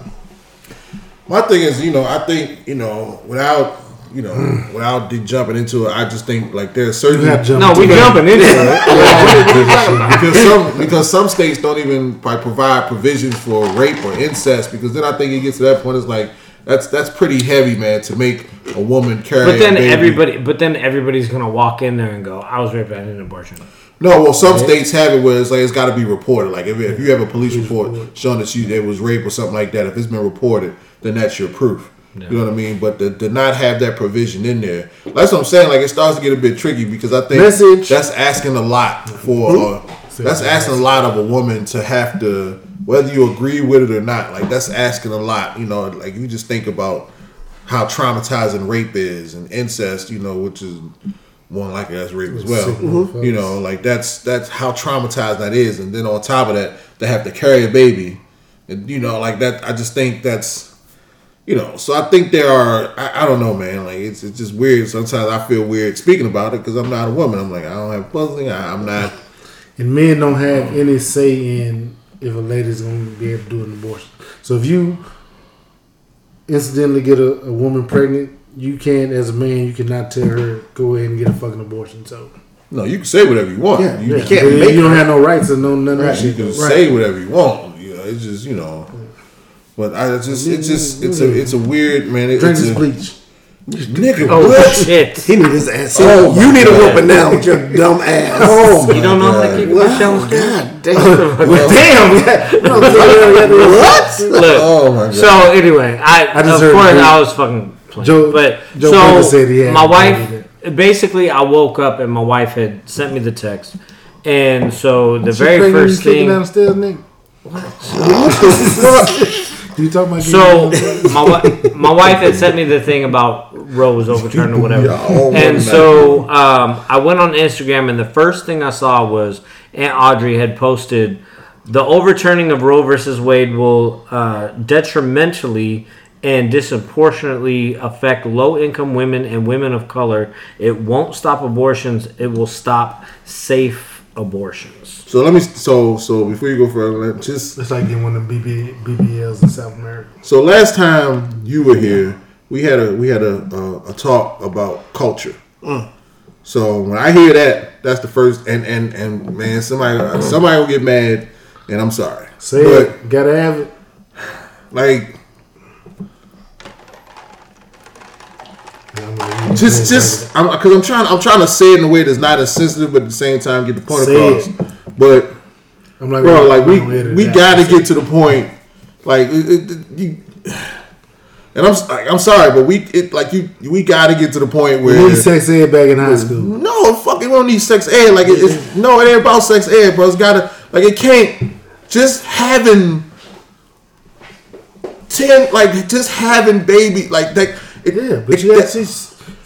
My thing is, you know, I think you know without you know without de- jumping into it, I just think like there's certain You jump. No, we into it. jumping into it. because some because some states don't even like, provide provisions for rape or incest because then I think it gets to that point it's like that's that's pretty heavy man to make a woman carry But then a baby. everybody, but then everybody's gonna walk in there and go, "I was raped. I had an abortion." no well some states have it where it's like it's got to be reported like if, if you have a police report showing that you it was rape or something like that if it's been reported then that's your proof you know what I mean? But to, to not have that provision in there that's what I'm saying like it starts to get a bit tricky because I think Message. that's asking a lot for uh, that's asking a lot of a woman to have to whether you agree with it or not like that's asking a lot you know like you just think about how traumatizing rape is and incest you know which is one like it as rape as well. Sick motherfuckers. you know like that's that's how traumatized that is. And then on top of that they have to carry a baby. And you know like that i just think that's you know so i think there are i, I don't know man. Like it's, it's just weird. Sometimes i feel weird speaking about it because i'm not a woman. I'm like i don't have puzzling I, i'm not. And men don't have any say in if a lady's going to be able to do an abortion. So if you incidentally get a, a woman pregnant, you can't, as a man, you cannot tell her go ahead and get a fucking abortion. So no you can say whatever you want. Yeah, you, You can't you, don't have no rights or no none of that you can though. say whatever you want. You know it's just you know But I just, it's just, it's a, it's a weird man. It, Drink it's this a, bleach. nigga. Oh what? shit! He need his ass. Oh, you my need a God. whooping now with your dumb ass. Oh, oh You don't know how to keep your Wow, down the God damn. Damn. Yeah. what? Look. Oh my god. So anyway, I, I of course I was fucking playing. Joe- but Joe so said he had my wife do basically I woke up and my wife had sent me the text, and so the She very pregnant, first you kicking thing. downstairs, nigga. You talking about So my wi- my wife had sent me the thing about Roe's overturned or whatever, oh and so um, I went on Instagram and the first thing I saw was Aunt Audrey had posted the overturning of Roe versus Wade will uh, detrimentally and disproportionately affect low income women and women of color. It won't stop abortions. It will stop safe abortions. So let me. So so before you go further, let just It's like getting one of them BB, BBLs in South America. so last time you were here, we had a we had a a, a talk about culture. Mm. So when I hear that, that's the first. And and and man, somebody somebody will get mad, and I'm sorry. Say but it. Gotta have it. like I'm gonna use just just later. I'm because I'm trying I'm trying to say it in a way that's not as sensitive, but at the same time get the point Say across. But I'm like, bro, like we we got to get to the point. Like it, it, it- you, and I'm like, I'm sorry, but we it like you we got to get to the point where We where need sex ed back in high school. no fucking we don't need sex ed. Like it, it's no, it ain't about sex ed, bro. It's gotta like it can't just having ten like just having baby like that. It, Yeah, but you gotta that- teach,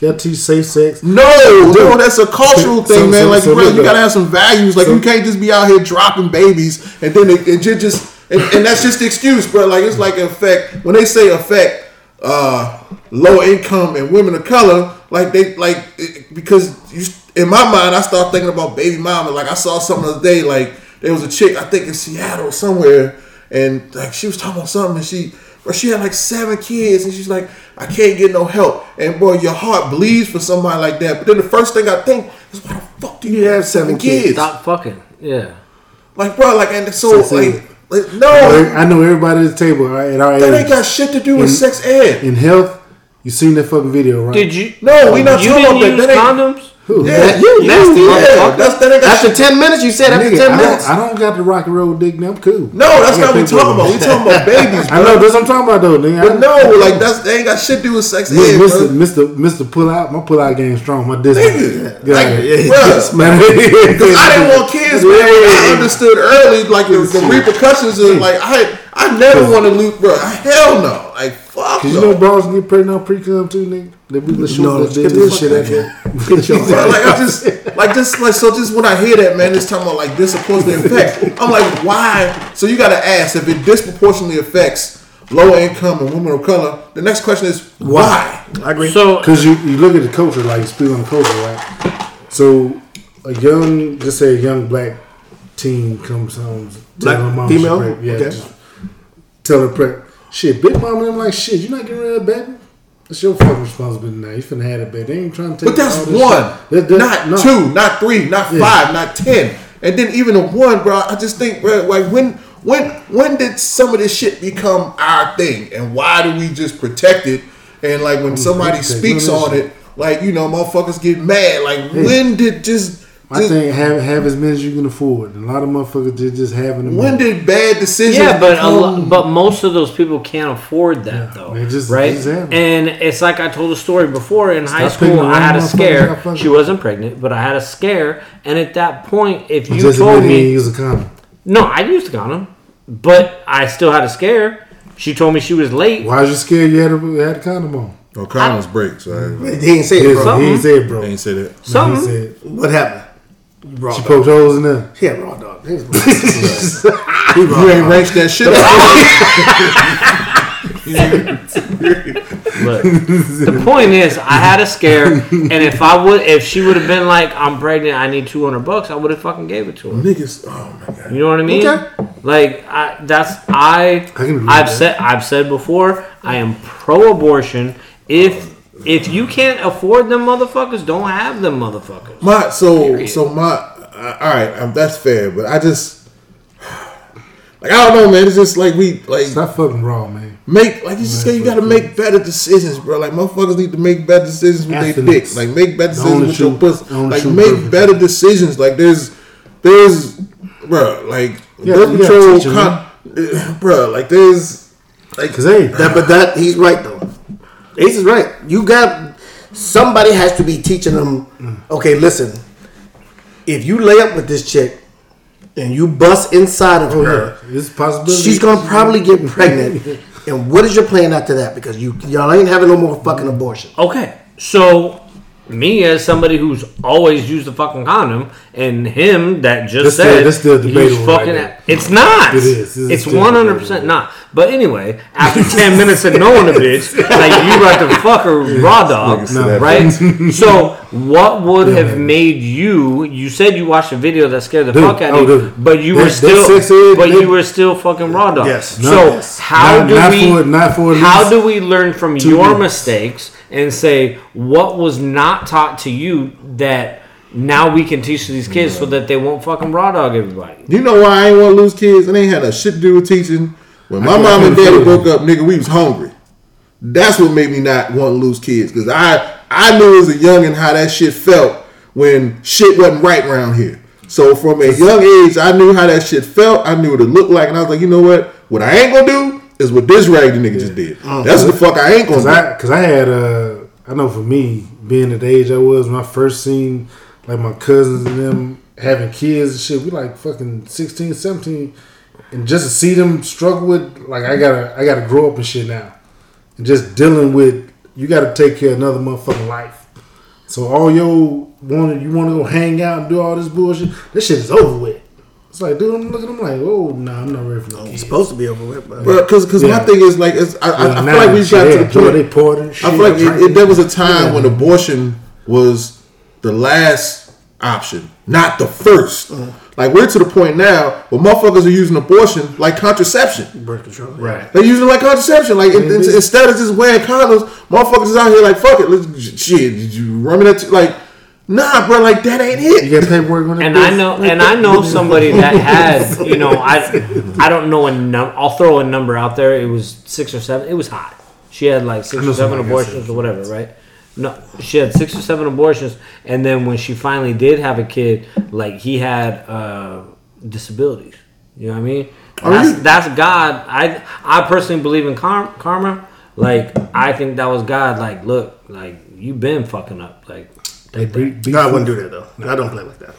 you gotta teach safe sex. no, no, that's a cultural So- thing, man. so- like, so bro, you gotta have some values. Like, so- you can't just be out here dropping babies and then it, it just and, and that's just the excuse, bro. Like, it's like affect when they say affect uh, low income and women of color. Like they like it, because you, in my mind, I start thinking about baby mama. Like I saw something the other day. Like there was a chick I think in Seattle somewhere, and like she was talking about something, and she. But she had like seven kids, and she's like, I can't get no help. And boy, your heart bleeds for somebody like that. But then the first thing I think is, why the fuck do you have seven kids? Stop fucking. Yeah. Like, bro, like, and so, So, like, like, no, I know everybody at the table at our that age. ain't got shit to do with In- sex ed. in health, you seen that fucking video, right? Did you? No, we not You talking didn't about use that. That condoms? Who? Yeah, You nasty yeah, motherfucker. that's that After shit. ten minutes, you said after Nigga, ten I, minutes. I don't got the rock and roll dick now. I'm cool. No, that's not what we got talking about. We talking about babies, I know bro. that's what I'm talking about though, nigga. But no, like that's they ain't got shit to do with sex ed, Mr. bro. Mr. Mr. Pull out, my pull out game strong. My distance, Nigga, Get like, out of here. man. Because I didn't want kids, man. I understood early, like the, the repercussions of like I I never want to lose, bro. Hell no, like fuck Cause you no. know bros get pregnant on pre cum too, nigga. They be the short No, little get bitches the shit fuck out out there. Bro, like I just like just like so just when I hear that man, it's talking about like disproportionately affect. I'm like, why? So you got to ask if it disproportionately affects lower income and women of color. The next question is why? I agree. So Cause you, you look at the culture, like you speak on the culture, right? So a young, just say a young black teen comes home, tell Black her mom female? she's. Yeah, Okay. just tell her pregnant. Shit, big mama, I'm like, shit, you're not getting rid of that baby. It's your fucking responsibility now. You finna have that baby. They ain't trying to take. But that's one. That- that- not no. two, not three, not Yeah. five, not ten, and then even a one, bro. I just think, bro, like when when when did some of this shit become our thing, and why do we just protect it? And like when somebody speaks on it, like you know, motherfuckers get mad. Like when did just, I think have have as many as you can afford. A lot of motherfuckers just just having them. when did bad decisions? yeah, but a lo- but most of those people can't afford that though, they just- right? just and it's like I told a story before in high Stop picking school. I had a scare. She wasn't pregnant, but I had a scare, and at that point, if you just told me ain't use a condom. no, I used a condom, but I still had a scare. She told me she was late. Why was you scared you had a, had a condom on? Oh, condoms break, so I, He ain't say it, Yes, bro. Something. he ain't said, bro. I ain't say that. He Something. said What happened? Raw she poked holes in there. He had raw dog. He was raw. You ain't wrenched that shit out. Look, the point is, I had a scare, and if I would, if she would have been like, "I'm pregnant, I need 200 bucks," I would have fucking gave it to her. Niggas, oh my god. You know what I mean? Okay. Like I, that's I. I can agree with I've that. said I've said before. I am pro-abortion. If if you can't afford them motherfuckers, don't have them motherfuckers. My so Period. so my uh, all right, um, that's fair, but I just like I don't know, man. It's just like we like Stop fucking wrong, man. make like you just say you got to make better decisions, bro. Like motherfuckers need to make better decisions with their dick. Like make better decisions only with your true- pussy. Like make perfect. better decisions. Like there's there's bro like Yeah, birth you gotta control, con- bro. Like there's like Cause hey, That, but that he's right though. Ace is right. You got somebody has to be teaching them. Okay, listen. If you lay up with this chick and you bust inside of oh her, yeah, it's a possibility. she's gonna probably get pregnant. and what is your plan after that? Because you y'all ain't having no more fucking abortion. Okay, so me as somebody who's always used a fucking condom, and him that just That's still- said that's still he's debatable right fucking. it's not. It's one hundred percent not. But anyway, after ten minutes of knowing a bitch, like you about to fuck her raw dog, right? so what would Yeah, have man. made you? You said you watched a video that scared the Dude, fuck out oh, of you, dude. but you That- were still, but they- you were still fucking raw dog. Yes. So Not- how not- do not we? for- not for how do we learn from your mistakes and say what was not taught to you that now we can teach to these kids so that they won't fucking raw dog everybody? you know why I ain't want to lose kids? It ain't had a shit to do with teaching. When my mom and can't daddy broke up, nigga, we was hungry. That's what made me not want to lose kids because I I knew as a youngin how that shit felt when shit wasn't right around here. So from a young age, I knew how that shit felt. I knew what it looked like, and I was like, you know what? What I ain't gonna do is what this raggedy nigga just did. That's the fuck I ain't gonna Cause do. I, cause I had, uh, I know for me, being at the age I was when I first seen like my cousins and them having kids and shit, we like fucking 16, 17. And just to see them struggle with, like, I gotta, I gotta grow up and shit now. And just dealing with, you gotta take care of another motherfucking life. So all your want you want to go hang out and do all this bullshit, this shit is over with. It's like, dude, I'm looking, I'm like, oh, nah, I'm not ready for no It's supposed to be over with, but But because because my thing is like it's, I, I, I feel like we shit, got to the enjoy point. they party and I feel like it, it, there was a time Yeah. when abortion was the last option, not the 1st Uh-huh. Like we're to the point now where motherfuckers are using abortion like contraception. birth control. Right. They're using it like contraception. Like in- in- Mhm. instead of just wearing condoms, motherfuckers is out here like fuck it. Let's, shit, did you run me that? Like nah, bro. Like that ain't it. You got paperwork on that And? I know, and I know somebody that had, you know, I, I don't know a num. I'll throw a number out there. It was six or seven. It was hot. She had like six or seven abortions or whatever, right? No, she had six or seven abortions, and then when she finally did have a kid, like he had uh, disabilities. You know what I mean? Are That's, you- that's God. I I personally believe in karma. Like I think that was God. Like look, like you've been fucking up. Like They beat, beat God wouldn't do that though. I don't play like that.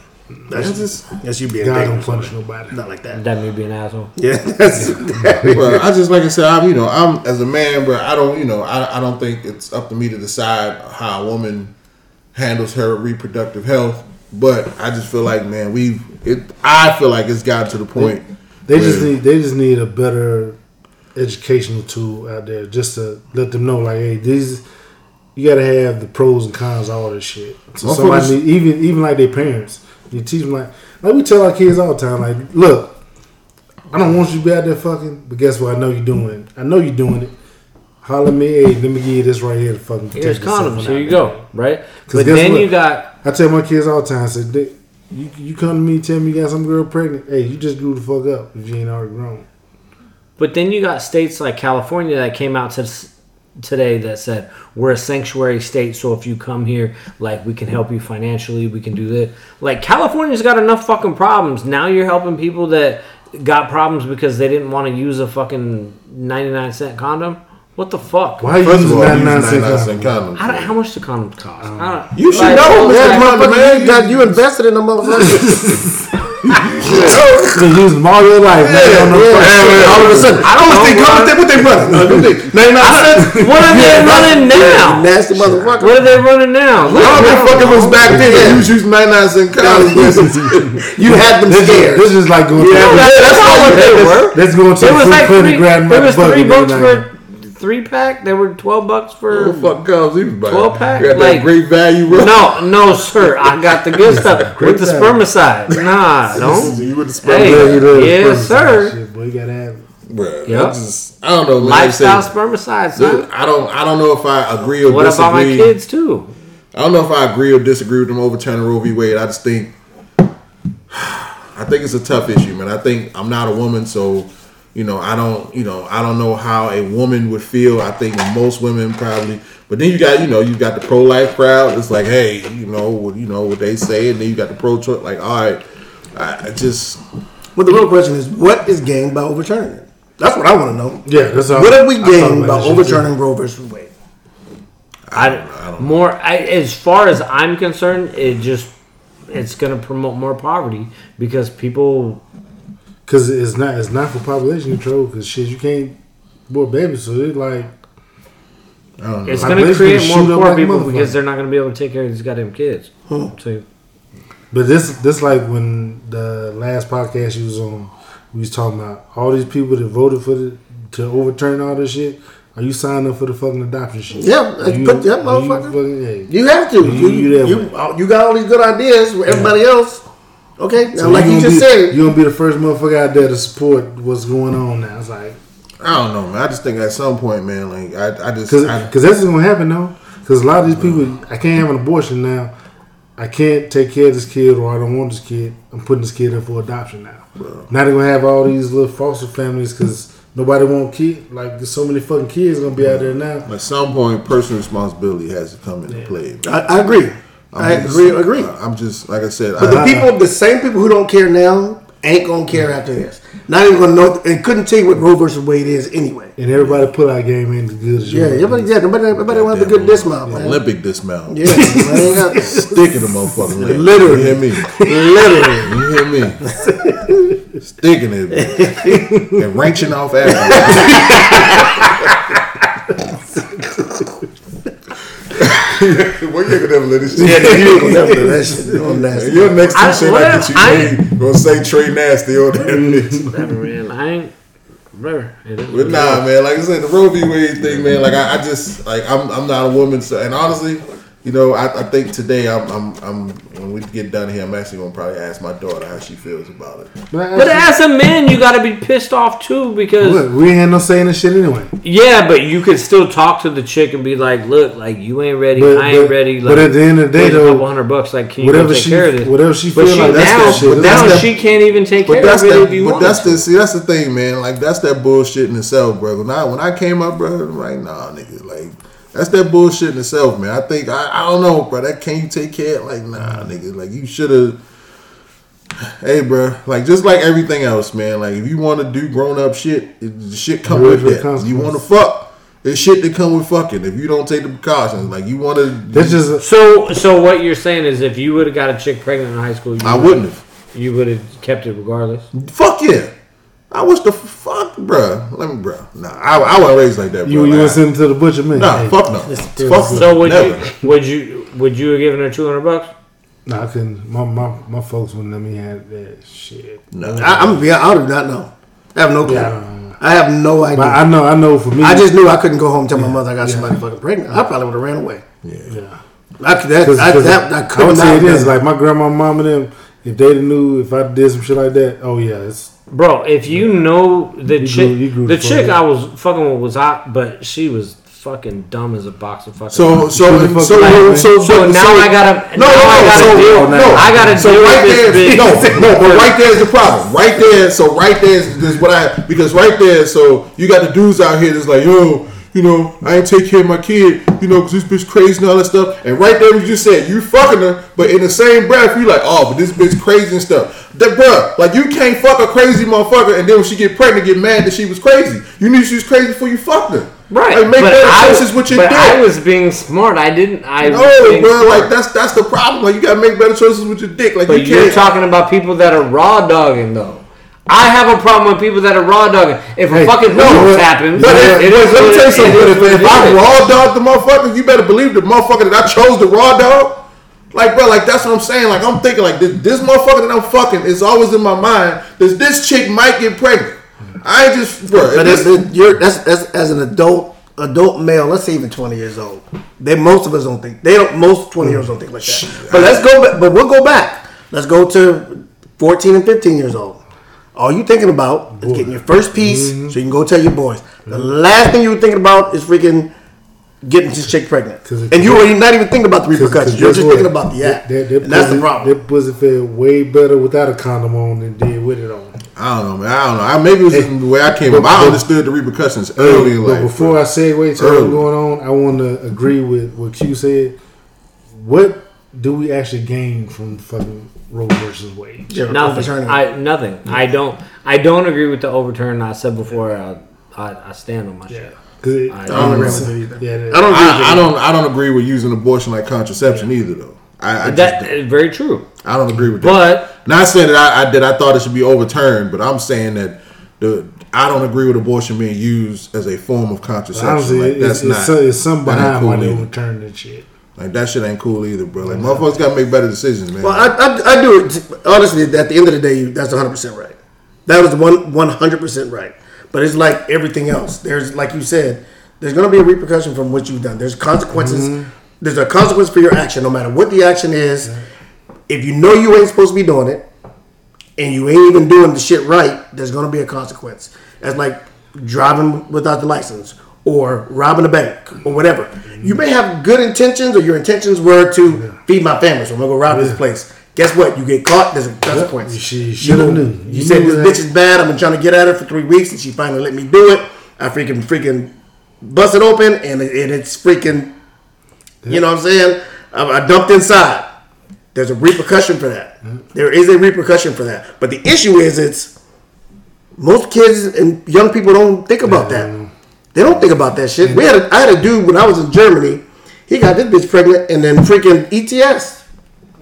That's That's just- that's you being God don't punish nobody. Not like that. that me being an asshole. Yeah, that's Well, I just like I said, I'm you know, I'm as a man, but I don't you know, I, I don't think it's up to me to decide how a woman handles her reproductive health. But I just feel like, man, we it. I feel like it's gotten to the point. They just where- need they just need a better educational tool out there just to let them know like, hey, these you gotta have the pros and cons, of all this shit. So Motherfuckers- somebody need, even even like their parents, you teach them like like we tell our kids all the time, like, look, I don't want you to be out there fucking, but guess what? I know you're doing it. I know you're doing it. Holler at me, hey, let me give you this right here to fucking protect Here's yourself condoms. from Here you there. go. Right. 'Cause But guess then what? you got I tell my kids all the time, I said, "Dick, you, you come to me, tell me you got some girl pregnant. Hey, you just grew the fuck up if you ain't already grown. But then you got states like California that came out to, today that said we're a sanctuary state, so if you come here, like we can help you financially, we can do this. Like California's got enough fucking problems. Now you're helping people that got problems because they didn't want to use a fucking ninety nine cent condom. What the fuck? Why are you First of using all, ninety you use cent 99 condoms? cent condoms. How much do condoms cost? I don't, You should like, know, like, man. motherfucker, man, you, you invested in the motherfucker. You been using them all your life. man. You don't know Yeah, fuck- all of a sudden, I don't know, think bro. what they, what they running. Uh, what they, I what are they running now? Nasty motherfucker. What are they running now? I don't think fucking was back then. You was using 99 cent condoms. You had them This is, scared. this is like going Yeah, to but That's not what they were. let's go to It the was food like three, grab my it was three every bucks night. for three pack. They were twelve bucks for. What the fuck comes he was 12 pack? You got Like- that great value, bro. No, no, sir. I got the good stuff with the spermicide. Nah, don't. You with the sperm. Hey, Yeah, you know, yes, spermicide sir. Shit, boy, you gotta have it. Bruh, Yep. I just I don't know. Man, Lifestyle Like I spermicide, said, son. I don't I don't know if I agree or What disagree. about my kids too? I don't know if I agree or disagree with them overturning Roe v. Wade. I just think I I think it's a tough issue, man. I think I'm not a woman, so you know, I don't, you know, I don't know how a woman would feel. I think most women probably, but then you got, you know, you got the pro life crowd. It's like, hey, you know, what you know what they say, and then you got the pro choice. Like, all right, I, I just, But the real question is, what is gained by overturning it? That's what I want to know. Yeah, that's all. What have we gained about by that shit, overturning Roe versus Wade? I, more I, as far as I'm concerned, it just it's going to promote more poverty because people. Because it's not it's not for population control. Because shit, you can't abort babies. So it's like I don't know. It's going to create gonna more poor like people motherfucker. because they're not going to be able to take care of these goddamn kids. So, But this this like when the last podcast you was on, we was talking about all these people that voted for the to overturn all this shit. Are you signing up for the fucking adoption shit? Yeah, you, put that are you fucking- hey. You have to. You- You, you you, you, you got all these good ideas with everybody else. Okay, now, So like you gonna just be, said, you're gonna be the first motherfucker out there to support what's going on now. It's like I don't know, man. I just think at some point, man, like I, I just, because I, that's what's gonna happen though. Because a lot of these mm-hmm. people, I can't have an abortion now. I can't take care of this kid, or I don't want this kid. I'm putting this kid up for adoption now. Now they're gonna have all these little foster families because nobody want kid. Like there's so many fucking kids gonna be out there now. at some point, personal responsibility has to come into play. I, I agree. I I'm just- agree. Agree. Uh, I'm just like I said. But the I, people, the same people who don't care now, ain't gonna care after this. Not even gonna know, and couldn't tell you what Roe versus Wade is anyway. And everybody put our game in as good as Yeah, yours. everybody, yeah, nobody, everybody want the good dismount, man. Olympic dismount. Yeah, man, ain't got- Sticking the motherfucker. leg. Literally. You hear me? literally. You hear me? Sticking it and wrenching off after. Well, you ain't gonna never let this shit. Yeah, you ain't gonna never do that shit. You nasty. Your next I- t-shirt I, get you I- made gonna say Tre Nasty on that mm. bitch. whatever, man. I ain't. Whatever. But nah, man. Like I said, the Roe v. Wade thing, man. Like I, I just like I'm I'm not a woman, so and honestly, you know, I, I think today I'm I'm I'm when we get done here, I'm actually gonna probably ask my daughter how she feels about it. But, But as a man, you got to be pissed off too because Look, we ain't no say in this shit anyway. yeah, but you could still talk to the chick and be like, "Look, like you ain't ready, But- I ain't but- ready." but at the end of the day, here's a though, couple hundred bucks. Like, can you Whatever take she, care of this? whatever she But feel she like, that's now, that shit. now That's that- she can't even take care that's of it if that. you But want. that's to. the see. That's the thing, man. Like that's that bullshit in itself, bro. When I when I came up, bro, I'm like, nah, nigga, like. That's that bullshit in itself, man. I think I, I don't know, bro. That can you take care? of? Like, nah, nigga. Like you should have. Hey, bro. Like just like everything else, man. Like if you want to do grown up shit, it, the shit come There is with no that. You want to fuck? It's shit that come with fucking. If you don't take the precautions, like you want to, That's just So, so what you're saying is, if you would have got a chick pregnant in high school, you I wouldn't have. You would have kept it regardless. Fuck yeah. I wish the fuck, bruh. Let me, bruh. Nah, I, I wasn't raised like that, bro. you. You Like, want to send it to the butcher man? Nah, Hey, fuck no. Fuck So would never. you? Would you? Would you have given her two hundred bucks? Nah, I couldn't. My, my my folks wouldn't let me have that shit. No. I, I'm gonna be. I do not know. I have no clue. Yeah. I have no idea. But I know, I know. For me, I just knew I couldn't go home and tell my mother I got somebody fucking pregnant. I probably would have ran away. yeah. yeah. I, could- that, Cause, I, 'cause that, I I could would not say it have is done. like my grandma, mom, and them. If they knew if I did some shit like that, oh yeah, it's Bro, if you know the chick, grew- grew the chick I was fucking with was hot, but she was fucking dumb as a box of fucking. So, so, so, so, so, so now I gotta, No, no, I no, gotta so- deal, no. I gotta So deal right with there, no, no, but right there is the problem. Right there, so right there is, is what I because right there, so you got the dudes out here that's like, yo, you know, I ain't take care of my kid, you know, because this bitch crazy and all that stuff. And right there, you just said you fucking her, but in the same breath, you like, oh, but this bitch crazy and stuff. That bruh, like you can't fuck a crazy motherfucker, and then when she get pregnant, get mad that she was crazy. You knew she was crazy before you fucked her. Right, Like, make but, better I, choices with your but dick. I was being smart. I didn't. I was No, being bro, smart. like that's that's the problem. Like you gotta make better choices with your dick. Like But you you're talking about people that are raw dogging, though. I have a problem with people that are raw dogging. If a Hey, fucking no, oops happens, But if, it but is let me tell you something. it if, if I raw dog the motherfucker, you better believe the motherfucker that I chose the raw dog. Like, bro, like that's what I'm saying. Like, I'm thinking like this, this motherfucker that I'm fucking is always in my mind. This this chick might get pregnant. I just, bro. But this, it's, it- you're, that's, that's as an adult, adult male. Let's say even twenty years old. They most of us don't think. They don't. Most twenty years old don't think like that. But let's go. back But we'll go back. Let's go to fourteen and fifteen years old. All you thinking about is getting your first piece, mm-hmm. so you can go tell your boys. The last thing you were thinking about is freaking getting this chick pregnant, 'Cause it- and you were not even thinking about the 'Cause- repercussions. 'cause You're just what? thinking about the act, That, that and that's the problem. That pussy felt way better without a condom on than did with it on. I don't know, man. I don't know. I, maybe it was Hey, the way I came but- up. I understood the repercussions early in but life. before I segue to what's going on, I want to agree with what Q said. What do we actually gain from fucking Roe versus Wade? Yeah, Nothing. I nothing. I don't. I don't agree with the overturn. I said before. Uh, I, I stand on my shit. It, I I don't agree with it either. Yeah, that- I don't I, I don't. I don't agree with using abortion like contraception either, though. I, I just That don't. very true. I don't agree with that. But Not saying that I, I that I thought it should be overturned, but I'm saying that the I don't agree with abortion being used as a form of contraception. honestly, like, it's, that's it's, not. some- it's something that ain't behind why they overturned that shit. Like that shit ain't cool either, bro. Like motherfuckers gotta make better decisions, man. Well, I, I, I do it honestly. At the end of the day, that's 100 percent right. That was one 100 percent right. But it's like everything else. There's like you said, there's going to be a repercussion from what you've done. There's consequences. Mm-hmm. There's a consequence for your action, no matter what the action is. If you know you ain't supposed to be doing it, and you ain't even doing the shit right, there's going to be a consequence. That's like driving without the license or robbing a bank or whatever. You may have good intentions or your intentions were to feed my family, so I'm to go rob this place. Guess what? You get caught, there's a consequence. You should- you shoulda You- knew. You, You said knew this that. bitch is bad. I've been trying to get at her for three weeks, and she finally let me do it. I freaking freaking bust it open, and, it, and it's freaking. You know what I'm saying? I, I dumped inside. There's a repercussion for that. There is a repercussion for that. But the issue is, it's most kids and young people don't think about that. They don't think about that shit. We had a, I had a dude when I was in Germany. He got this bitch pregnant, and then freaking ETS.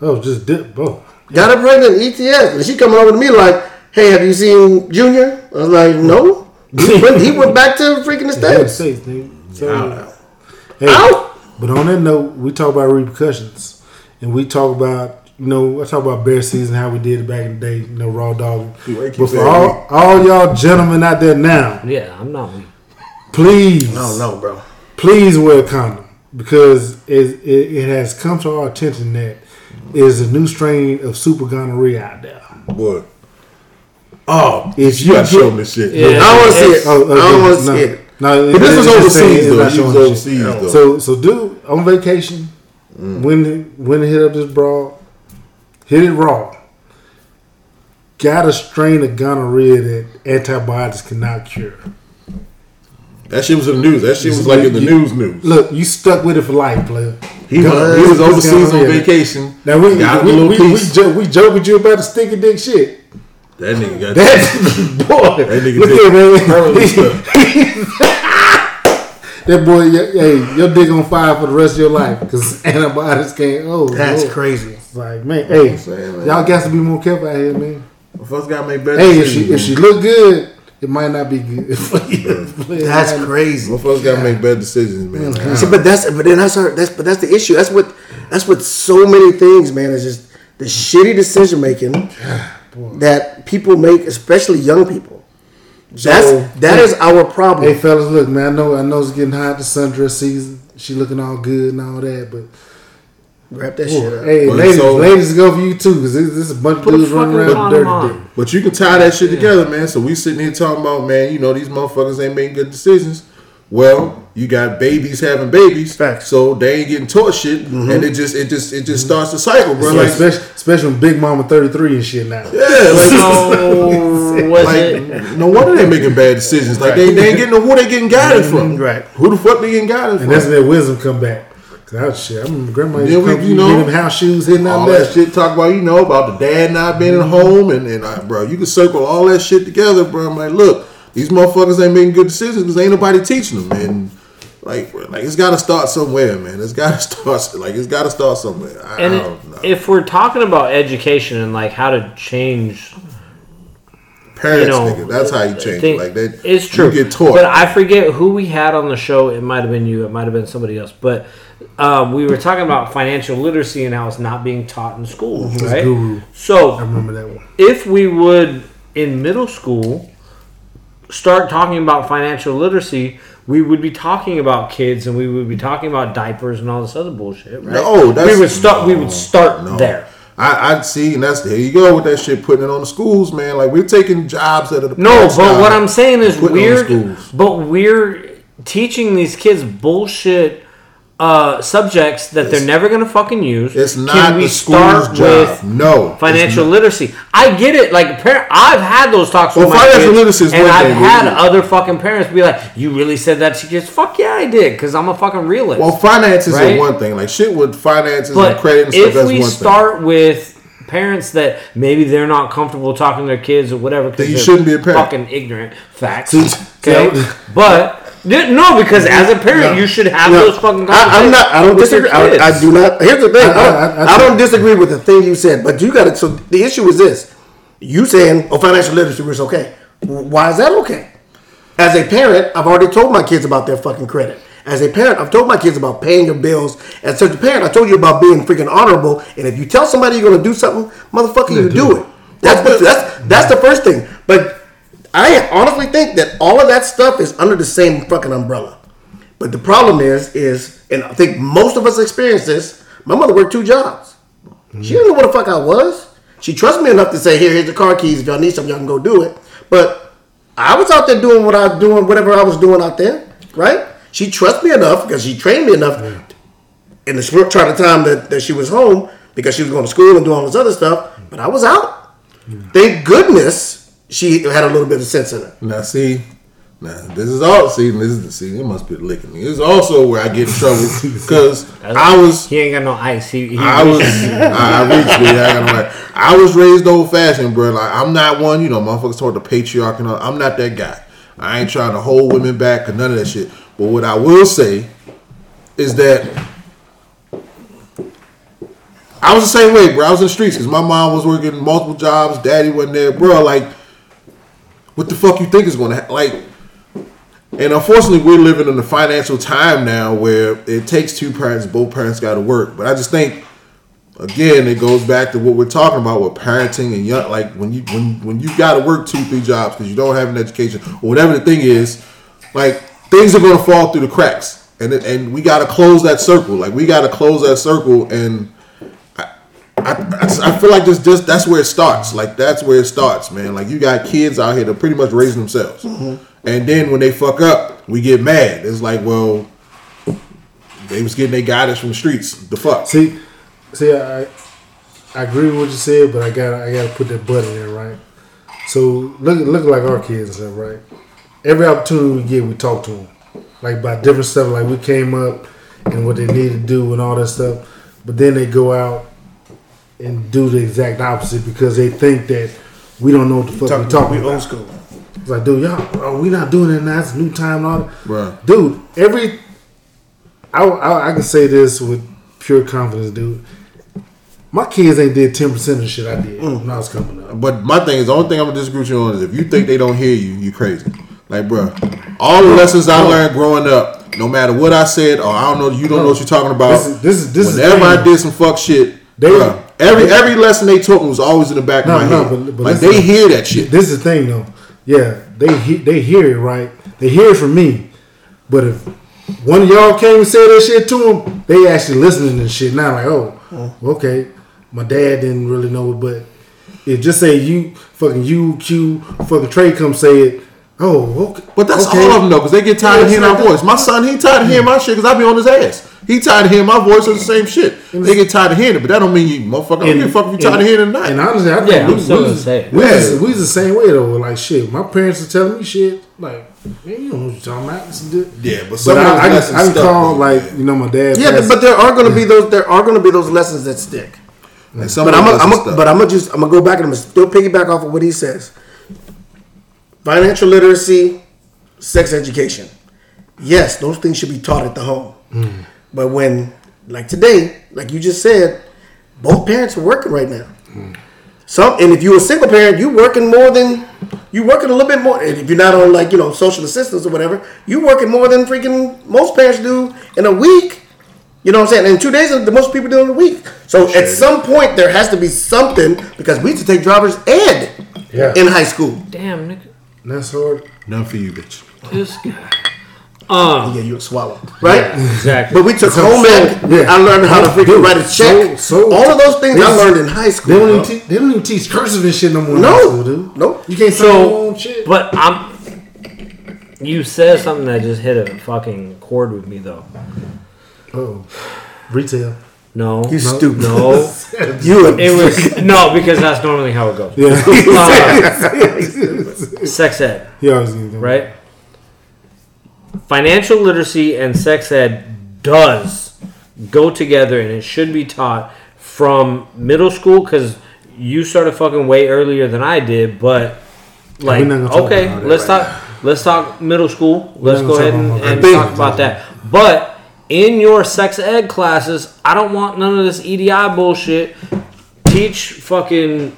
Oh, just dip. Oh, Got her pregnant, ETS. And she coming over to me like, hey, have you seen Junior? I was like, no. He went, he went back to freaking the United States. States, nigga. So, hey, Out. but on that note, we talk about repercussions, and we talk about you know I talk about bear season how we did it back in the day, you know, raw dog. You But for all all y'all gentlemen out there now, yeah, I'm not. Please, I don't bro. please wear a condom because it, it, it has come to our attention that there's a new strain of super gonorrhea out there. Boy. Oh, If you you gotta get- show me this shit. Yeah. I don't want to see it. Oh, oh I don't want to no, see it. No, But this it- was it's just saying overseas it's though. not He was overseas though. So, so dude on vacation mm. when it, when it hit up this broad, hit it raw. Got a strain of gonorrhea that antibiotics cannot cure. That shit was in the news. That shit was like in the You- news news. Look, you stuck with it for life, player. He was, he was overseas on vacation. Now we got we, a little we, we, piece. joke, we joke with you about the sticky dick shit. that nigga got That boy, That nigga look dick permanently here, man. that boy, yeah, hey, your dick on fire for the rest of your life because antibiotics can't. Oh, That's Lord. crazy. It's like, man, hey, saying, man. y'all got to be more careful out here, man. First, gotta make better Hey, if she if she look good, it might not be good. for you. That's crazy. Motherfuckers gotta make better decisions, man. Like, See, but that's but then that's our, that's but that's the issue. That's what that's what so many things, man. Is just the shitty decision making that people make, especially young people. That's that is our problem. Hey, fellas, look, man. I know I know it's getting hot. The sundress season. She looking all good and all that, but Wrap that shit up. hey, But ladies, so- ladies, go for you too, because this, this is a bunch of dudes running around dirty dick. But you can tie that shit together, man. So we sitting here talking about, man, you know, these motherfuckers ain't making good decisions. Well, you got babies having babies, Facts. so they ain't getting taught shit, mm-hmm. and it just, it just, it just starts the cycle, bro. So Like, especially, especially when Big Mama thirty three and shit now. yeah, like, So was like, it? no wonder they making bad decisions. Like they, they ain't getting who they getting guided mm-hmm. from. Right. Who the fuck they getting guided from? And that's from? where wisdom come back. Cause I, shit, I remember grandma used Yeah, to we- come, you you know, know, them house shoes hitting out All there. that shit talk about, you know, about the dad not being at home, and, and uh, bro, you can circle all that shit together, bro. I'm like, look, these motherfuckers ain't making good decisions because ain't nobody teaching them, and like, bro, like it's got to start somewhere, man. It's got to start, like, it's got to start somewhere. I, I And don't know. if we're talking about education and like how to change Parents, you know, nigga, that's how you change. think- Like that, It's true. You get taught. But I forget who we had on the show. It might have been you. It might have been somebody else. But um, we were talking about financial literacy and how it's not being taught in schools, right? Guru. I So remember that one. if we would in middle school start talking about financial literacy, we would be talking about kids and we would be talking about diapers and all this other bullshit, right? No, that's- we would start. we would start No. there. I, I see, and that's there you go with that shit, putting it on the schools, man. Like we're taking jobs that are the No, but what. I'm saying is Put it on we're but we're teaching these kids bullshit uh, subjects that they're never gonna fucking use. It's not Can we the school's start job. with no, financial literacy? I get it. Like, par- I've had those talks Well, with my financial kids, literacy is and one I've thing, had other fucking parents be like, "You really said that to your kids?" Fuck yeah, I did, because I'm a fucking realist. Well, finances Right? is one thing. Like shit with finances and credit and stuff. if we start with parents that maybe they're not comfortable talking to their kids or whatever, because you shouldn't be a parent. Fucking ignorant facts. Okay, but no, because as a parent, No. you should have No, those fucking. I, I'm not. I don't with your disagree. I, I do not. Here's the thing. I, I- don't, I- I I don't disagree with the thing you said, but you got to. So the issue is this: you saying, "Oh, financial literacy is okay." Why is that okay? As a parent, I've already told my kids about their fucking credit. As a parent, I've told my kids about paying your bills. As such a parent, I told you about being freaking honorable. And if you tell somebody you're going to do something, motherfucker, you do it. That's that's that's the first thing. But I honestly think that all of that stuff is under the same fucking umbrella. But the problem is, is, and I think most of us experience this. My mother worked two jobs. She didn't know what the fuck I was. She trusted me enough to say, "Here, here's the car keys. If y'all need something, y'all can go do it." But I was out there doing what I was doing, whatever I was doing out there, right? She trusted me enough because she trained me enough in the short chart of time that, that she was home because she was going to school and doing all this other stuff. But I was out. Thank goodness she had a little bit of sense in her. Now see, now this is all see. This is the see. It must be licking me. This is also where I get in trouble because I was He ain't got no ice. He, he I was I, I reached with it. I, got like, I was raised old fashioned, bro. Like I'm not one, you know, motherfuckers toward the patriarch and all. I'm not that guy. I ain't trying to hold women back or none of that shit. But what I will say is that I was the same way, bro. I was in the streets because my mom was working multiple jobs. Daddy wasn't there, bro. Like, what the fuck you think is going to happen? Like, and unfortunately, we're living in a financial time now where it takes two parents, both parents got to work. But I just think, again, it goes back to what we're talking about with parenting and young. Like when you when when you got to work two, three jobs because you don't have an education or whatever the thing is, like things are gonna fall through the cracks, and and we got to close that circle. Like we got to close that circle and. I, I, feel like this just that's where it starts. Like that's where it starts, man. Like you got kids out here that pretty much raising themselves, mm-hmm. and then when they fuck up, we get mad. It's like, well, they was getting their guidance from the streets. The fuck. See, see, I, I agree with what you said, but I got I got to put that butt in there, right? So look look like our kids stuff, right? Every opportunity we get, we talk to them, like about different stuff. Like we came up and what they need to do and all that stuff, but then they go out and do the exact opposite because they think that we don't know what the fuck we talking we about. old school. It's like, dude, y'all, are we not doing it now? It's new time and all that. Bruh. Dude, every, I, I, I can say this with pure confidence, dude. My kids ain't did 10% of the shit I did mm. when I was coming up. But my thing is, the only thing I'm gonna disagree with you on is if you think they don't hear you, you crazy. Like, bro, all the lessons I learned growing up, no matter what I said or I don't know, you don't know what you're talking about. This is- this is- this is Whenever I did some fuck shit, They- bruh, every every lesson they taught me was always in the back No, of my no, head. but- but like they hear that shit. This is the thing, though. Yeah, they he, they hear it, right? They hear it from me. But if one of y'all came and said that shit to them, they actually listening to shit now. Like, oh, okay, my dad didn't really know it, but if just say you fucking you Q fucking Tre come say it, oh, okay. But that's okay. all of them though, because they get tired Yeah, of hearing it's our like voice. My son, he tired of hearing my shit because I be on his ass. He tired of hearing my voice or the same shit. They get tired of hearing it, but that don't mean you motherfucker. I don't give a fuck if you tired of hearing it or not. And honestly, I think Yeah, we, I'm still we, gonna was- we, was, we was the same way though. Like shit, my parents are telling me shit. Like, man, you know what you're talking about. This is good. Yeah, but some But of I, those I, can, lessons I can stuck, call though, like you know my dad. Yeah, passed- but there are going to be those. There are going to be those lessons that stick. And some But I'm, those gonna, I'm lessons but I'm gonna just I'm gonna go back and I'm gonna still piggyback off of what he says. Financial literacy, sex education. Yes, those things should be taught at the home. Hmm. But when, like today, like you just said, both parents are working right now. Hmm. Some, and if you're a single parent, you're working more than you're working a little bit more. And if you're not on like you know social assistance or whatever, you're working more than freaking most parents do in a week. You know what I'm saying? And two days is the most people do in a week. So at some point there has to be something because we used to take driver's ed Yeah. in high school. Damn, nigga, that's hard. None for you, bitch. this guy. Um, Yeah, you would swallow, right? exactly. But we took So- home so- ec. yeah. I learned how to freaking Dude, write a check. so- so- All of those things I learned in high school. They don't, even te- they don't even teach cursive and shit no more. No. school, dude. Nope. You can't say your So, shit. but I'm. You said something that just hit a fucking chord with me, though. Oh, retail. No, You stupid. no. You It was no because that's normally how it goes. Yeah, Uh, sex ed, he always need them. right? Financial literacy and sex ed does go together, and it should be taught from middle school because you started fucking way earlier than I did. But like, we're not gonna talk okay, let's right talk. Let's talk middle school. Let's go ahead and, and talk about that. But in your sex ed classes, I don't want none of this EDI bullshit. Teach fucking.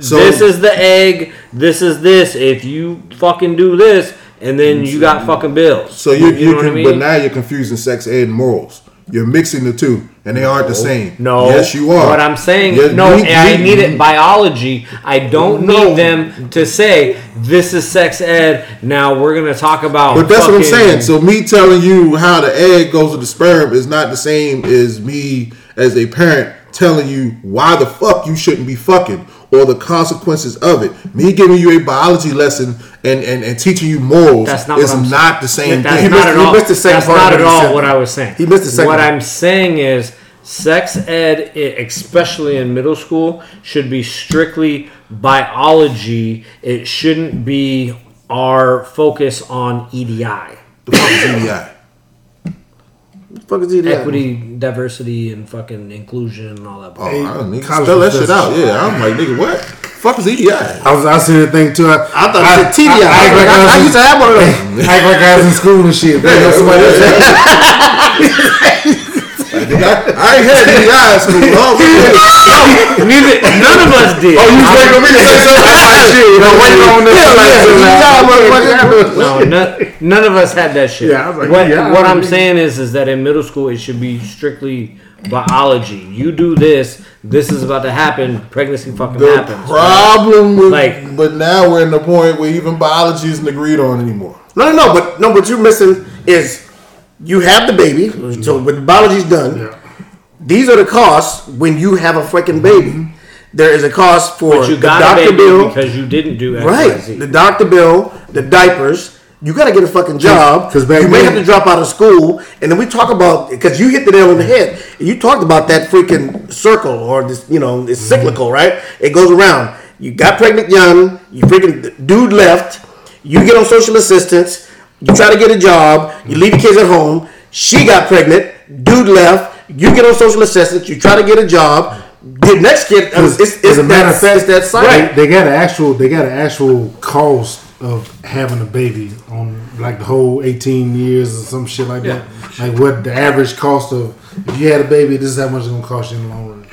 So- this is the egg. This is this. If you fucking do this, and then you got fucking bills. So you, you, know what can, I mean? but now you're confusing sex ed and morals. You're mixing the two, and they aren't the same. No. yes, you are. What I'm saying, Yes, no, we- I we- need it in biology. I don't No. need them to say this is sex ed. Now we're gonna talk about. But that's what I'm saying. So me telling you how the egg goes to the sperm is not the same as me as a parent telling you why the fuck you shouldn't be fucking or the consequences of it. Me giving you a biology lesson and, and, and teaching you morals That's not is not the same That's thing. not missed- at he all. missed the second that's not at what all what I was saying. He missed the second What part. I'm saying is, sex ed, especially in middle school, should be strictly biology. It shouldn't be our focus on EDI, the fuck is EDI? Fuck is he doing? equity, diversity, and fucking inclusion and all that. Oh, bullshit. I don't need to spell that shit out. Yeah, I'm like, nigga, what? Fuck is E EDI? I was I sitting there thinking too. I, I thought it said TDI. I, I, I, act like I, I, was used to have one of those. in, act like I was in school and shit. Bring up somebody else. Nigga, I, I ain't had EDI in school. Neither, none of us did. Oh, you was waiting on me to say something like shit. You know, waiting on this. like, no, none, none of us had that shit. Yeah, I was like, what, yeah, what I I'm saying is, is that in middle school it should be strictly biology. You do this, this is about to happen. Pregnancy fucking the happens. problem with, Like- but now we're in the point where even biology isn't agreed on anymore. No, no, no. But no, what you're missing is you have the baby. Mm-hmm. So when the biology's done, these are the costs when you have a freaking mm-hmm. baby. There is a cost for But you the got a doctor baby bill, because you didn't do X, right? Y, Z. The doctor bill, the diapers. You got to get a fucking job because you may then- have to drop out of school, and then we talk about because you hit the nail on the head. You talked about that freaking circle or this, you know, it's mm-hmm. cyclical, right? It goes around. You got pregnant young. You freaking dude left. You get on social assistance. You try to get a job. You leave your kids at home. She got pregnant. Dude left. You get on social assistance. You try to get a job. The next kid, uh, it's, it's, As a matter that, of fact, it's that cycle. Right, they got an actual they got an actual cost of having a baby on like the whole eighteen years or some shit like that. Like what the average cost of if you had a baby, this is how much it's gonna cost you in the long run.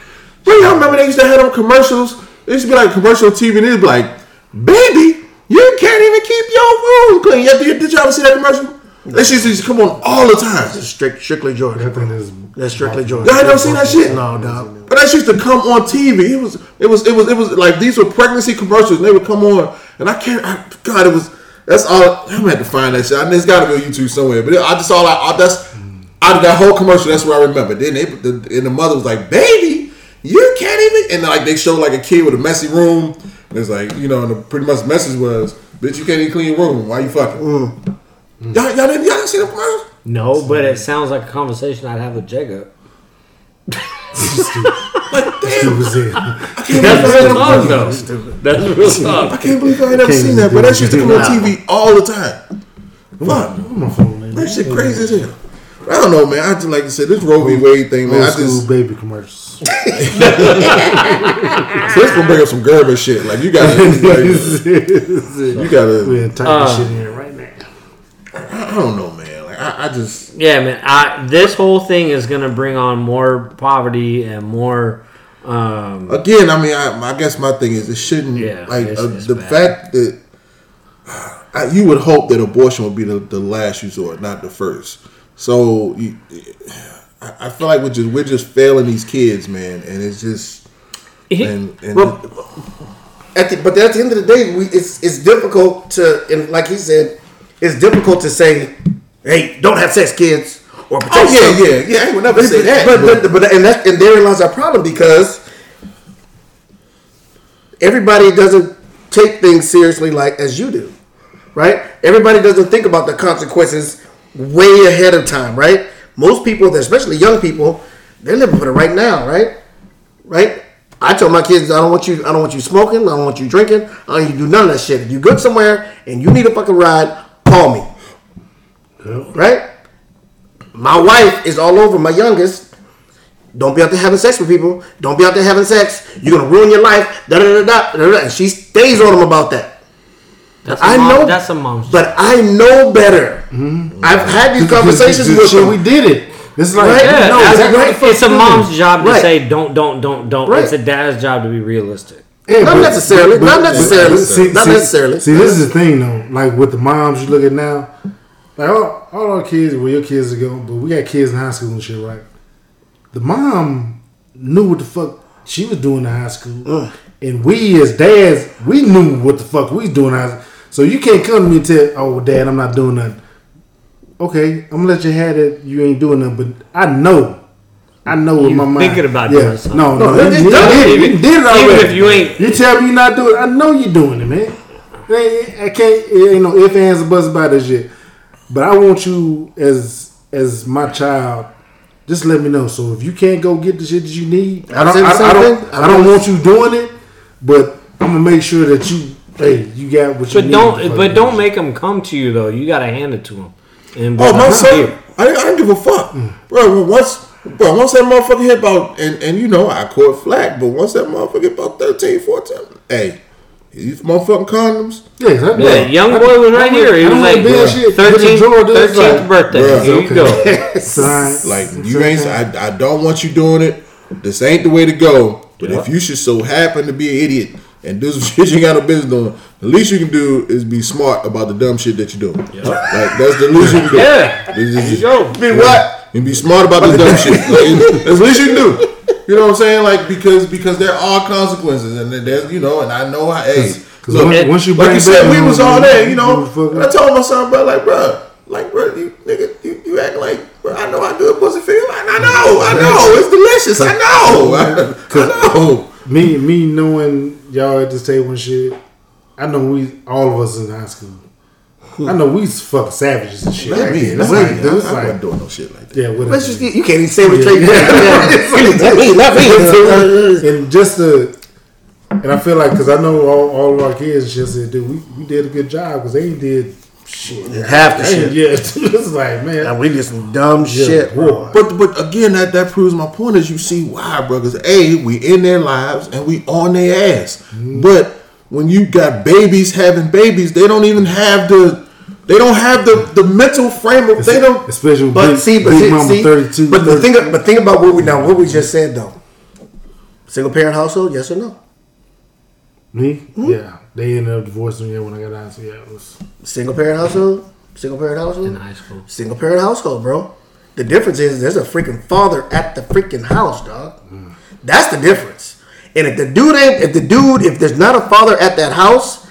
But y'all remember they used to have them commercials? It used to be like commercial TV, and it'd be like, "Baby, you can't even keep your room clean." You did, did y'all ever see that commercial? They used to come on all the time. Strict, strictly I Georgia. think that's That's strictly Georgia. Y'all ain't never seen that shit? No, dog. But that used to come on TV. It was, it was, it was, it was like these were pregnancy commercials, and they would come on, and I can't. I, God, it was. That's all. I'm gonna have to find that shit. I mean, it's got to be on YouTube somewhere. But it, I just all. I, I that's out of that whole commercial. That's what I remember. Then they, the, and the mother was like, "Baby, you can't even." And like they show like a kid with a messy room. And it's like you know, and the pretty much message was, "Bitch, you can't even clean your room. Why you fucking?" Mm. Y'all, y'all didn't, y'all didn't see the commercial? No, but it sounds like a conversation I'd have with Jacob. Like, damn, Stupid as hell. That's real talk, though. That's real talk. I can't believe I ain't never seen that, but that it. shit used to come on TV all the time. Fuck. I'm a fool, man. That shit crazy as hell. I don't know, man. I just like you said, this Roe v. Wade thing, man. Old I school just baby commercials. this gonna bring up some garbage shit. Like you gotta, like, you gotta. We're type Uh, of shit in here right now. I don't know, man. Like I, I just Yeah, man. I, this whole thing is gonna bring on more poverty and more. Um, again. I mean, I, I guess my thing is it shouldn't. Yeah, like it's- uh, it's the bad. fact that I, you would hope that abortion would be the, the last resort, not the first. So you, I, I feel like we're just we're just failing these kids, man, and it's just and and. Well, at the, but at the end of the day, we, it's it's difficult to, and like he said, it's difficult to say, "Hey, don't have sex, kids," or protect Oh yeah, yeah, yeah. I would never say that. But, but- but, but, and that and therein lies our problem because everybody doesn't take things seriously like as you do, right? Everybody doesn't think about the consequences way ahead of time, right? most people, especially young people, they're living for the right now, right? Right? I tell my kids, I don't want you, I don't want you smoking, I don't want you drinking, I don't want you to do none of that shit. If you good somewhere and you need a fucking ride, call me. Right? My wife is all over my youngest. Don't be out there having sex with people. Don't be out there having sex. You're gonna ruin your life. Da da da da da. da. And she stays on them about that. That's a I mom, know that's a mom's. But I know better. Mm-hmm. I've had these conversations with shit, them. we did it. This is like Right? yeah, no, that's- that's right. it's a mom's job to Right. say don't, don't, don't, don't. Right. It's a dad's job to be realistic. Yeah, Not necessarily, not necessarily, not necessarily. See, this is the thing though. Like with the moms you look at now, like all, all our kids, well, your kids are going, but we got kids in high school and shit, right? The mom knew what the fuck she was doing in high school, and we as dads, we knew what the fuck we was doing in high school. So you can't come to me and tell, oh, dad, I'm not doing nothing. Okay, I'm gonna let you have it. You ain't doing nothing, but I know. I know You in my mind. thinking about yeah. doing something. No, no, No, you, it's you done. did it. You did it even if you ain't- You tell me you're not doing it. I know you're doing it, man. I can't. It ain't no ifs, ands, or buts about this shit. But I want you as as my child. Just let me know. So if you can't go get the shit that you need, I don't. say I, I don't. I don't want you doing it. But I'm gonna make sure that you. Hey, you got what you But need. don't, but don't make them come to you though. You gotta hand it to them. And Oh, my Here. son, I, I don't give a fuck, mm. bro. Once, bro, once that motherfucker hit about, and, and you know, I caught flack, but once that motherfucker hit about 13, 14, hey, these motherfucking condoms, Yeah, exactly. Yeah, young boy was right here. He was like, 13th, 13th birthday. Bruh. Here you go. Son, like you ain't. I, I don't want you doing it. This ain't the way to go. But if you should so happen to be an idiot and do some shit you ain't got no business doing, the least you can do is be smart about the dumb shit that you're doing. Like that's the least you can do. Yeah. This is There you just- go. Be what? And be smart about the dumb shit. Like, that's the least you can do. You know what I'm saying? Like because because there are consequences and there's you know and I know how hey 'cause look, once- once you like you said we was all there you you know and I told my son bro like bro like bro you nigga you, you act like bro I know how good pussy feel and I know I know it's delicious I know I, know me me knowing y'all at this table and shit, I know we all of us in high school. I know we fucking savages and shit. Let me there. that's like, like, dude, it's I, wasn't doing no shit like that yeah, whatever. Let's just get, you can't even say what. Yeah. Not me, not me. and just the, and I feel like because I know all, all of our kids and shit said, dude, we, we did a good job because they did shit. Half the shit. Yeah, it's like man, And we did some dumb Yeah, shit. boy. But but again, that that proves my point is you see why, bro. Because a we in their lives and we on their ass. Mm-hmm. But when you got babies having babies, they don't even have the they don't have the the mental frame of they don't. especially with But big, see, but big see, mama see, thirty two. but the thing, but think about what we now, what we just said though. Single parent household, yes or no? me, yeah, they ended up divorcing me when I got out. So yeah, it was Single parent household, single parent household, In high school. single parent household, bro. The difference is there's a freaking father at the freaking house, dog. That's the difference. And if the dude ain't, if the dude, if there's not a father at that house,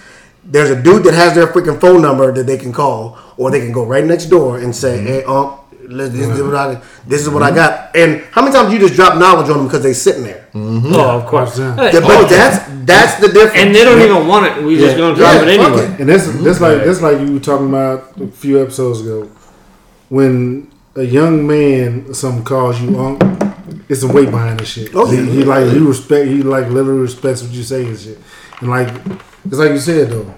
there's a dude that has their freaking phone number that they can call, or they can go right next door and say, "Hey, um, this, this, is what I, this is what I got." And how many times you just drop knowledge on them because they sitting there? Mm-hmm. Oh, of course. Yeah. Hey, Yeah, but that's that's the difference. and they don't even want it. We just Yeah. gonna drop Yeah, it fuck anyway. it. And that's that's like that's like you were talking about a few episodes ago. When a young man or something calls you unk, it's some weight behind this shit. Oh, he, yeah. he like he respect he like literally respects what you say and shit. And like it's like you said though,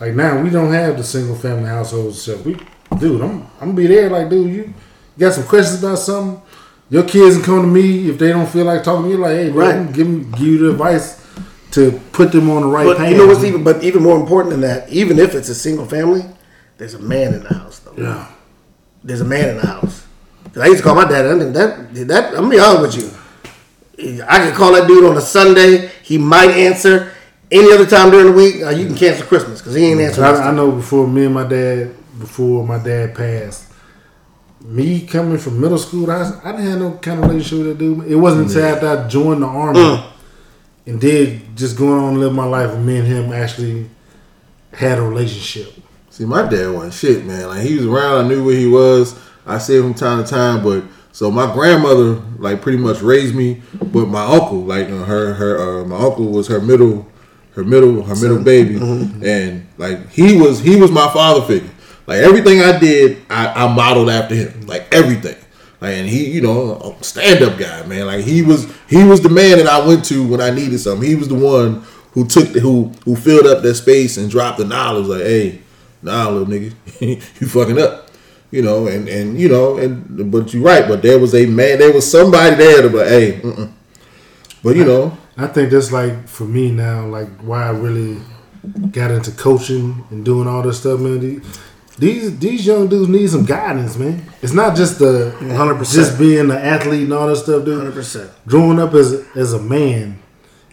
like now we don't have the single family households stuff. We dude, I'm I'm gonna be there like dude, you got some questions about something. Your kids can come to me if they don't feel like talking to me. Like, hey, bro, Right. I'm you the advice to put them on the right But path. you know what's even but even more important than that, even if it's a single family, there's a man in the house though. Yeah. There's a man in the house. 'Cause I used to call my dad. That, that, that I'm gonna be honest with you. I can call that dude on a Sunday. He might answer. Any other time during the week, uh, you can cancel Christmas because he ain't answering. I, I know before me and my dad, before my dad passed, me coming from middle school, I, I didn't have no kind of relationship with that dude. It wasn't until after I joined the army and did just going on and live my life, and me and him actually had a relationship. See, my dad wasn't shit, man. Like he was around, I knew where he was. I see him from time to time, but so my grandmother like pretty much raised me, but my uncle, like uh, her, her, uh, my uncle was her middle, her middle, her middle baby, and like he was, he was my father figure. Like everything I did, I, I modeled after him. Like everything. Like, and he, you know, a stand up guy, man. Like he was, he was the man that I went to when I needed something. He was the one who took the, who, who filled up that space and dropped the knowledge. Like, hey, nah, little nigga, you fucking up. You know, and and you know, and but you're right. But there was a man, there was somebody there to like, hey, mm-mm. but you know, I think that's like for me now, like why I really got into coaching and doing all this stuff, man. These these, young dudes need some guidance, man. It's not just the 100%. just being an athlete and all that stuff, dude. 100%. Growing up as as a man,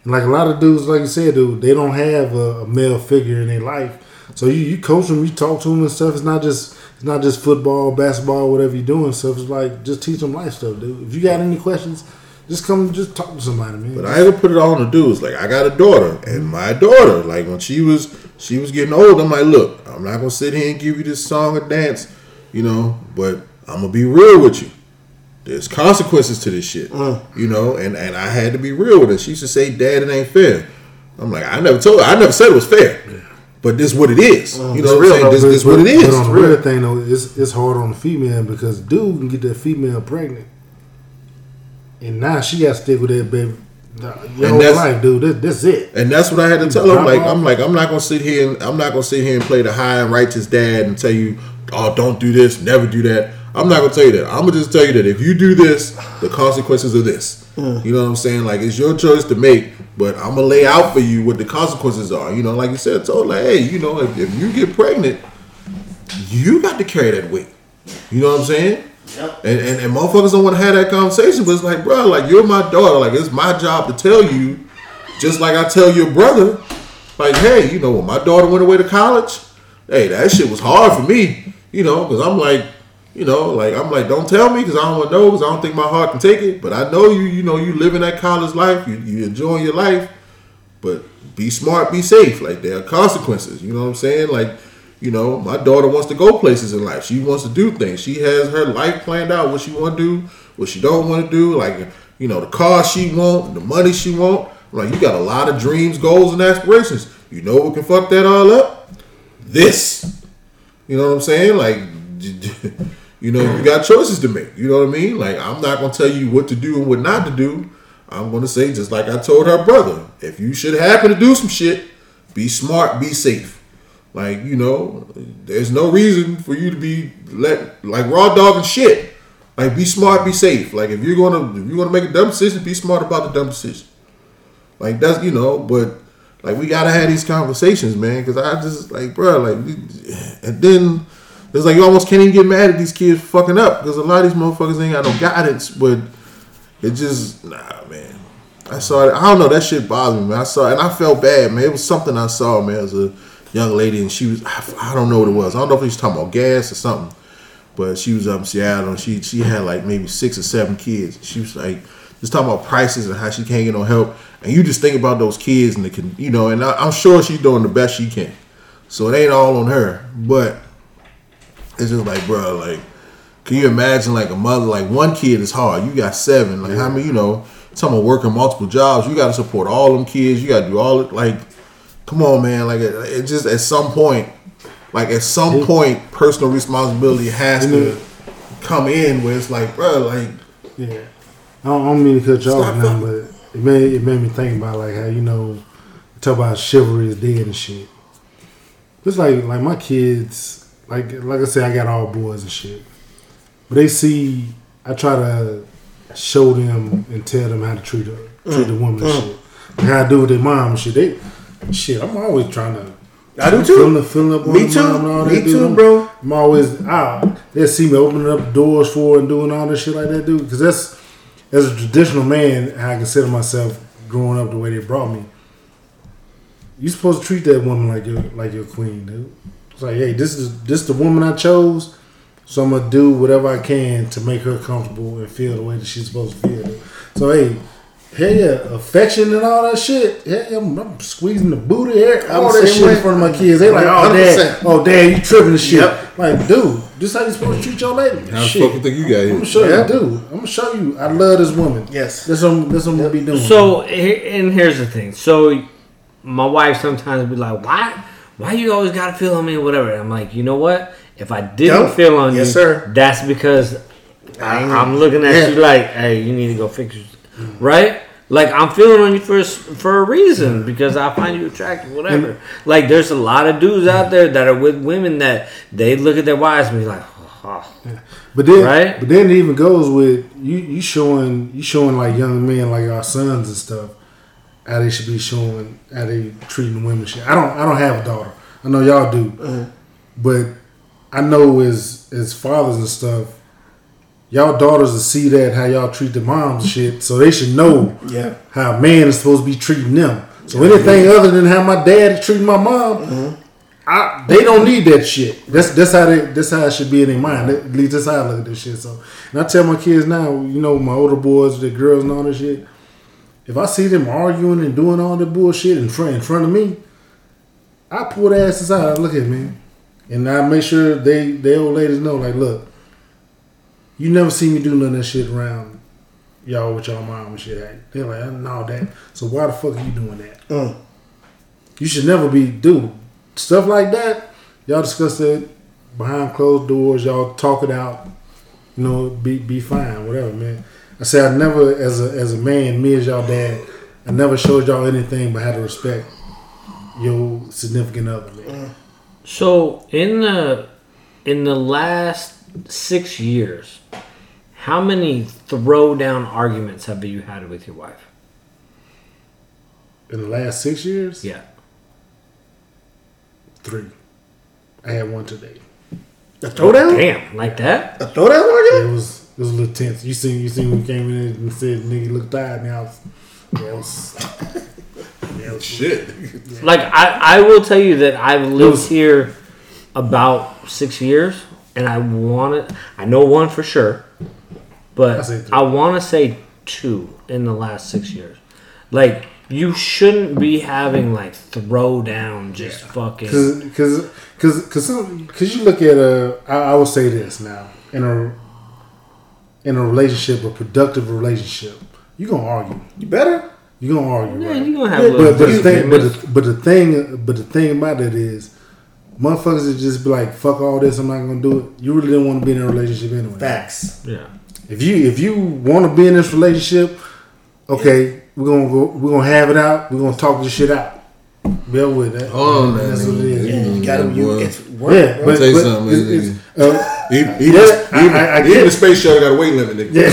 and like a lot of dudes, like you said, dude, they don't have a, a male figure in their life. So you, you coach them, you talk to them and stuff. It's not just it's not just football, basketball, whatever you're doing. Stuff it's like just teach them life stuff, dude. If you got any questions, just come, just talk to somebody, man. But I ain't gonna put it all on the dudes. Like I got a daughter, and my daughter, like when she was she was getting old, I'm like, look, I'm not gonna sit here and give you this song or dance, you know, but I'm gonna be real with you. There's consequences to this shit, mm. you know, and and I had to be real with her. She used to say, "Dad, it ain't fair." I'm like, I never told her, I never said it was fair, but this is what it is. Mm. you know, what I'm saying? This, But- what it is. but- is. But on the real thing though, it's it's hard on the female because dude can get that female pregnant, and now she got to stick with that baby your And whole that's- life, dude. That, that's it. And that's what I had to tell him. Like off. I'm like I'm not gonna sit here and I'm not gonna sit here and play the high and righteous dad and tell you, oh, don't do this, never do that. I'm not gonna tell you that. I'm gonna just tell you that if you do this, the consequences are this. You know what I'm saying? Like it's your choice to make, but I'm gonna lay out for you what the consequences are. You know, like you said, I told like, hey, you know, if, if you get pregnant, you got to carry that weight. You know what I'm saying? And, and and motherfuckers don't want to have that conversation, but it's like, bro, like you're my daughter. Like it's my job to tell you, just like I tell your brother, like, hey, you know, when my daughter went away to college, hey, that shit was hard for me, you know, because I'm like, you know, like I'm like, don't tell me because I don't want to know because I don't think my heart can take it. But I know you, you know, you living that college life, you you enjoying your life, but be smart, be safe. Like there are consequences. You know what I'm saying? Like, you know, my daughter wants to go places in life. She wants to do things. She has her life planned out. What she want to do, what she don't want to do. Like, you know, the car she want, the money she want. Like, you got a lot of dreams, goals, and aspirations. You know what can fuck that all up? This. You know what I'm saying? Like, you know, you got choices to make. You know what I mean? Like, I'm not gonna tell you what to do and what not to do. I'm gonna say just like I told her brother. If you should happen to do some shit, be smart, be safe. Like, you know, there's no reason for you to be let like raw dog and shit. Like, be smart, be safe. Like, if you're gonna if you're gonna make a dumb decision, be smart about the dumb decision. Like that's you know, but like we gotta have these conversations, man. Because I just like, bro, like, and then it's like you almost can't even get mad at these kids fucking up because a lot of these motherfuckers ain't got no guidance. But it just nah, man. I saw it. I don't know. That shit bothered me, man. I saw it and I felt bad, man. It was something I saw, man. As a young lady, and she was I, I don't know what it was. I don't know if he was talking about gas or something. But she was up in Seattle and she she had like maybe six or seven kids. She was like just talking about prices and how she can't get no help. And you just think about those kids and the can you know, and I, I'm sure she's doing the best she can. So it ain't all on her. But it's just like, bro, like, can you imagine like a mother like one kid is hard. You got seven. Like how many, you know, talking about working multiple jobs, you gotta support all them kids, you gotta do all it like come on man, like it, it just at some point like at some point personal responsibility has to come in where it's like, bro, like Yeah, I don't, I don't mean to cut you off now, but it made it made me think about like how you know talk about chivalry is dead and shit. It's like like my kids, like like I said, I got all boys and shit, but they see I try to show them and tell them how to treat a treat the woman and mm. shit, like how I do with their mom and shit. They shit, I'm always trying to. I do too. Feeling, feeling up Me too. Me dude. too, I'm- bro. I'm always out. They see me opening up doors for and doing all this shit like that, dude. Because that's as a traditional man, how I consider myself growing up the way they brought me. You supposed to treat that woman like your like your queen, dude. It's like, hey, this is this the woman I chose, so I'm gonna do whatever I can to make her comfortable and feel the way that she's supposed to feel. So hey. Hell yeah, affection and all that shit. Yeah, I'm, I'm squeezing the booty, hair, I'm all that shit way. in front of my kids. They like, oh 100%. dad, oh dad, you tripping and shit. Yep. Like, dude, this how you supposed to treat your lady. how the shit. fuck you think you got here? I'm here? gonna show Yeah. you, dude. I'm gonna show you. I love this woman. Yes. this what I'm, that's what I'm gonna be doing. So, and here's the thing. So, my wife sometimes be like, "Why? Why you always gotta feel on me? Whatever." And I'm like, you know what? If I didn't Yep. feel on Yes, you, sir. that's because I, I'm looking at Yeah. you like, hey, you need to go fix your, right? Like I'm feeling on you for for a reason mm. because I find you attractive, whatever. Mm. Like there's a lot of dudes out mm. there that are with women that they look at their wives and be like, oh, But then, Right? but then it even goes with you. You showing you showing like young men, like our sons and stuff, how they should be showing how they treating women. Shit. I don't. I don't have a daughter. I know y'all do, uh-huh. but I know as as fathers and stuff, y'all daughters will see that how y'all treat the moms and shit, so they should know Yeah. how a man is supposed to be treating them. So anything other than how my dad is treating my mom, mm-hmm. I, they don't need that shit. That's that's how they that's how it should be in their mind. At least that's how I look at this shit. So, and I tell my kids now, you know, my older boys, the girls, and all this shit. If I see them arguing and doing all that bullshit in front in front of me, I pull their asses out. I look at me, and I make sure they they old ladies know, like, look, you never see me do none of that shit around y'all with y'all mom and shit. Like, They're like, no, that. So why the fuck are you doing that? Mm. You should never be, dude. Stuff like that, y'all discuss it behind closed doors. Y'all talk it out. You know, be be fine, whatever, man. I say I never, as a as a man, me as y'all dad, I never showed y'all anything but how to respect your significant other, man. So in the in the last six years, how many throwdown arguments have you had with your wife? In the last six years, Yeah. three. I had one today. A oh, throwdown? Damn, like that? A throwdown argument? It was it was a little tense. You seen you seen when we came in and said nigga look tired now. Yeah, was. Yeah, was Shit. Like I, I will tell you that I've lived was- here about six years, and I want to. I know one for sure, I but. I want to say two in the last six years. Like you shouldn't be having like throw down, just fucking. Cause, cause, cause, cause, you look at a. I, I will say this now in a in a relationship, a productive relationship, you gonna argue. You better? You gonna argue, yeah, right? you gonna have a But, but the thing, but the, but the thing, but the thing about it is, motherfuckers that just be like, "Fuck all this, I'm not gonna do it." You really didn't want to be in a relationship anyway. Facts. yeah. If you if you want to be in this relationship, okay, we're gonna go. We're gonna have it out. We're gonna talk this shit out. Be over with that. Hold on, man. That's what it is. Yeah, you gotta, you, it's work. Yeah, bro. but, tell you but something, it's, man, it's, uh, Even, even, Yeah, I- even, I- I even get the space shuttle got a weight limit, nigga. yeah.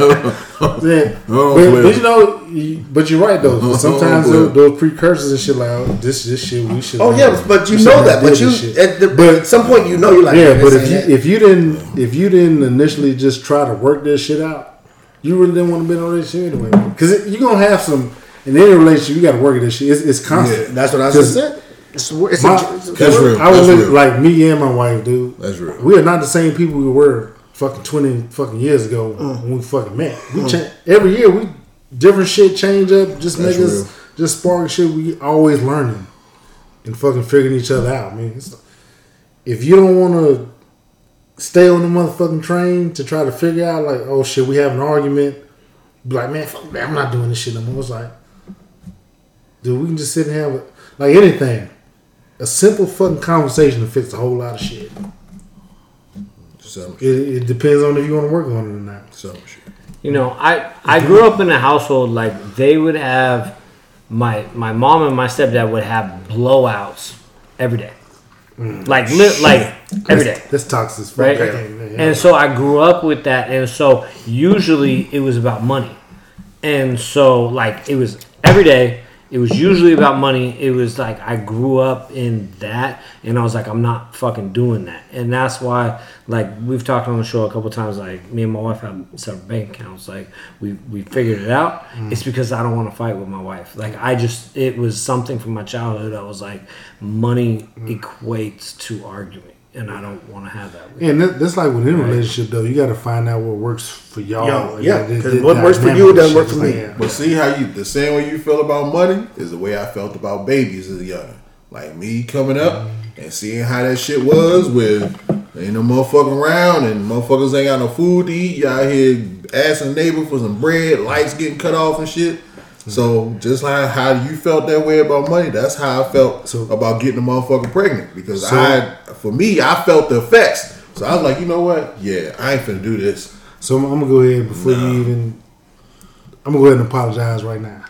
Oh, but, but you know, you, but you're right though. Sometimes well. those, those precursors and shit like oh, this this shit we should. Oh yeah, but you know that. But you at, the, But- at some point you know you're like yeah, but if you ain't it." if you didn't if you didn't initially just try to work this shit out, you really didn't want to be in this relationship anyway. Because you're gonna have some in any relationship. You got to work at this shit. It's, it's constant. that's what I said. It's, it's My- a, it's a, That's real. I was That's real. like me and my wife, dude. That's real. We are not the same people we were fucking twenty fucking years ago Mm. when we fucking met. We change every year. We different shit change up. Just That's make us just spark shit. We always learning and fucking figuring each other out. Man, it's, if you don't want to stay on the motherfucking train to try to figure out like, oh shit, we have an argument. Be like, man, fuck that. I'm not doing this shit no more. It's like, dude, we can just sit and have a, like anything. A simple fucking conversation to fix a whole lot of shit. Some, It, it depends on if you want to work on it or not. shit. You know, I I grew up in a household like they would have my my mom and my stepdad would have blowouts every day, mm. like li- like every day, That's toxic, as fuck. right? I yeah. And so I grew up with that, and so usually it was about money, and so like it was every day. It was usually about money. It was like I grew up in that, and I was like, I'm not fucking doing that, and that's why, like we've talked on the show a couple times. Like me and my wife have separate bank accounts. Like we we figured it out. Mm. It's because I don't want to fight with my wife. Like I just it was something from my childhood. I was like, money mm. equates to arguing, and I don't want to have that. With Yeah, and that, that's like with any relationship though. You got to find out what works for y'all. Yo, And yeah, 'cause what works for you doesn't work for me. yeah. But see how you the same way you feel about money is the way I felt about babies as a young. Like me coming up and seeing how that shit was with ain't no motherfucking around and motherfuckers ain't got no food to eat. Y'all here asking the neighbor for some bread, lights getting cut off and shit. So just like how you felt that way about money, that's how I felt So- about getting a motherfucker pregnant. Because So- I, for me, I felt the effects. So I was like, you know what? Yeah, I ain't finna do this. So I'm, I'm gonna go ahead before you even. I'm gonna go ahead and apologize right now.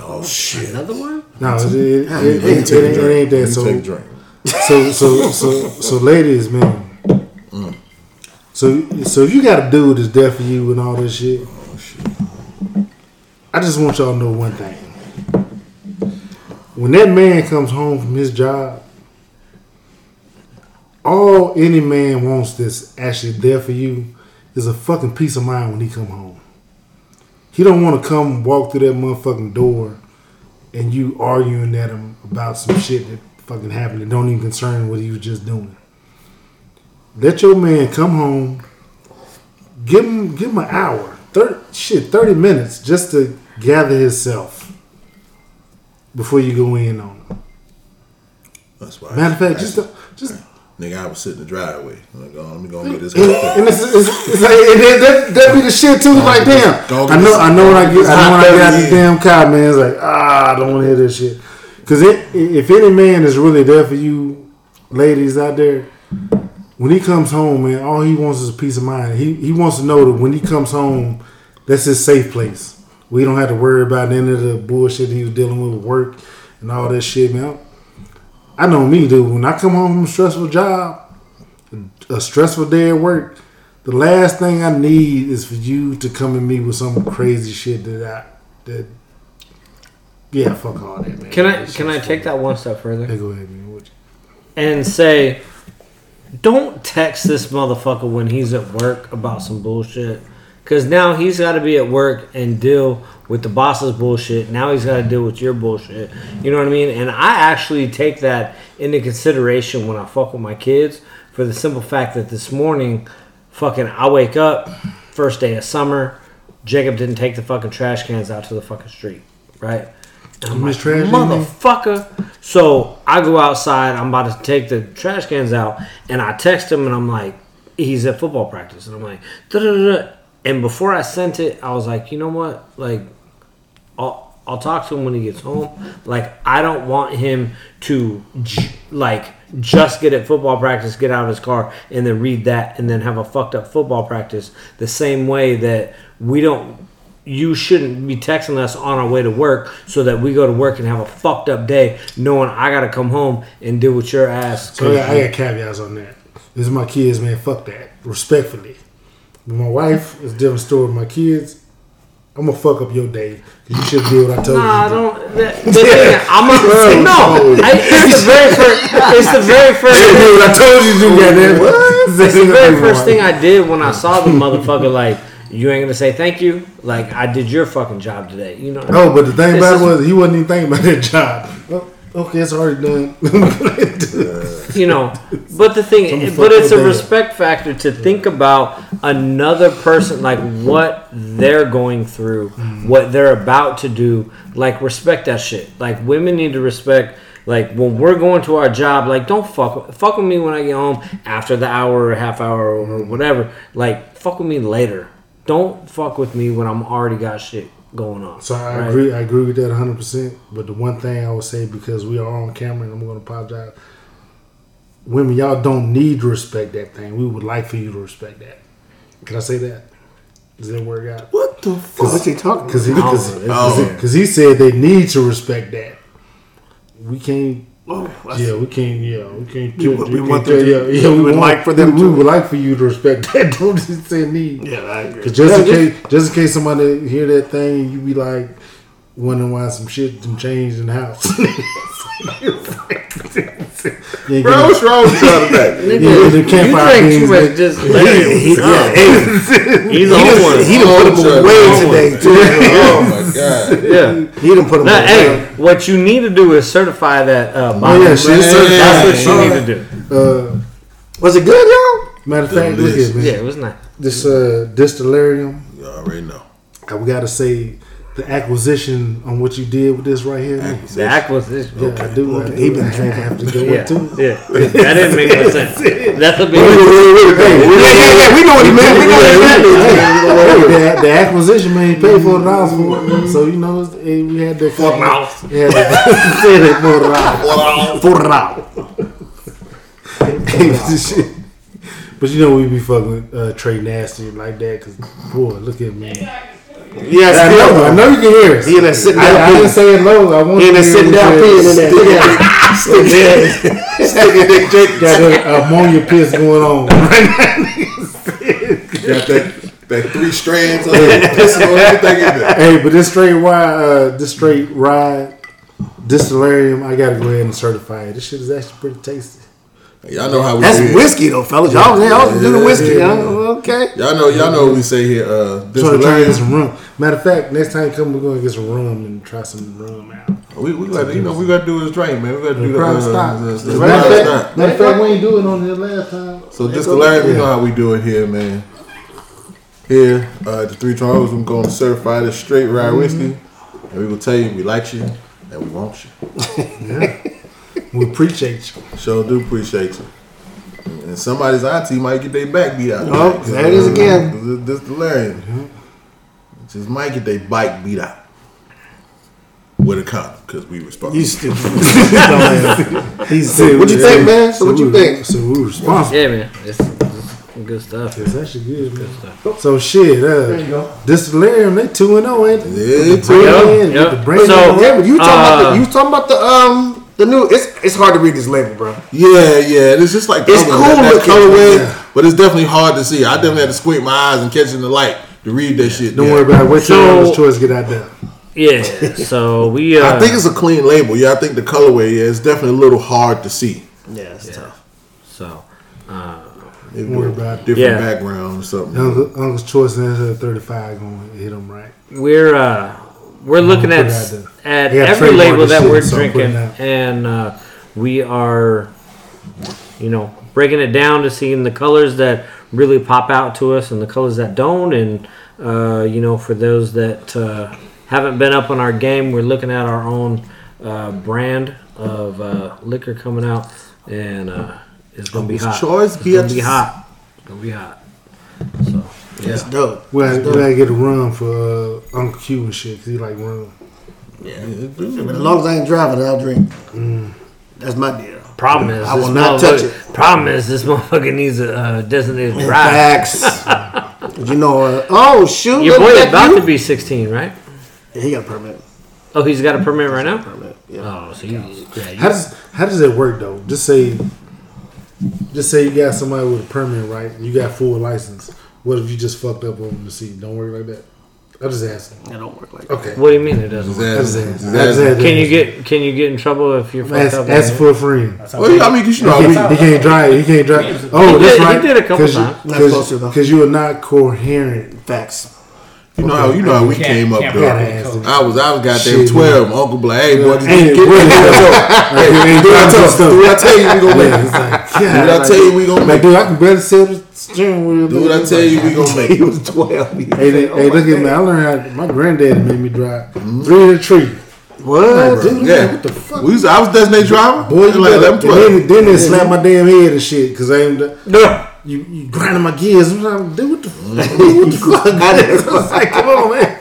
Oh shit. Another one? No, it, it, it, Let it, me it, take it, ain't that. So, take a drink. so, so, so, so, ladies, man. Mm. So, so if you got a dude that's there for you and all this shit, shit. I just want y'all to know one thing. When that man comes home from his job, all any man wants that's actually there for you is a fucking peace of mind when he come home. He don't want to come walk through that motherfucking door and you arguing at him about some shit that fucking happened that don't even concern what he was just doing. Let your man come home. Give him give him an hour, thirty shit, thirty minutes just to gather himself before you go in on him. That's why. Matter of fact, just just nigga, I was sitting in the driveway. I'm like, oh, let me go and get this. and, and it's, it's, it's like and that, that be the shit too. Like damn, Go I know I know when I get I know when I get out the damn car, man. It's like ah, I don't want to hear this shit. Because if any man is really there for you, ladies out there, when he comes home, man, all he wants is a peace of mind. He he wants to know that when he comes home, that's his safe place. We don't have to worry about any of the bullshit he was dealing with with work and all that shit, man. I know me, dude. When I come home from a stressful job, a stressful day at work, the last thing I need is for you to come at me with some crazy shit that I that. Yeah, fuck all that, man. Can I can I take that one step further? Hey, go ahead, man. And say, don't text this motherfucker when he's at work about some bullshit. Because now he's got to be at work and deal with the boss's bullshit. Now he's got to deal with your bullshit. You know what I mean? And I actually take that into consideration when I fuck with my kids for the simple fact that this morning, fucking, I wake up, first day of summer, Jacob didn't take the fucking trash cans out to the fucking street, right? And I'm like, miss trash, didn't motherfucker. So I go outside. I'm about to take the trash cans out, and I text him, and I'm like, he's at football practice, and I'm like. And before I sent it, I was like, you know what, like, I'll I'll talk to him when he gets home. Like, I don't want him to j- like just get at football practice, get out of his car, and then read that, and then have a fucked up football practice. The same way that we don't you shouldn't be texting us on our way to work so that we go to work and have a fucked up day knowing I gotta come home and deal with your ass. So yeah, I got caveats on that. This is my kids, man. Fuck that. Respectfully. With my wife, it's a different story. With my kids, I'm gonna fuck up your day. You should do what I told Nah, you. to do. don't. The, the thing, I'm a, no. I, it's the very first. It's the very first. You did what I told you to do, goddamn. It's the very first thing I did when I saw the motherfucker. Like, you ain't gonna say thank you. Like, I did your fucking job today. You know. No, but the thing This about is- it was he wasn't even thinking about that job. Well, okay, it's already done. Uh, you know but the thing but it's a respect factor to think about another person like what they're going through mm. what they're about to do like respect that shit like women need to respect like when we're going to our job like don't fuck fuck with me when i get home after the hour or half hour or mm. whatever like fuck with me later don't fuck with me when i'm already got shit going on So I right? agree. I agree with that 100. percent But the one thing I would say because we are on camera and I'm going to apologize. Women, y'all don't need to respect that thing. We would like for you to respect that. Can I say that? Does that work out? What the fuck? What's he talking Because he, Oh, cause, oh. it's- cause he said they need to respect that. We can't. Oh, yeah, we can't. Yeah, we can't. You- we can't want tell- them yeah, yeah, we we would want, like for them we, to- We would like for you to respect that. Don't just say need. Yeah, I agree. Cause just in Yeah, case, just in case somebody hear that thing, you be like wondering why some shit done changed in the house. yeah, Bro, what's wrong with y'all today? yeah, the you campfire drink too things, much man. just He, he, yeah, hey, he's a homeowner he done put him away today too. oh my god. yeah He done put him Now, away. hey, what you need to do is certify that uh, Oh yeah, shit. Man. certified. That's what you need to do. Uh, Was it good, y'all? matter of fact, look Delicious. here, man. Yeah, it was nice. This uh, distillarium, You already know. uh, we got to say the acquisition on what you did with this right here. Man. The acquisition. Yeah, I do. I, Okay. do. I have to go Yeah, into it. yeah. That didn't make no sense. That's a big. Yeah, yeah, yeah. We know what he meant. We know what he meant. The, the acquisition man he paid forty dollars for it, so you know it's- we had that. Forty dollars. Yeah, that said that forty dollars. For now. Hey, this. But you know we be fucking uh, Tre Nasty like that because boy, look at me. Yeah, I know, I know you can hear us. He in there sitting down I didn't say it low. I want He in there you to sitting down peeing in there. Look at that. Sticking Dick Jake. Got that ammonia piss going on. Got that, that three strands of pissing on everything in there. hey, but this straight rye, uh, this straight rye, distillarium, I gotta go ahead and certify it. This shit is actually pretty tasty. Y'all know how we That's do it. That's whiskey though, fellas. Y'all, y'all do the whiskey. Yeah. huh? Okay. Y'all know, y'all know what we say here. Uh, this Trying to try get some rum. Matter of fact, next time you come, we're gonna get some rum and try some rum out. We, we got, you know, we got to do this drink, man. We got to do the, uh, stock. the, the Matter of fact, matter fact, we ain't do it on the last time. So this hilarious. We know how we do it here, man. Here uh, at the Three Triangles, we're going to certify this straight rye whiskey, and we will tell you we like you and we want you. We appreciate you. Sure do appreciate you. And somebody's auntie might get their back beat out. Oh, tonight, 'cause, there it is uh, again. 'cause This hilarious. Just might get their bike beat out with a condom because we responsible. You stupid. He's What you think, man? So what you think? So we responsible. Yeah, man. It's, it's good stuff. It's actually good, man. Good stuff. So shit, uh, you go. This Distillarium, they two and zero, ain't they? Yeah, too. Yep, Man, yep. the brand So- Yeah, but you talking about Uh, the you talking about the um the new it's it's hard to read this label, bro. Yeah, yeah. It's just like It's color, cool that, that looking, colorway, yeah. but it's definitely hard to see. I definitely had to squint my eyes and catch in the light to read that shit. Don't yeah. worry about it. Wait till So- Ronald's choice get out there. Yeah. So we. Uh, I think it's a clean label. Yeah, I think the colorway yeah, it's definitely a little hard to see. Yeah, it's tough. so. Uh, Maybe Don't worry about different Yeah. background or something. Uncle, Uncle's choice and that 35 going to hit him right. we're uh, we're looking at it out there. At They got every trademarked label that we're so I'm putting drinking, it out. and uh, we are, you know, breaking it down to seeing the colors that really pop out to us and the colors that don't, and uh, you know, for those that uh, haven't been up on our game, we're looking at our own uh, brand of uh, liquor coming out, and uh, it's gonna be Uncle's hot. choice, it's gonna be bitches. hot. It's gonna be hot. So It's dope. We gotta, we gotta get a run for uh, Uncle Q and shit, because he like rum. But as long as I ain't driving, I'll drink. That's my deal. Problem is, I this will not touch motherfucker- Problem is, this motherfucker needs a uh, designated driver. Facts. you know, uh, oh shoot, Your look boy about you. to be 16, right? Yeah, he got a permit. Oh, he's got a permit right now. Permit. Yeah. Oh, so you, yeah, you How does how does that work though? Just say, just say you got somebody with a permit, right? You got full license. What if you just fucked up on the seat? Don't work like that. I just asking. That don't work like that. Okay. what do you mean it doesn't work? I just Exactly. asking. I just Exactly. asking. Can you get can you get in trouble if you're fucked ask, up? ask for a friend? Well, yeah, I mean, 'cause you know, He we, can't, he can't drive. He can't drive. Oh, He that's did- he right. did a couple Cause times. You, Not cause, supposed to, though. 'cause you are not coherent. Facts. You know how you know how we came up though. Gotta ask him. I was I was goddamn Shit, twelve. Uncle Black, hey boy, just Hey, get, boy, get, yeah. Hey, Like, you what I driving tell- stuff. do what I tell you, we gonna make it. it's like, Do what I tell you, we gonna Like, make dude. I can barely sell the steering wheel. Do what I tell you, we gonna make He was twelve. He Hey, said, they, "Oh hey look at me. I learned how my granddaddy made me drive three in a tree. What? Like, dude, Yeah, what the fuck? we was, I was designated driver. Boy, you like better, 11, 12. then, then they slap mm-hmm. my damn head and shit because I ain't. No. You, you grinding my gears. I'm like, dude, what the, dude, what the fuck? I was like, come on, man.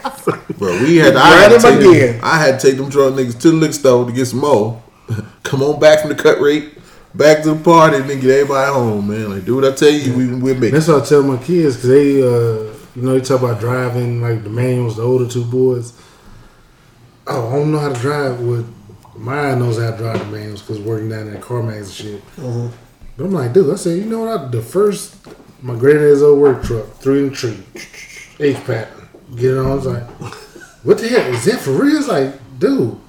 Bro, we had. I had, to take them. I had to take them drunk niggas to the liquor store to get some more. Come on back from the cut rate, back to the party, and then get everybody home, man. Like, do what I tell you, we we make. That's what I tell my kids because they, uh, you know, they talk about driving like the manuals, the older two boys. Oh, I don't know how to drive. With mine knows how to drive the manuals because working down in CarMax and shit. But I'm like, dude, I said, you know what? I, the first, my granddad's old work truck, three in the tree, H pattern. Get it on. I was like, what the hell? Is that for real? It's like, dude.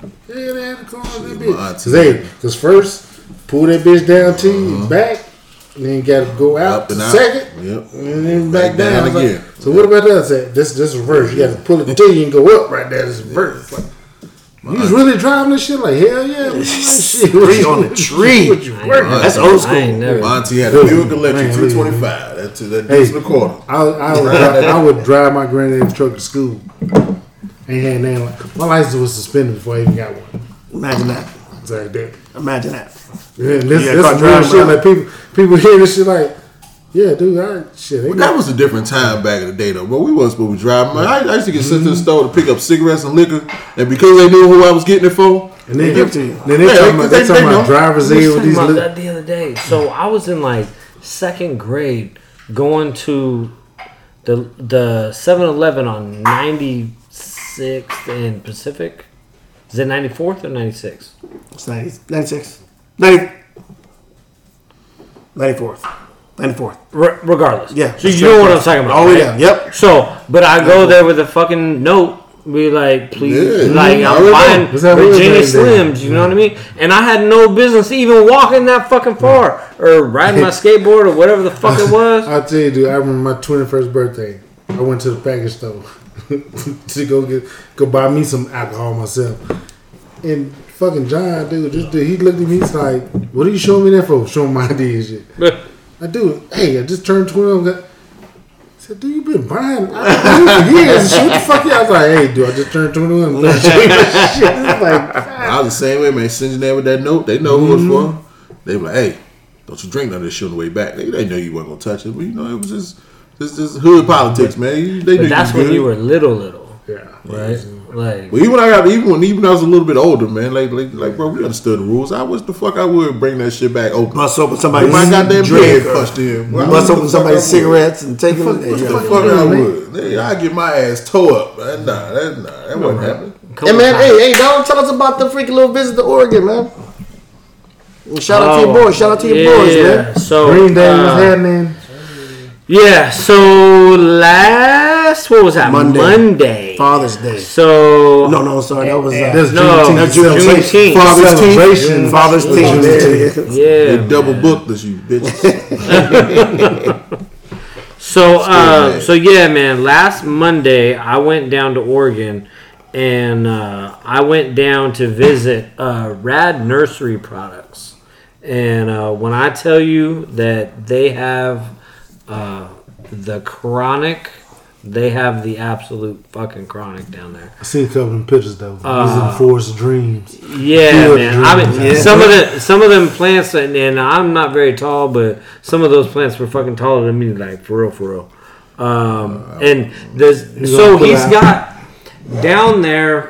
Yeah, they had to call that bitch. Cause hey, cause first pull that bitch down to you uh-huh. back, and then got to go out, Up and to out. second, Yep. and then back, Back down, down was like, again. so what about that? I said, this this reverse. You got to pull it till you can go up right there. This reverse. Like, you was really driving this shit like hell yeah. Like, shit, Three on the tree. What you working? That's old school. I ain't. My auntie had a Buick Electra Man, 225. That's that Hey. hey. the quarter. I, I, would drive, I would drive my granddad's truck to school. Ain't had nothing like my license was suspended before I even got one. Imagine that. It's like that. Imagine that. Yeah, this, Yeah, this is real driving shit. Like people, people hear this shit like, yeah, dude, I shit. They But got, that was a different time back in the day, though. But we wasn't supposed to drive. Man, I, I used to get sent to the mm-hmm. store to pick up cigarettes and liquor, and because they knew who I was getting it for, and then, give it to you. then they Yeah, talking about, they they- talking they about drivers I was with talking these. about Li- that the other day. So I was in like second grade going to the the 7-Eleven on 96th and Pacific. Is it 94th or 96? It's 90, 96. 90, 94th. 94th. Re- regardless. Yeah, So you know what I'm talking about. Oh, right? yeah. Yep. So, but I go there with a fucking note. Be like, please, Yeah, like I I'm already buying know. Really Virginia? Slims. You know what I mean? And I had no business even walking that fucking far or riding my skateboard or whatever the fuck it was. I'll tell you, dude. I remember my twenty first birthday. I went to the package store to go get go buy me some alcohol myself. And fucking John, dude, just dude, he looked at me. He's like, "What are you showing me that for? Showing my ID and shit." I do. Hey, I just turned twenty. one. Got, I said, dude, you been buying alcohol for years. Shit, what the fuck? you-" I was like, hey, dude, I just turned twenty one. shit, it's like, I was the same way, man. Send you there with that note. They know who it's mm-hmm. for. They be like, hey, don't you drink none of this shit on the way back. They, they know you weren't gonna touch it, but you know it was just just, just hood politics, man. They knew But that's you when good. you were little, little, yeah. right? Like, But even when I got even when even when I was a little bit older, man, like like, like bro, we understood the rules. I wish the fuck I would bring that shit back open. Bust open somebody's my goddamn drink. drink punched in. Well, Bust open the fuck I somebody's cigarettes and take them. What the fuck I would? Nigga, I get my ass toe up. Man. Nah, that nah, that wasn't happening. Hey man, hey, hey, dog, tell us about the freaking little visit to Oregon, man. And shout out to your boys. Shout out to your boys, man. So Green Day uh, was happening. Yeah. So last what was that? Monday. Monday. Father's Day. So No, no, sorry, that was uh, That's no, Juneteenth. that's Juneteenth. Juneteenth. Father's Celebration. Teeth. Father's Juneteenth. Teeth. Yeah. They double booked us, you bitches. So, uh, so yeah, man. Last Monday, I went down to Oregon, and uh, I went down to visit uh, Rad Nursery Products. And uh, when I tell you that they have uh, the chronic, they have the absolute fucking chronic down there. I seen a couple of pictures though. These Uh, are the forest dreams. Yeah, man. I mean, dreams. some of the some of them plants, and, and I'm not very tall, but some of those plants were fucking taller than me, like for real, for real. Um, and there's so gonna pull he's out. got down there.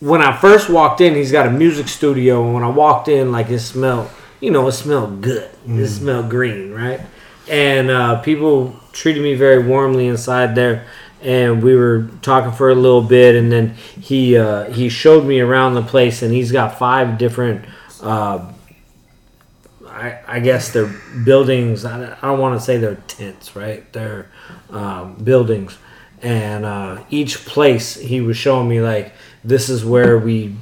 When I first walked in, he's got a music studio, and when I walked in, like it smelled, you know, it smelled good. It smelled green, right? And uh, people treated me very warmly inside there, and we were talking for a little bit, and then he uh, he showed me around the place, and he's got five different. Uh, I, I guess they're buildings. I, I don't want to say they're tents, right? They're um, buildings, and uh, each place he was showing me like this is where we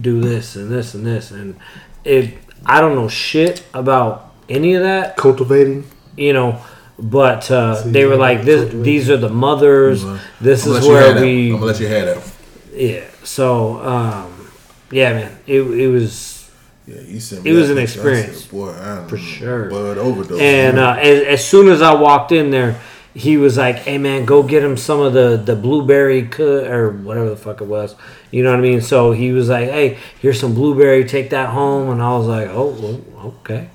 do this and this and this, and it. I don't know shit about any of that, Cultivating. you know. But uh, See, they were like, "This, these are the mothers. This I'm is let you have where we." I'm gonna let you have that. Yeah. So, um, yeah, man, it, it was Yeah, you sent me It was an experience. said, Boy, For sure. Blood overdose. And uh, as, as soon as I walked in there, he was like, "Hey man, go get him some of the the blueberry cut or whatever the fuck it was." You know what I mean? So he was like, "Hey, here's some blueberry. Take that home." And I was like, "Oh, well, okay."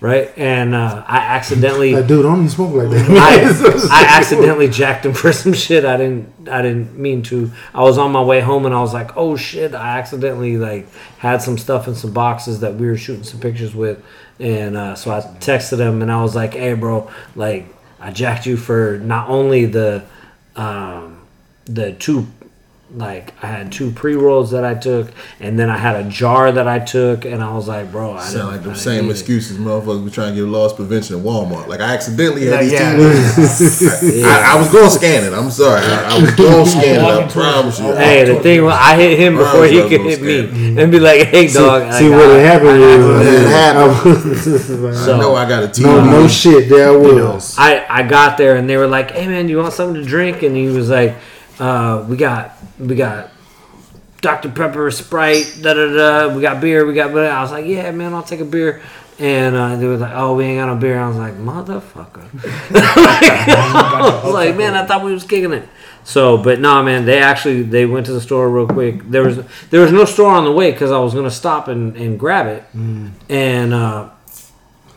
Right? And uh, I accidentally Like, dude, even smoke like that. I, I accidentally jacked him for some shit I didn't I didn't mean to. I was on my way home and I was like, oh shit! I accidentally like had some stuff in some boxes that we were shooting some pictures with, and uh, so I texted him and I was like, hey bro, like I jacked you for not only the um, the two like I had two pre rolls that I took, and then I had a jar that I took, and I was like, bro, I Sound like the same excuses motherfuckers be trying to get loss prevention at Walmart. Like I accidentally had these Yeah. TVs. I, I was going to scan it. I'm sorry. I, I was going to scan it. I promise you. Hey, the thing was, I hit him before he could hit gonna me and be like, "Hey, dog." See like, what I- happened was It I, So- I know I got a TV. no, no shit. There I was. I, I got there and they were like, "Hey, man, do you want something to drink?" And he was like, uh, "We got we got Dr Pepper, Sprite, da da da. We got beer. We got." But I was like, "Yeah, man, I'll take a beer." And uh, they were like, "Oh, we ain't got no beer." I was like, "Motherfucker!" I was like, "Man, I thought we was kicking it." So, but no, nah, man, they actually they went to the store real quick. There was there was no store on the way because I was gonna stop and, and grab it, and uh,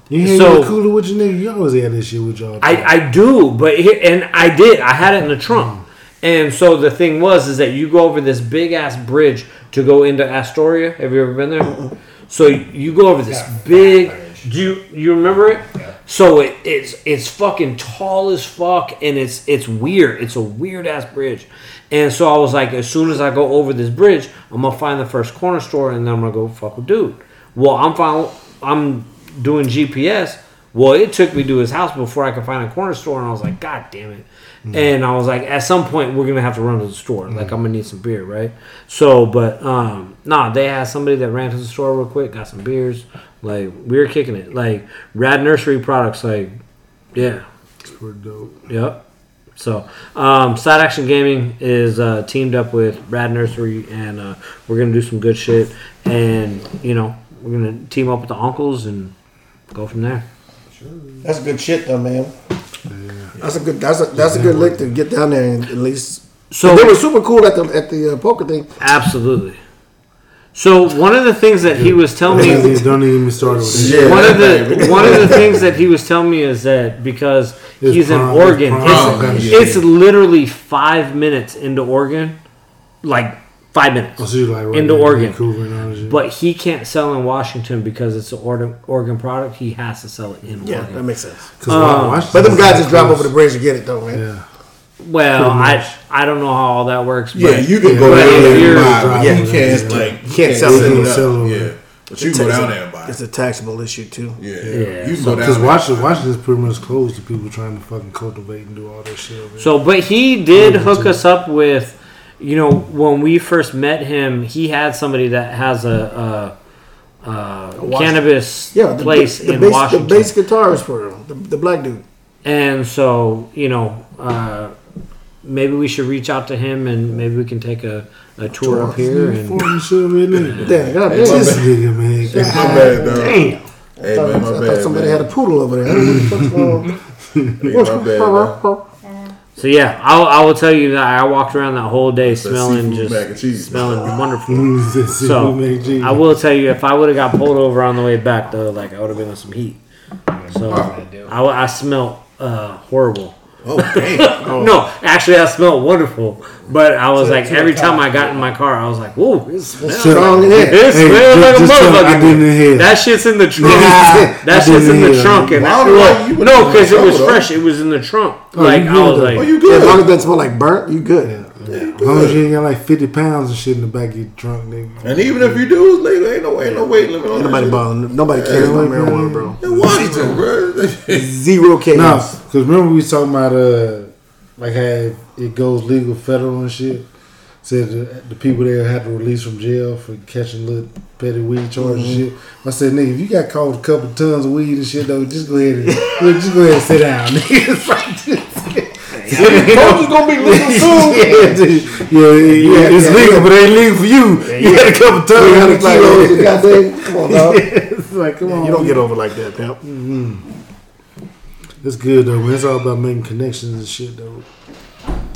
You So- cooler with your nigga. You always had this shit with y'all. I, I do, but here, and I did. I had it in the trunk. And so the thing was, is that you go over this big ass bridge to go into Astoria. Have you ever been there? So you go over this big, Do you you remember it? Yeah. So it, it's it's fucking tall as fuck, and it's it's weird. It's a weird ass bridge, and so I was like, as soon as I go over this bridge, I'm gonna find the first corner store, and then I'm gonna go fuck with dude. Well, I'm fine. I'm doing GPS. Well, it took me to his house before I could find a corner store, and I was like, God damn it. And I was like, at some point, we're gonna have to run to the store. Like, I'm gonna need some beer, right? So, but um, nah, they had somebody that ran to the store real quick, got some beers. Like, we were kicking it. Like, Rad Nursery products, like, yeah, It's pretty dope. Yep. So, um, Side Action Gaming is uh, teamed up with Rad Nursery, and uh, we're gonna do some good shit. And you know, we're gonna team up with the uncles and go from there. Sure. That's good shit, though, man. That's a good. That's a that's a good lick to get down there and at least. So So they were super cool at the at the uh, poker thing. absolutely. So one of the things that he was telling me, don't even get me started with this. Yeah. one of the one of the things that he was telling me is that because It's he's in prom- it's Oregon, prom it's, kind it's literally five minutes into Oregon, like five minutes. Oh, so like right Into there in Oregon. Vancouver and all that shit. But he can't sell in Washington because it's an Oregon, Oregon product. He has to sell it in Washington. Yeah, that makes sense. 'Cause Wa- um, Washington- But them guys just drop over the bridge to get it, though, man. Yeah. Well, I. I don't know how all that works. But Yeah, you can go down there and buy, Yeah. you can't like you can't sell it. set sell. Yeah, but you go down there and buy. It's a taxable issue too. Yeah, Yeah. you So- go down Because there. Washington, Washington's pretty much closed to people trying to fucking cultivate and do all that shit. Man. So, but he did hook us up with, you know, when we first met him, he had somebody that has a, a, a cannabis Yeah, the, place the, the in bass, Washington, The bass guitarist for him, the, the black dude. and so you know, uh, maybe we should reach out to him and maybe we can take a, a tour up here and. Fucking shit, really. Damn, God damn. This nigga, man. my bad, dog. Damn. Hey I man, my thought bad. somebody man. had a poodle over there. What the fuck's going on? Hey, my bad, man. So yeah, I'll, I will tell you that I walked around that whole day smelling just mac and cheese. smelling wonderful. so, So I will tell you, if I would have got pulled over on the way back, though, like I would have been in some heat. So I, I smelled uh, horrible. Oh damn! Oh. No, actually, I smelled wonderful. But I was like, every time I got in my car, I was like, "Whoa, it smells, Strong in here. it Hey, like just tell me I motherfucker." didn't. That shit's in the trunk. I that shit's in the hear. trunk, and Why I, would well, you- you no, because it was trouble, fresh. It was in the trunk. Oh, like you I was though. like, Oh, you Yeah, as long as good? it doesn't smell like burnt, you good. As long as you ain't got like 50 pounds and shit in the back of your trunk, nigga. And even if you do, it's legal. Ain't no ain't no weight limit on Ain't nobody shit. bothering. Nobody cares about marijuana, bro. In Washington, bro. Zero cases. No, because remember we was talking about uh, like how it goes legal federal and shit. Said the, the people there had to release from jail for catching little petty weed charges and shit. I said, nigga, if you got caught with a couple tons of weed and shit, though, just go ahead and just go ahead and sit down, nigga. It's like this. Told you gonna be legal soon. yeah, dude. yeah, yeah, it's yeah, legal, but it ain't legal for you. You had a couple tons. Three hundred It's like, kilos. of Goddamn. Come on, dog. it's like, come on. You don't get over like that, pimp. Mm-hmm. It's good though, man. It's all about making connections and shit, though.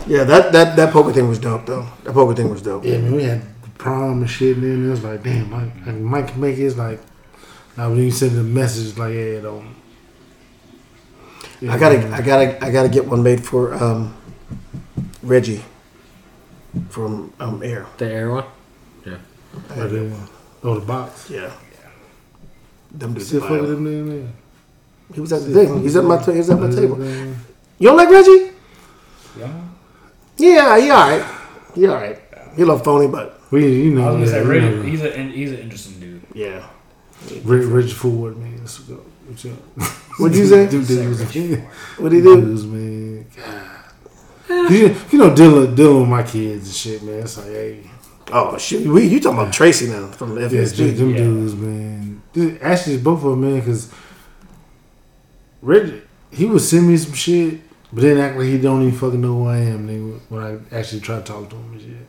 Yeah, that, that that poker thing was dope, though. That poker thing was dope. Yeah, man, we had the prom and shit, and then it was like, damn, Mike, like, Mike can make it. It's like, now when you send a message like, yeah, don't. I gotta, I gotta, I gotta get one made for um, Reggie from um, Air. the air one. Yeah, But, uh, oh, the box. Yeah. Them dudes. Still are fucking them there, man. He was at the thing. He's at my, ta- he's at my table. You don't like Reggie? Yeah. Yeah, he all right. He all right. He a little phony, but We, you I know, was gonna yeah, say, you know, Reggie, he's a he's an interesting dude. yeah. Rich, Rich Ford, man. Let's go. What's up? What'd you say? Dude, dude, was a. What'd he do? Dudes, man. God. You, you know, dealing, dealing with my kids and shit, man. It's like, hey, Oh shit, we you talking about Tracy now from the yeah, FSG? them Yeah. dudes, man. Dude, Actually, it's both of them, man, because Rich, he would send me some shit, but then act like he don't even fucking know who I am nigga, when I actually try to talk to him and shit.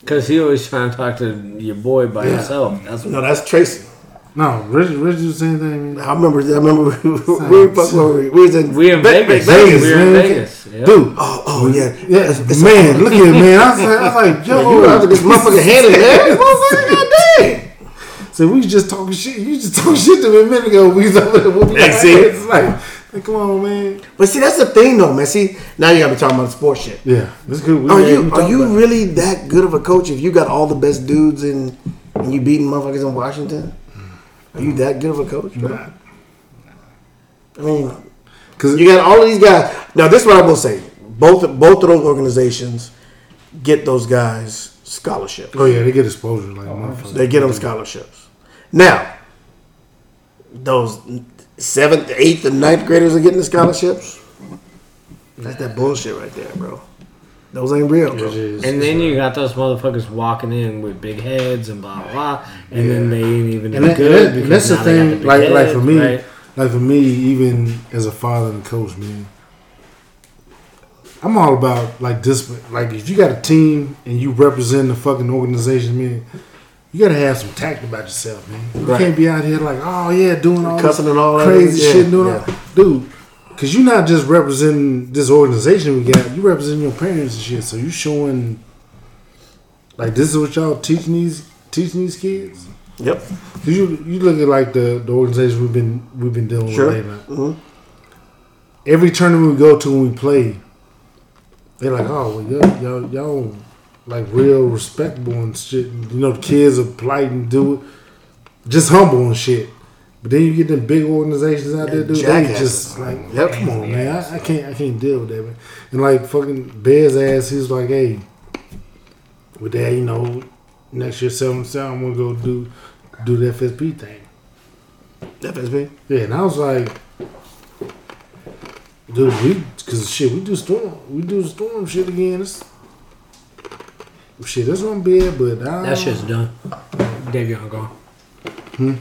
Because he always trying to talk to your boy by Yeah. himself. That's No, that's Tracy. No, Rich, Rich do the same thing, man. I remember. I remember. We, we, were fucking- we, we was in. we in Ve- Vegas. Vegas, we were in man. Vegas. Yeah. Dude, Oh, oh yeah. yeah, It's- it's- man, look at it, man. I was like, I was like Yo, you yo, out this motherfucker hand in there? Motherfucker, goddamn. So we was just talking shit. You just talking shit to me a minute ago. We was over there whooping That's our it. ass. Like, like, come on, man. But see, that's the thing, though, man. See, now you gotta be talking about sports shit. Yeah, that's good. We Are you are you about it. really that good of a coach if you got all the best dudes in and you beating motherfuckers in Washington? Are you that good of a coach? Bro? Nah. I mean, Because you got all of these guys. Now, this is what I will say: both both of those organizations get those guys scholarships. oh yeah, they get exposure like oh, motherfuckers. They get them scholarships. Now, those seventh, eighth, and ninth graders are getting the scholarships. That's that bullshit right there, bro. Those ain't real, bro. It is. And then you got those motherfuckers walking in with big heads and blah blah, blah and then they ain't even and, that, good. and, that, and that's the now they got thing. big Like like for me, right? like for me, even as a father and coach, man, I'm all about like discipline. Like if you got a team and you represent the fucking organization, man, you gotta have some tact about yourself, man. You Right. can't be out here like, oh yeah, doing all Cussing this and all that. crazy Yeah, shit, doing yeah. all, dude. Cause you're not just representing this organization we got. You representing your parents and shit. So you showing like this is what y'all teaching these teaching these kids. Yep. 'Cause you you look at like the, the organization we've been we've been dealing Sure. with lately. Mhm. Every tournament we go to when we play, they're like, oh, well, y'all, y'all, y'all like real respectable and shit. You know, the kids are polite and do it, just humble and shit. But then you get them big organizations out there, dude. They just like, Yep. come on, man. I, I can't, I can't deal with that, man. And like fucking Bear's ass, he's like, hey, with that, you know, next year seven seven, I'm gonna go do do the FSP thing. FSP. Yeah, and I was like, dude, we, cause shit, we do storm, we do storm shit again. It's, shit, that's gonna be it, but I, That shit's done. Davion gone. Hmm?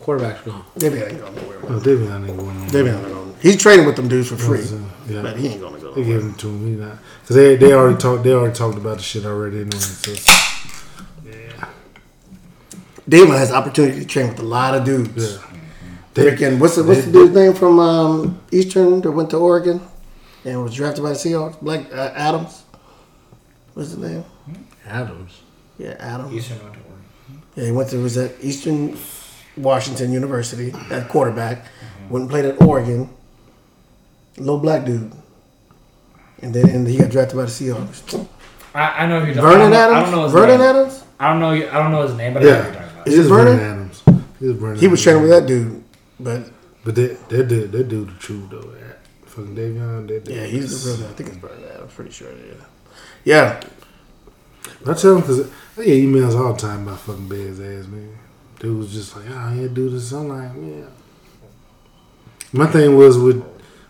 Quarterback's gone. Maybe I ain't going nowhere. Oh, David, I ain't going on. Maybe I ain't going. He's training with them dudes for free, Yeah, but he ain't gonna go. they gave him to him. He not, cause they they already talked, they already talked about the shit already. Anyway, so yeah, Damon has opportunity to train with a lot of dudes. yeah. Freaking, what's the what's the dude's name from um, Eastern that went to Oregon and was drafted by the Seahawks? Blake uh, Adams. What's his name? Adams. Yeah, Adams. Eastern went to Oregon. Yeah, he went to was that Eastern Washington University at quarterback. Went and played at Oregon. Little black dude. And then and he got drafted by the Seahawks. I, I know who you're talking Vernon about. Adams. I don't know his Vernon name. Adams. I don't know. I don't know his name, but I know who you're Yeah, talking about. it Is it is Vernon Vernon? Adams. It is Vernon He was training with that dude, but but that that dude, that dude, the truth though. That fucking Davion, that dude. yeah, he's the real. I think it's Vernon Adams. Pretty sure. Yeah. Yeah. I tell him because I get emails all the time about fucking Bear's ass, man. Dude was just like, oh, yeah, do this. I'm like, yeah. My thing was with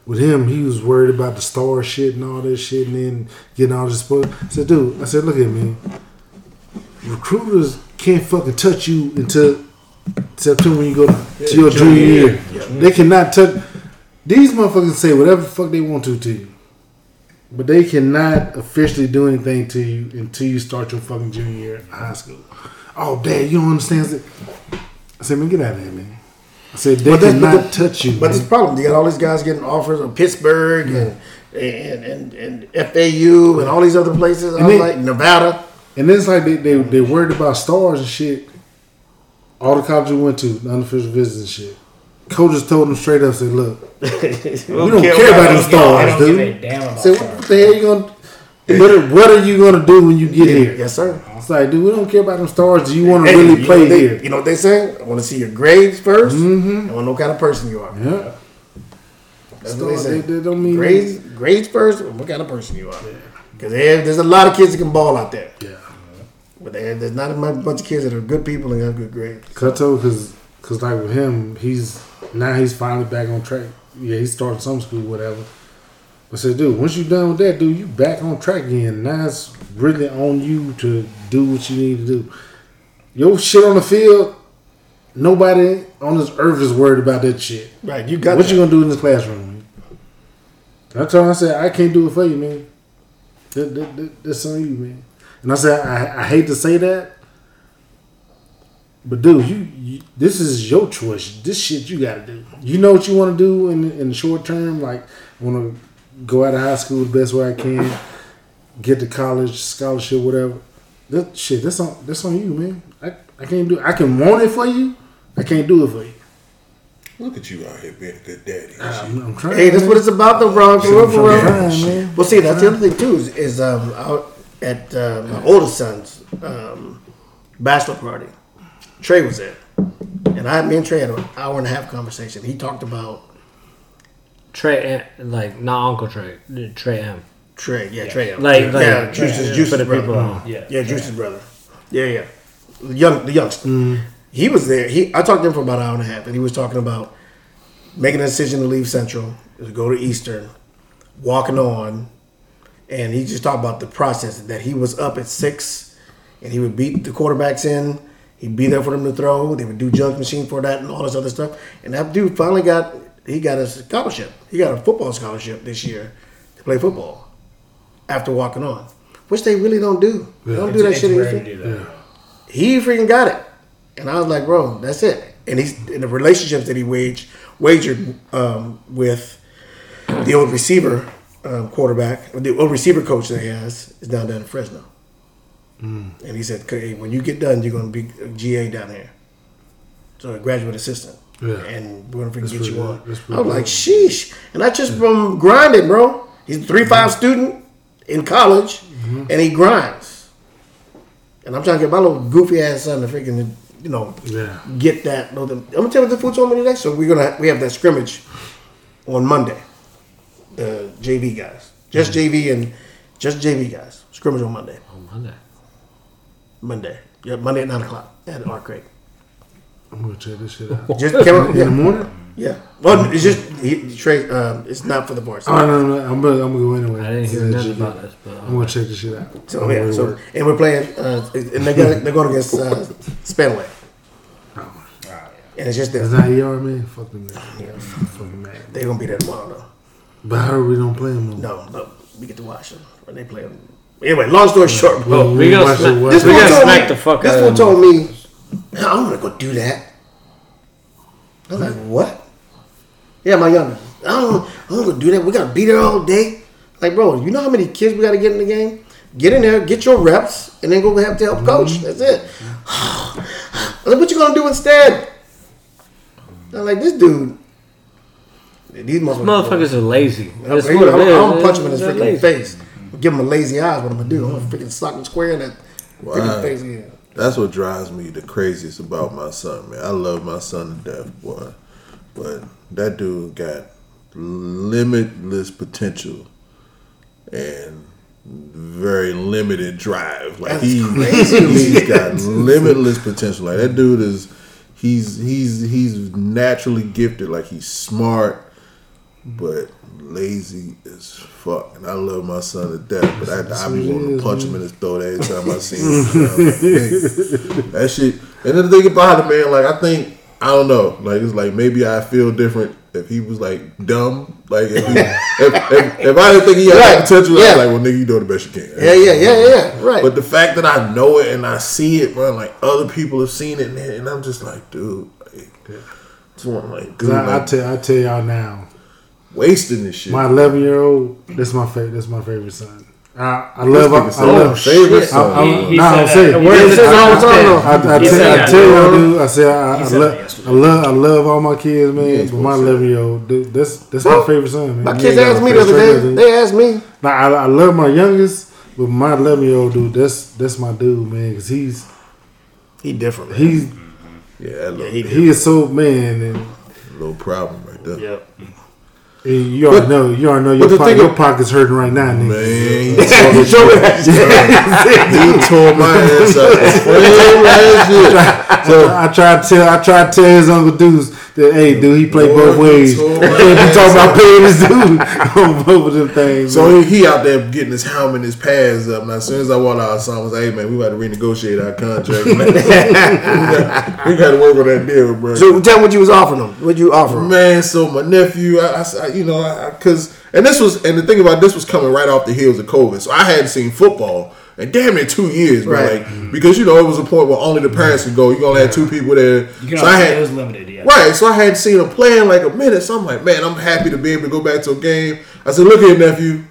with him, he was worried about the star shit and all that shit, and then getting all this support. I said, dude, I said, look at me. Recruiters can't fucking touch you until September when you go to your junior year. They cannot touch. These motherfuckers say whatever the fuck they want to to you. But they cannot officially do anything to you until you start your fucking junior year in high school. Oh, dad, you don't understand. that. I said, man, get out of here, man. I said, they But that's- but cannot the- touch you. But man. this problem, you got all these guys getting offers of Pittsburgh and, and, and and FAU and all these other places. I'm they- like Nevada. And then it's like they, they, they worried about stars and shit. All the colleges we went to, the unofficial visits and shit. Coaches told them straight up, said, look, we we don't care about them stars, don't give dude. a damn about Say, what, what the hell you gonna what are, what are you gonna do when you get here? Yes, sir. It's like, dude, we don't care about them stars. Do you want to Hey, really play they, here? You know what they say? I want to see your grades 1st I want to know what kind of person you are. Yeah. That's what they say. they, they don't mean Grades, grades first. What kind of person you are? Because there's a lot of kids that can ball out there, Yeah. but there- there's not a bunch of kids that are good people and have good grades. Cause I cause, cause like with him, he's now he's finally back on track. Yeah, he started some school, whatever. I said, dude, once you're done with that, dude, you back on track again. Now it's really on you to do what you need to do. Your shit on the field, nobody on this earth is worried about that shit. Right, you got what that. you gonna do in this classroom? I told him, I said, I can't do it for you, man. That, that, that, that's on you, man. And I said, I, I hate to say that, but dude, you, you this is your choice. This shit you got to do. You know what you want to do in in the short term. Like, I want to go out of high school the best way I can, get to college scholarship, whatever. That shit, that's on that's on you, man. I, I can't do. I can want it for you. I can't do it for you. Look at you out here being a good daddy. I'm, I'm trying. Hey, that's man. what it's about, though, bro. For real, for real. Trying, man. Well, see, that's the other thing too. Is, is um, out at uh, my oldest son's um, bachelor party, Trey was there, and I, me and Trey had an hour and a half conversation. He talked about Trey, like not Uncle Tre, Trey M. Trey, yeah, Trey. Like, like yeah, Juice's, for Juice's the brother. people. at home. Yeah. Yeah, Juice's brother. Yeah, yeah. The young, the youngster. Mm-hmm. He was there. He, I talked to him for about an hour and a half, and he was talking about making a decision to leave Central, to go to Eastern, walking on, and he just talked about the process that he was up at six, and he would beat the quarterbacks in. He'd be there for them to throw. They would do JUGS machine for that and all this other stuff. And that dude finally got he got a scholarship. He got a football scholarship this year to play football after walking on, which they really don't do. They don't do that shit. in rare do that. he freaking got it. And I was like, bro, that's it. And he's in the relationships that he waged, wagered um, with the old receiver um, quarterback, the old receiver coach that he has is down there in Fresno. And he said, "Okay, when you get done, you're going to be a GA down here. So a graduate assistant. Yeah. And we're going to freaking That's get you on. I'm was like, sheesh. And that's just from grinding, bro. He's a 3 5 student in college, mm-hmm. and he grinds. And I'm trying to get my little goofy ass son to freaking, you know, Yeah. get that. I'm gonna tell you what the food told me today. So we're gonna we have that scrimmage on Monday. The JV guys, just mm-hmm. JV and just JV guys. Scrimmage on Monday. On Monday. Monday. Yeah, Monday at nine o'clock at Arc Creek. I'm gonna check this shit out. Just came up, In the morning? yeah. Well, it's just he, Trey. Um, it's not for the boys. Oh no, no, I'm gonna, I'm gonna go anyway. I didn't hear Yeah, nothing about this, but I'm gonna check this shit out. So On yeah, so and we're playing, uh, and they're going, they're going against uh, Spanaway, and it's just Is them. that ER man? Fucking man. Fucking man. They're gonna be there tomorrow though. But I heard we don't play them? no more. No, no, we get to watch them when they play them. Anyway, long story short, bro. we gonna smack, This it. we fool gotta told smack me, the fuck This out of them. told me, "Man, I don't want to go do that. I was like, what? Yeah, my youngest. I don't, I don't want to do that. We gotta be there all day. Like, bro, you know how many kids we gotta get in the game? Get in there, get your reps, and then go have to help coach. Mm-hmm. That's it. Like, what you gonna do instead? I'm like, this dude. These motherfuckers. Motherfuckers are lazy. That's I'm, what I'm. I'm gonna punch him in his freaking lazy. face. Give him a lazy eye. What I'm gonna do? I'm gonna freaking sock him square in that freaking face. Yeah. That's what drives me the craziest about my son, man. I love my son to death, boy. But that dude got limitless potential and very limited drive. Like That's he, crazy. he's got limitless potential. Like that dude is he's he's he's naturally gifted. Like he's smart, but lazy as fuck. And I love my son to death, but I, I be wanting to punch him in his throat every time I see him. that shit. And then the thing about it, man, like I think I don't know, like it's like maybe I feel different if he was like dumb. Like if he, if, if, if I didn't think he had Right. that potential, Yeah. I was like, well, nigga, you doing the best you can. Yeah, yeah, yeah, yeah. Right. But the fact that I know it and I see it, bro, like other people have seen it, and, and I'm just like, dude, like, just want like, dude, I, I tell I tell y'all now, wasting this shit. my 11 year old, that's my favorite. That's my favorite son. I, I love. I, nigga said, I love. favorite I, son. I, He- he nah, said I'm saying. Where He is says all the time, though. I, I, tell, I tell y'all, dude. I say I, I, said love, that yesterday. I love, I love all my kids, man. ain't but my 11 year old, dude, that's that's my favorite son, man. my kids ain't asked me the other day. They asked me. Nah, I, I love my youngest, but my 11 year old dude, that's that's my dude, man. Cause he's He different. Man. he's yeah, that he he is so man, and, little problem right there. Yep. And you already But- know, you already know but your the po- thing your pocket's hurting right now, nigga. Man, He showed me that shit. he tore my ass up frame last year. So I tried to tell I tried to tell his uncle Deuce hey dude he played both ways. You can't be talking about paying this dude on both of them things. So he, he out there getting his helmet and his pads up. Now, as soon as I walked out, I was like, "Hey man, we about to renegotiate our contract. We, got, to work on that deal, bro." So tell me what you was offering him. What you offering? Man, so my nephew, I, I- I- you know, because and this was and the thing about this was coming right off the heels of COVID, so I hadn't seen football in damn it, two years, bro. Right. Like because you know it was a point where only the parents could go. You only had two people there, so I had it was limited, yeah. Right, so I hadn't seen him play in like a minute. So I'm like, man, I'm happy to be able to go back to a game. I said, look here, nephew,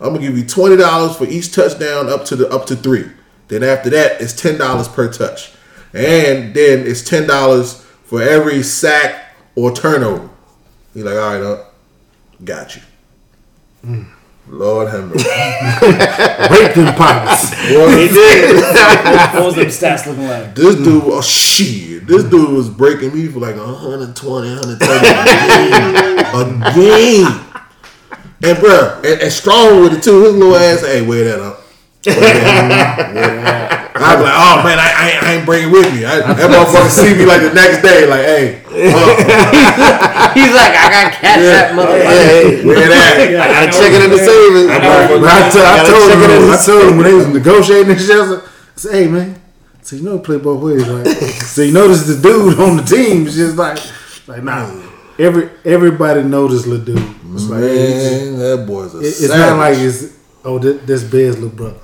I'm gonna give you twenty dollars for each touchdown up to the up to three. Then after that, it's ten dollars per touch, and then it's ten dollars for every sack or turnover. He's like, all right, uh, got you. Lord have mercy. Rape them pockets. Boy, What was them stats looking like? This dude, oh shit, this dude was breaking me for like 120, 130 a game. A game. And bruh, and, and strong with it too. His little ass, hey, wear that up. Wear that up. Wear that up. I was like, oh man, I, I, ain't- I ain't bringing with me. I, that motherfucker see me like the next day, like, hey, uh, He's like, I got catch that motherfucker. Hey, wear that. I gotta check it in the savings. That motherfucker- But I, t- I Gotta told him. I told him when they was negotiating this shit, I said, hey man, so you know play both ways, right? so you notice the dude on the team is just like, like nah. Every everybody know this little dude. It's like it's, that boy's a it's savage. not like it's oh this, this Bez little brother.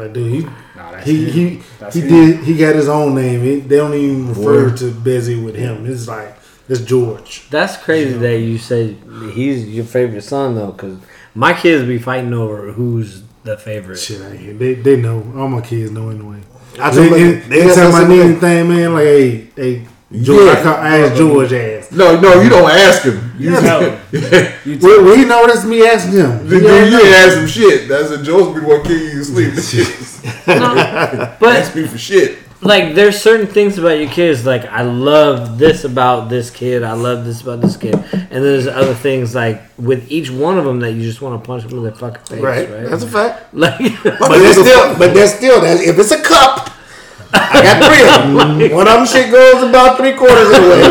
Like dude, he Nah, that's he him. he That's he him. did he got his own name. He, they don't even refer Boy. to Bezzy with him. It's like it's George. That's crazy that you say he's your favorite son though, because my kids be fighting over who's the favorite. Shit, I. They they know. All my kids know anyway. I They, told they, them, they anytime I said need anything, man, like hey hey George, Yeah. I, call, I ask George ass. No, no, you don't ask him. You, No. you, Well, well, you know that's me asking him. you, He already ain't know. ask him shit. That's a Joe's be what kill you sleep. But Ask me for shit. like, there's certain things about your kids. Like, I love this about this kid. I love this about this kid. And there's other things like with each one of them that you just want to punch them in their fucking face. Right, Right. that's a fact. like, But there's still, but there's still, there's, if it's a cup, I got three of them. One of them shit goes about three quarters of the way.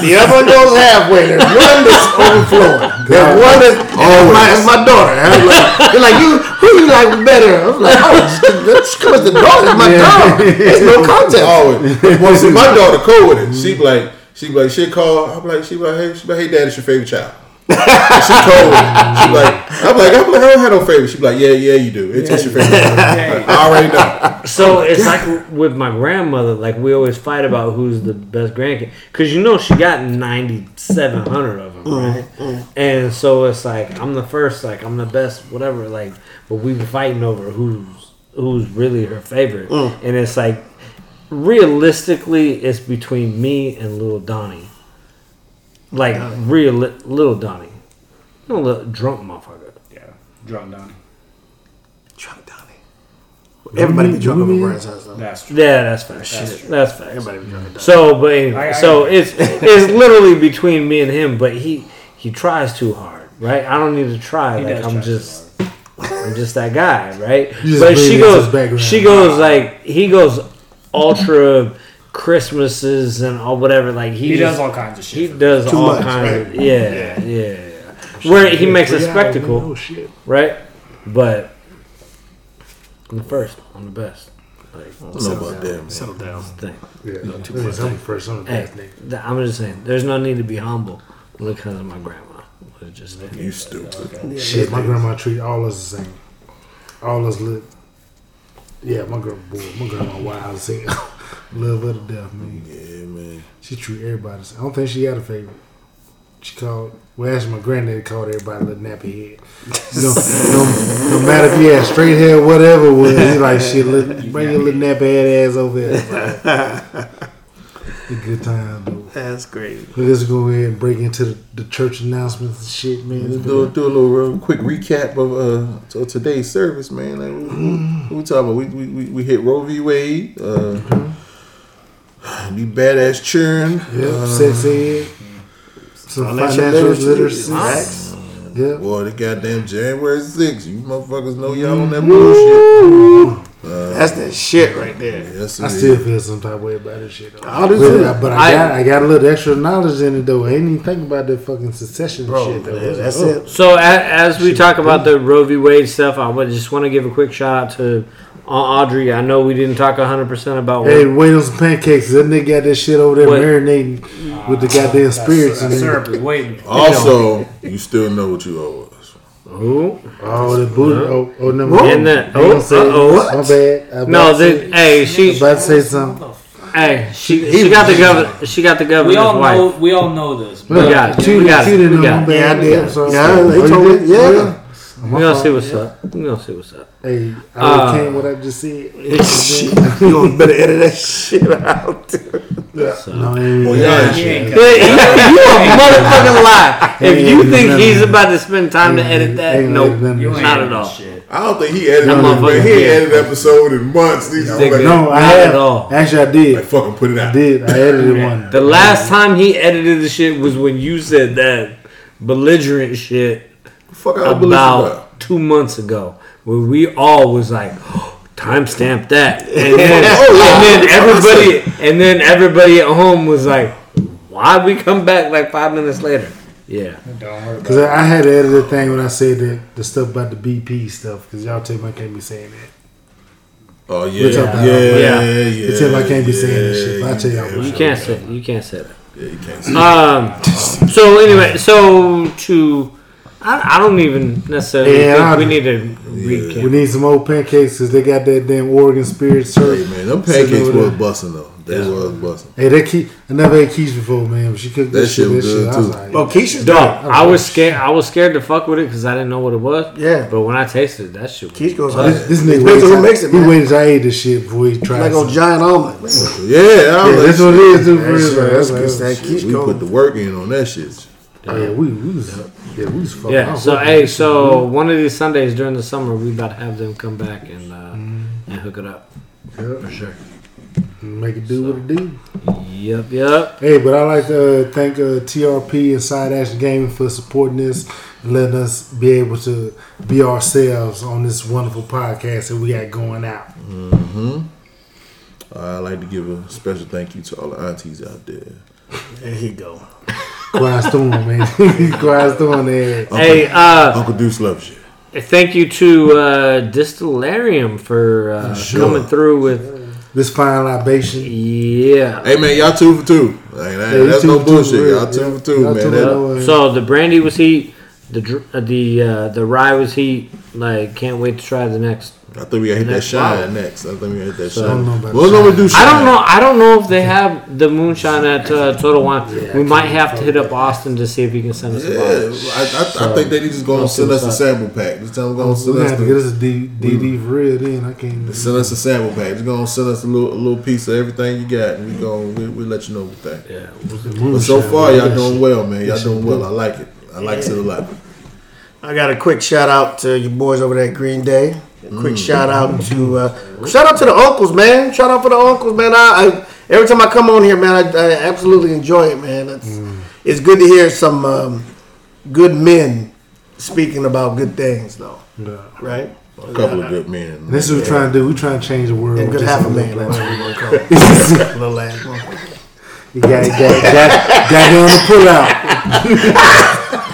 The other one goes halfway. There's one that's overflowing. There's one that's, that's, my, that's my daughter. I was like, they're like, you, who you like better? I was like, oh, that's because the daughter's my dog. There's no contest. Always. Well, see, my daughter cool with it. She be like, she be like, she call. I'm like, she be like, hey, she be like, hey, dad, it's your favorite child. She told me. She like, I'm like, I'm like, I don't have no favorite. She be like, yeah, yeah, you do. It's, it's your favorite. child. I already know. So it's like with my grandmother, like we always fight about who's the best grandkid, because you know she got ninety seven hundred of them, mm, right? Mm. And so it's like I'm the first, like I'm the best, whatever. Like, but we be fighting over who's who's really her favorite, mm. and it's like realistically, it's between me and little Donnie. Like real little Donnie, you know, little drunk motherfucker. Yeah, drunk Donnie. Drunk Donnie. Everybody be drunk over mean- Brian's house, though. That's true. Yeah, that's fair. That's fair. Everybody be drunk at Donnie. So, but anyway, I- I- so it's it's literally between me and him. But he he tries too hard, right? I don't need to try. He like does I'm try just I'm just that guy, right? But she goes his she goes like he goes ultra Christmases and all whatever. Like he, He just, does all kinds of shit. he does Too all much, kinds right? of yeah yeah. yeah. Where he makes a spectacle, man, Oh shit. right? But I'm the first. I'm the best. Like I don't know about that, man. Settle down. thing. Yeah, that is I'm the first on the Hey, best nigga. th- I'm just saying, there's no need to be humble when it comes to my grandma. It's just You stupid. Shit, my grandma treat all us the same. All us lit. Yeah, my grandma, boy, my grandma wild as hell. Love her to death, man. Yeah, man. She treat everybody. I don't think she got a favorite. She called. Well, actually, my granddaddy called everybody a little nappy head. no, no, no matter if you had straight hair, whatever, was he like shit. Let, bring your little nappy head ass over here. a good time. That's great. Let's go ahead and break into the, the church announcements and shit, man. Let's do, do a little uh, quick recap of uh, to today's service, man. Like, what, what, what we talking about? We, we, we, we hit Roe v. Wade. Uh, New badass churn. Yep, Uh, sex ed, some Financial financial literacy. literacy. Facts. Yep. Boy, the goddamn January 6th. You motherfuckers know y'all on that bullshit. That's that shit right there. Yes, I still is. feel some type of way about this shit. Though. I do but, too. I, but I, I- got I got a little extra knowledge in it though. I ain't even think about that fucking secession Bro, shit. Though. yeah, that's Oh. it. So a, as we talk about the Roe v. Wade stuff, I would just want to give a quick shout out to Au- Audrey. I know we didn't talk 100 percent about Hey, what, wait on some pancakes. That nigga got that shit over there What? marinating with the ah, goddamn That spirits in that it. syrup is waiting. Also, you still know what you owe us. who? Oh, the booty. Oh, oh, never What? mind. And the- I ain't gonna oh, say uh-oh. it. My bad. I No, about to the, say- hey, I she, about to say something. hey, she, she got the governor. She got the We governor's all wife. know. We all know this. We got it. Cheated, We got it. cheated We on got my it. bad. Yeah, I I did. did. So, Yeah, oh, they you told did? me. Yeah. Oh, We gonna see what's up. We gonna see what's up. Hey, I Uh, can't what I just said. you gonna better edit that shit out. No, it ain't Well, even- yeah, He ain't you a motherfucking lie. If you think he's about to spend time to edit edit- that, ain't nope, editing nothing. You ain't not at all. shit. I don't think he edited That it, man. He did. edited episode in months. He's just like, No, I Not have. at all. Actually, I like, did. fucking put it out. I did. I edited one. The last time he edited the shit was when you said that belligerent shit Fuck out about. about two months ago, where we all was like, timestamp that, and then, Oh, yeah. and then everybody, and then everybody at home was like, why we come back like five minutes later? Yeah, Because I, I had to edit the thing when I said that the stuff about the BP stuff. Because y'all tell me I can't be saying that. Oh yeah, Which yeah, I'm- yeah, Yeah. yeah. They tell me I can't be saying this shit, but I tell y'all you can't say you can't say that. Yeah, you can't say. Um. So anyway, so to I, I don't even necessarily Yeah, think I- we need to recap. We need some old pancakes because they got that damn Oregon Spirit Hey syrup. man, them sitting pancakes over was there. busting though. They was busting. Hey, that key. I never ate quiche before, man. But she cooked That that, shit shit. was That good, shit. I was too. like, Oh, Keisha's Dog, done. I was scared. I was scared to fuck with it because I didn't know what it was. Yeah. But when I tasted it, that shit. Was Keish goes busting. this, this nigga Depends on who waited, makes it, he man. waited till I ate this shit before he tried Like some. a giant omelet. Yeah, Yeah, that's what it is, too. For That shit- Like, that's good. That shit, we put the work in on that shit. Oh, yeah, we, we was, yeah, we was fucking. Yeah. was So fucking hey, with so one of these Sundays during the summer, we about to have them come back and uh, Mm-hmm. and hook it up you. for sure. Make it do what it do. Yep. Yep. Hey, but I like to uh, thank uh, TRP and Side Action Gaming for supporting this and letting us be able to be ourselves on this wonderful podcast that we got going out. Mhm. I'd like to give a special thank you to all the aunties out there. There you go. Quiet Storm, man. Quiet Storm there. Hey, uh, Uncle Deuce loves you. thank you to uh, Distillarium for uh, Sure. coming through with This fine libation. Yeah. Hey man, y'all two for two. Like, that- Yeah, that's two no two, bullshit. real. Y'all two Yeah. for two, Y'all man. two That- for. So the brandy was heat, the uh, the uh, the rye was heat. Like, can't wait to try the next. I think we gotta hit that Next shine bottle. next. I think we gotta hit that So- shine. I don't know about We'll normally do shine. I don't know. I don't know if they have the moonshine at uh, Total Wine. we might have to hit up Austin to see if he can send us a Yeah, bottle. I, I, I think they just gonna We'll send us a sample pack. Just tell them gonna send us have to get us a D- DD for real then. I can't. send us a sample pack. Just gonna send us a little a little piece of everything you got, and we going we we let you know what that. Yeah. But so far, y'all doing well, man. Y'all doing well. I like it. I like it a lot. I got a quick shout out to your boys over there at Green Day. A quick shout out to uh, shout out to the uncles, man. Shout out for the uncles, man. I, I every time I come on here, man, I, I absolutely enjoy it, man. It's it's good to hear some um, good men speaking about good things, though. Yeah. Right? A couple of good men. This is what we're trying to do. We're trying to change the world. And good half a man. little That's plan. what we're gonna call it. Ass one. You got, got, got, got down the pull out.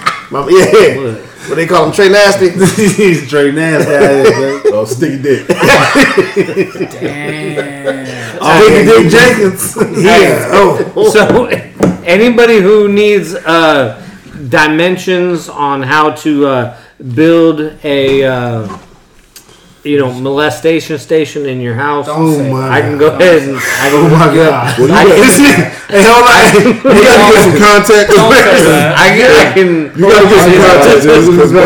Yeah. What they call him, Tre Nasty. He's straight nasty out here, man. Oh, sticky dick. Big Dick Jenkins. Yeah. Oh. So, anybody who needs uh, dimensions on how to uh, build a uh, you know molestation station in your house, Oh my I can God. go ahead and I Oh can my look you up. God. Well, you I got- can, Hey, hold on. You gotta get some contact. Don't. I can, I can You gotta get some contact. Because you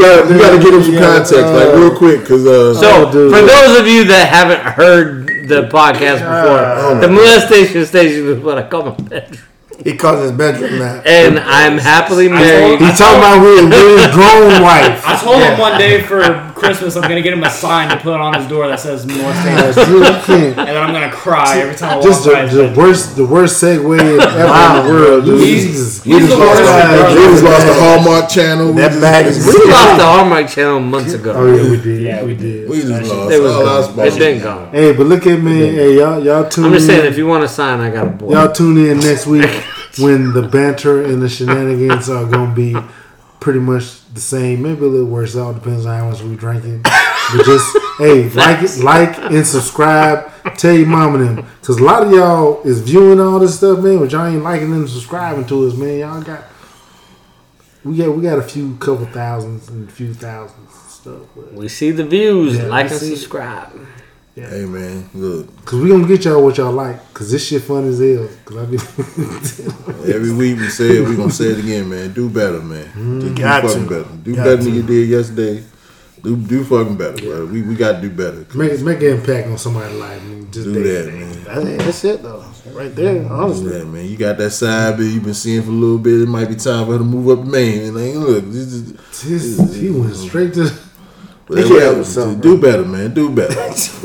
gotta, you gotta get him some context, like real quick, because uh, So, Oh, for those of you that haven't heard the podcast before, the molestation station is what I call my bedroom, He calls his bedroom that. and I'm happily married. He's talking about with with his grown wife. I told him one day for Christmas I'm gonna get him a sign to put on his door that says molestation, Dude, you can't. and then I'm gonna cry every time I walk Just the, by his the bedroom. worst, the worst segue ever in the world, dude. He's- Jesus. we just the lost, worst. we just lost the Hallmark channel. We That just, bag is We lost the Hallmark Channel months ago. Oh yeah, we did. Yeah, we we did. we just lost It was all our gone. It's sponsors. been gone. Hey, but look at me. Hey, y'all, y'all tune I'm just in. saying, if you want a sign, I got a boy. Y'all tune in next week when the banter and the shenanigans are gonna be pretty much the same, maybe a little worse. It all depends on how much we drinking. But just hey, like it, like and subscribe. Tell your mom and them, cause a lot of y'all is viewing all this stuff, man. But y'all ain't liking and subscribing to us, man. Y'all got we got we got a few couple thousands and a few thousands and stuff. But We see the views. Yeah, like and subscribe. it. Subscribe. Hey man, look. Cause we gonna get y'all what y'all like. Cause this shit fun as hell. Cause I be Every week we say it, we gonna say it again, man. Do better, man. Just do Got fucking to. better. Do Got better to. than you did yesterday. Do do fucking better, bro. We we gotta do better. make make an impact on somebody's life. Man. Just Do that, day. man. That's, that's it though, right there. Honestly, that, man. You got that side bitch you've been seeing for a little bit. It might be time for her to move up the main. And like, look, this is, This- he went straight to. Well, Yeah, well, what's do better, man. Do better.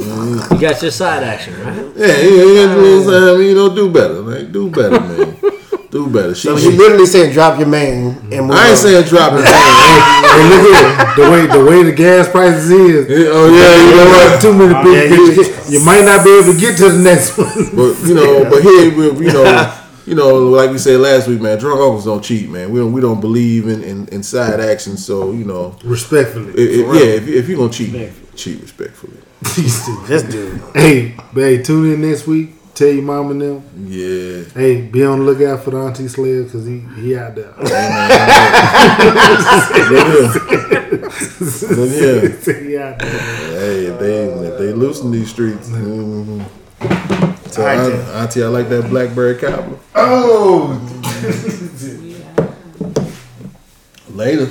Mm-hmm. You got your side action, right? yeah, yeah, yeah. You know what I'm saying? You know, do better, man. Do better, man. Do better. She, so she- you literally saying drop your main and move I ain't on. saying drop it. Hey, look at the way the way the gas prices is. oh yeah, you know what? Too many people. Yeah, you- you, might not be able to get to the next one. But you know, but here we, you know, you know, like we said last week, man. Drunk uncles don't cheat, man. We don't we don't believe in in, in side action. So you know, Respectfully. if, if- yeah, if, if you gonna cheat, cheat respectfully. This dude. hey, but hey, tune in next week. Tell your mom and them. Yeah. Hey, be on the lookout for the auntie slave because he he out there. Look here. he out. Hey, if they if they loosen these streets. mhm. So All right, Aunt- then. Auntie, I like that blackberry cobbler. Oh, Later.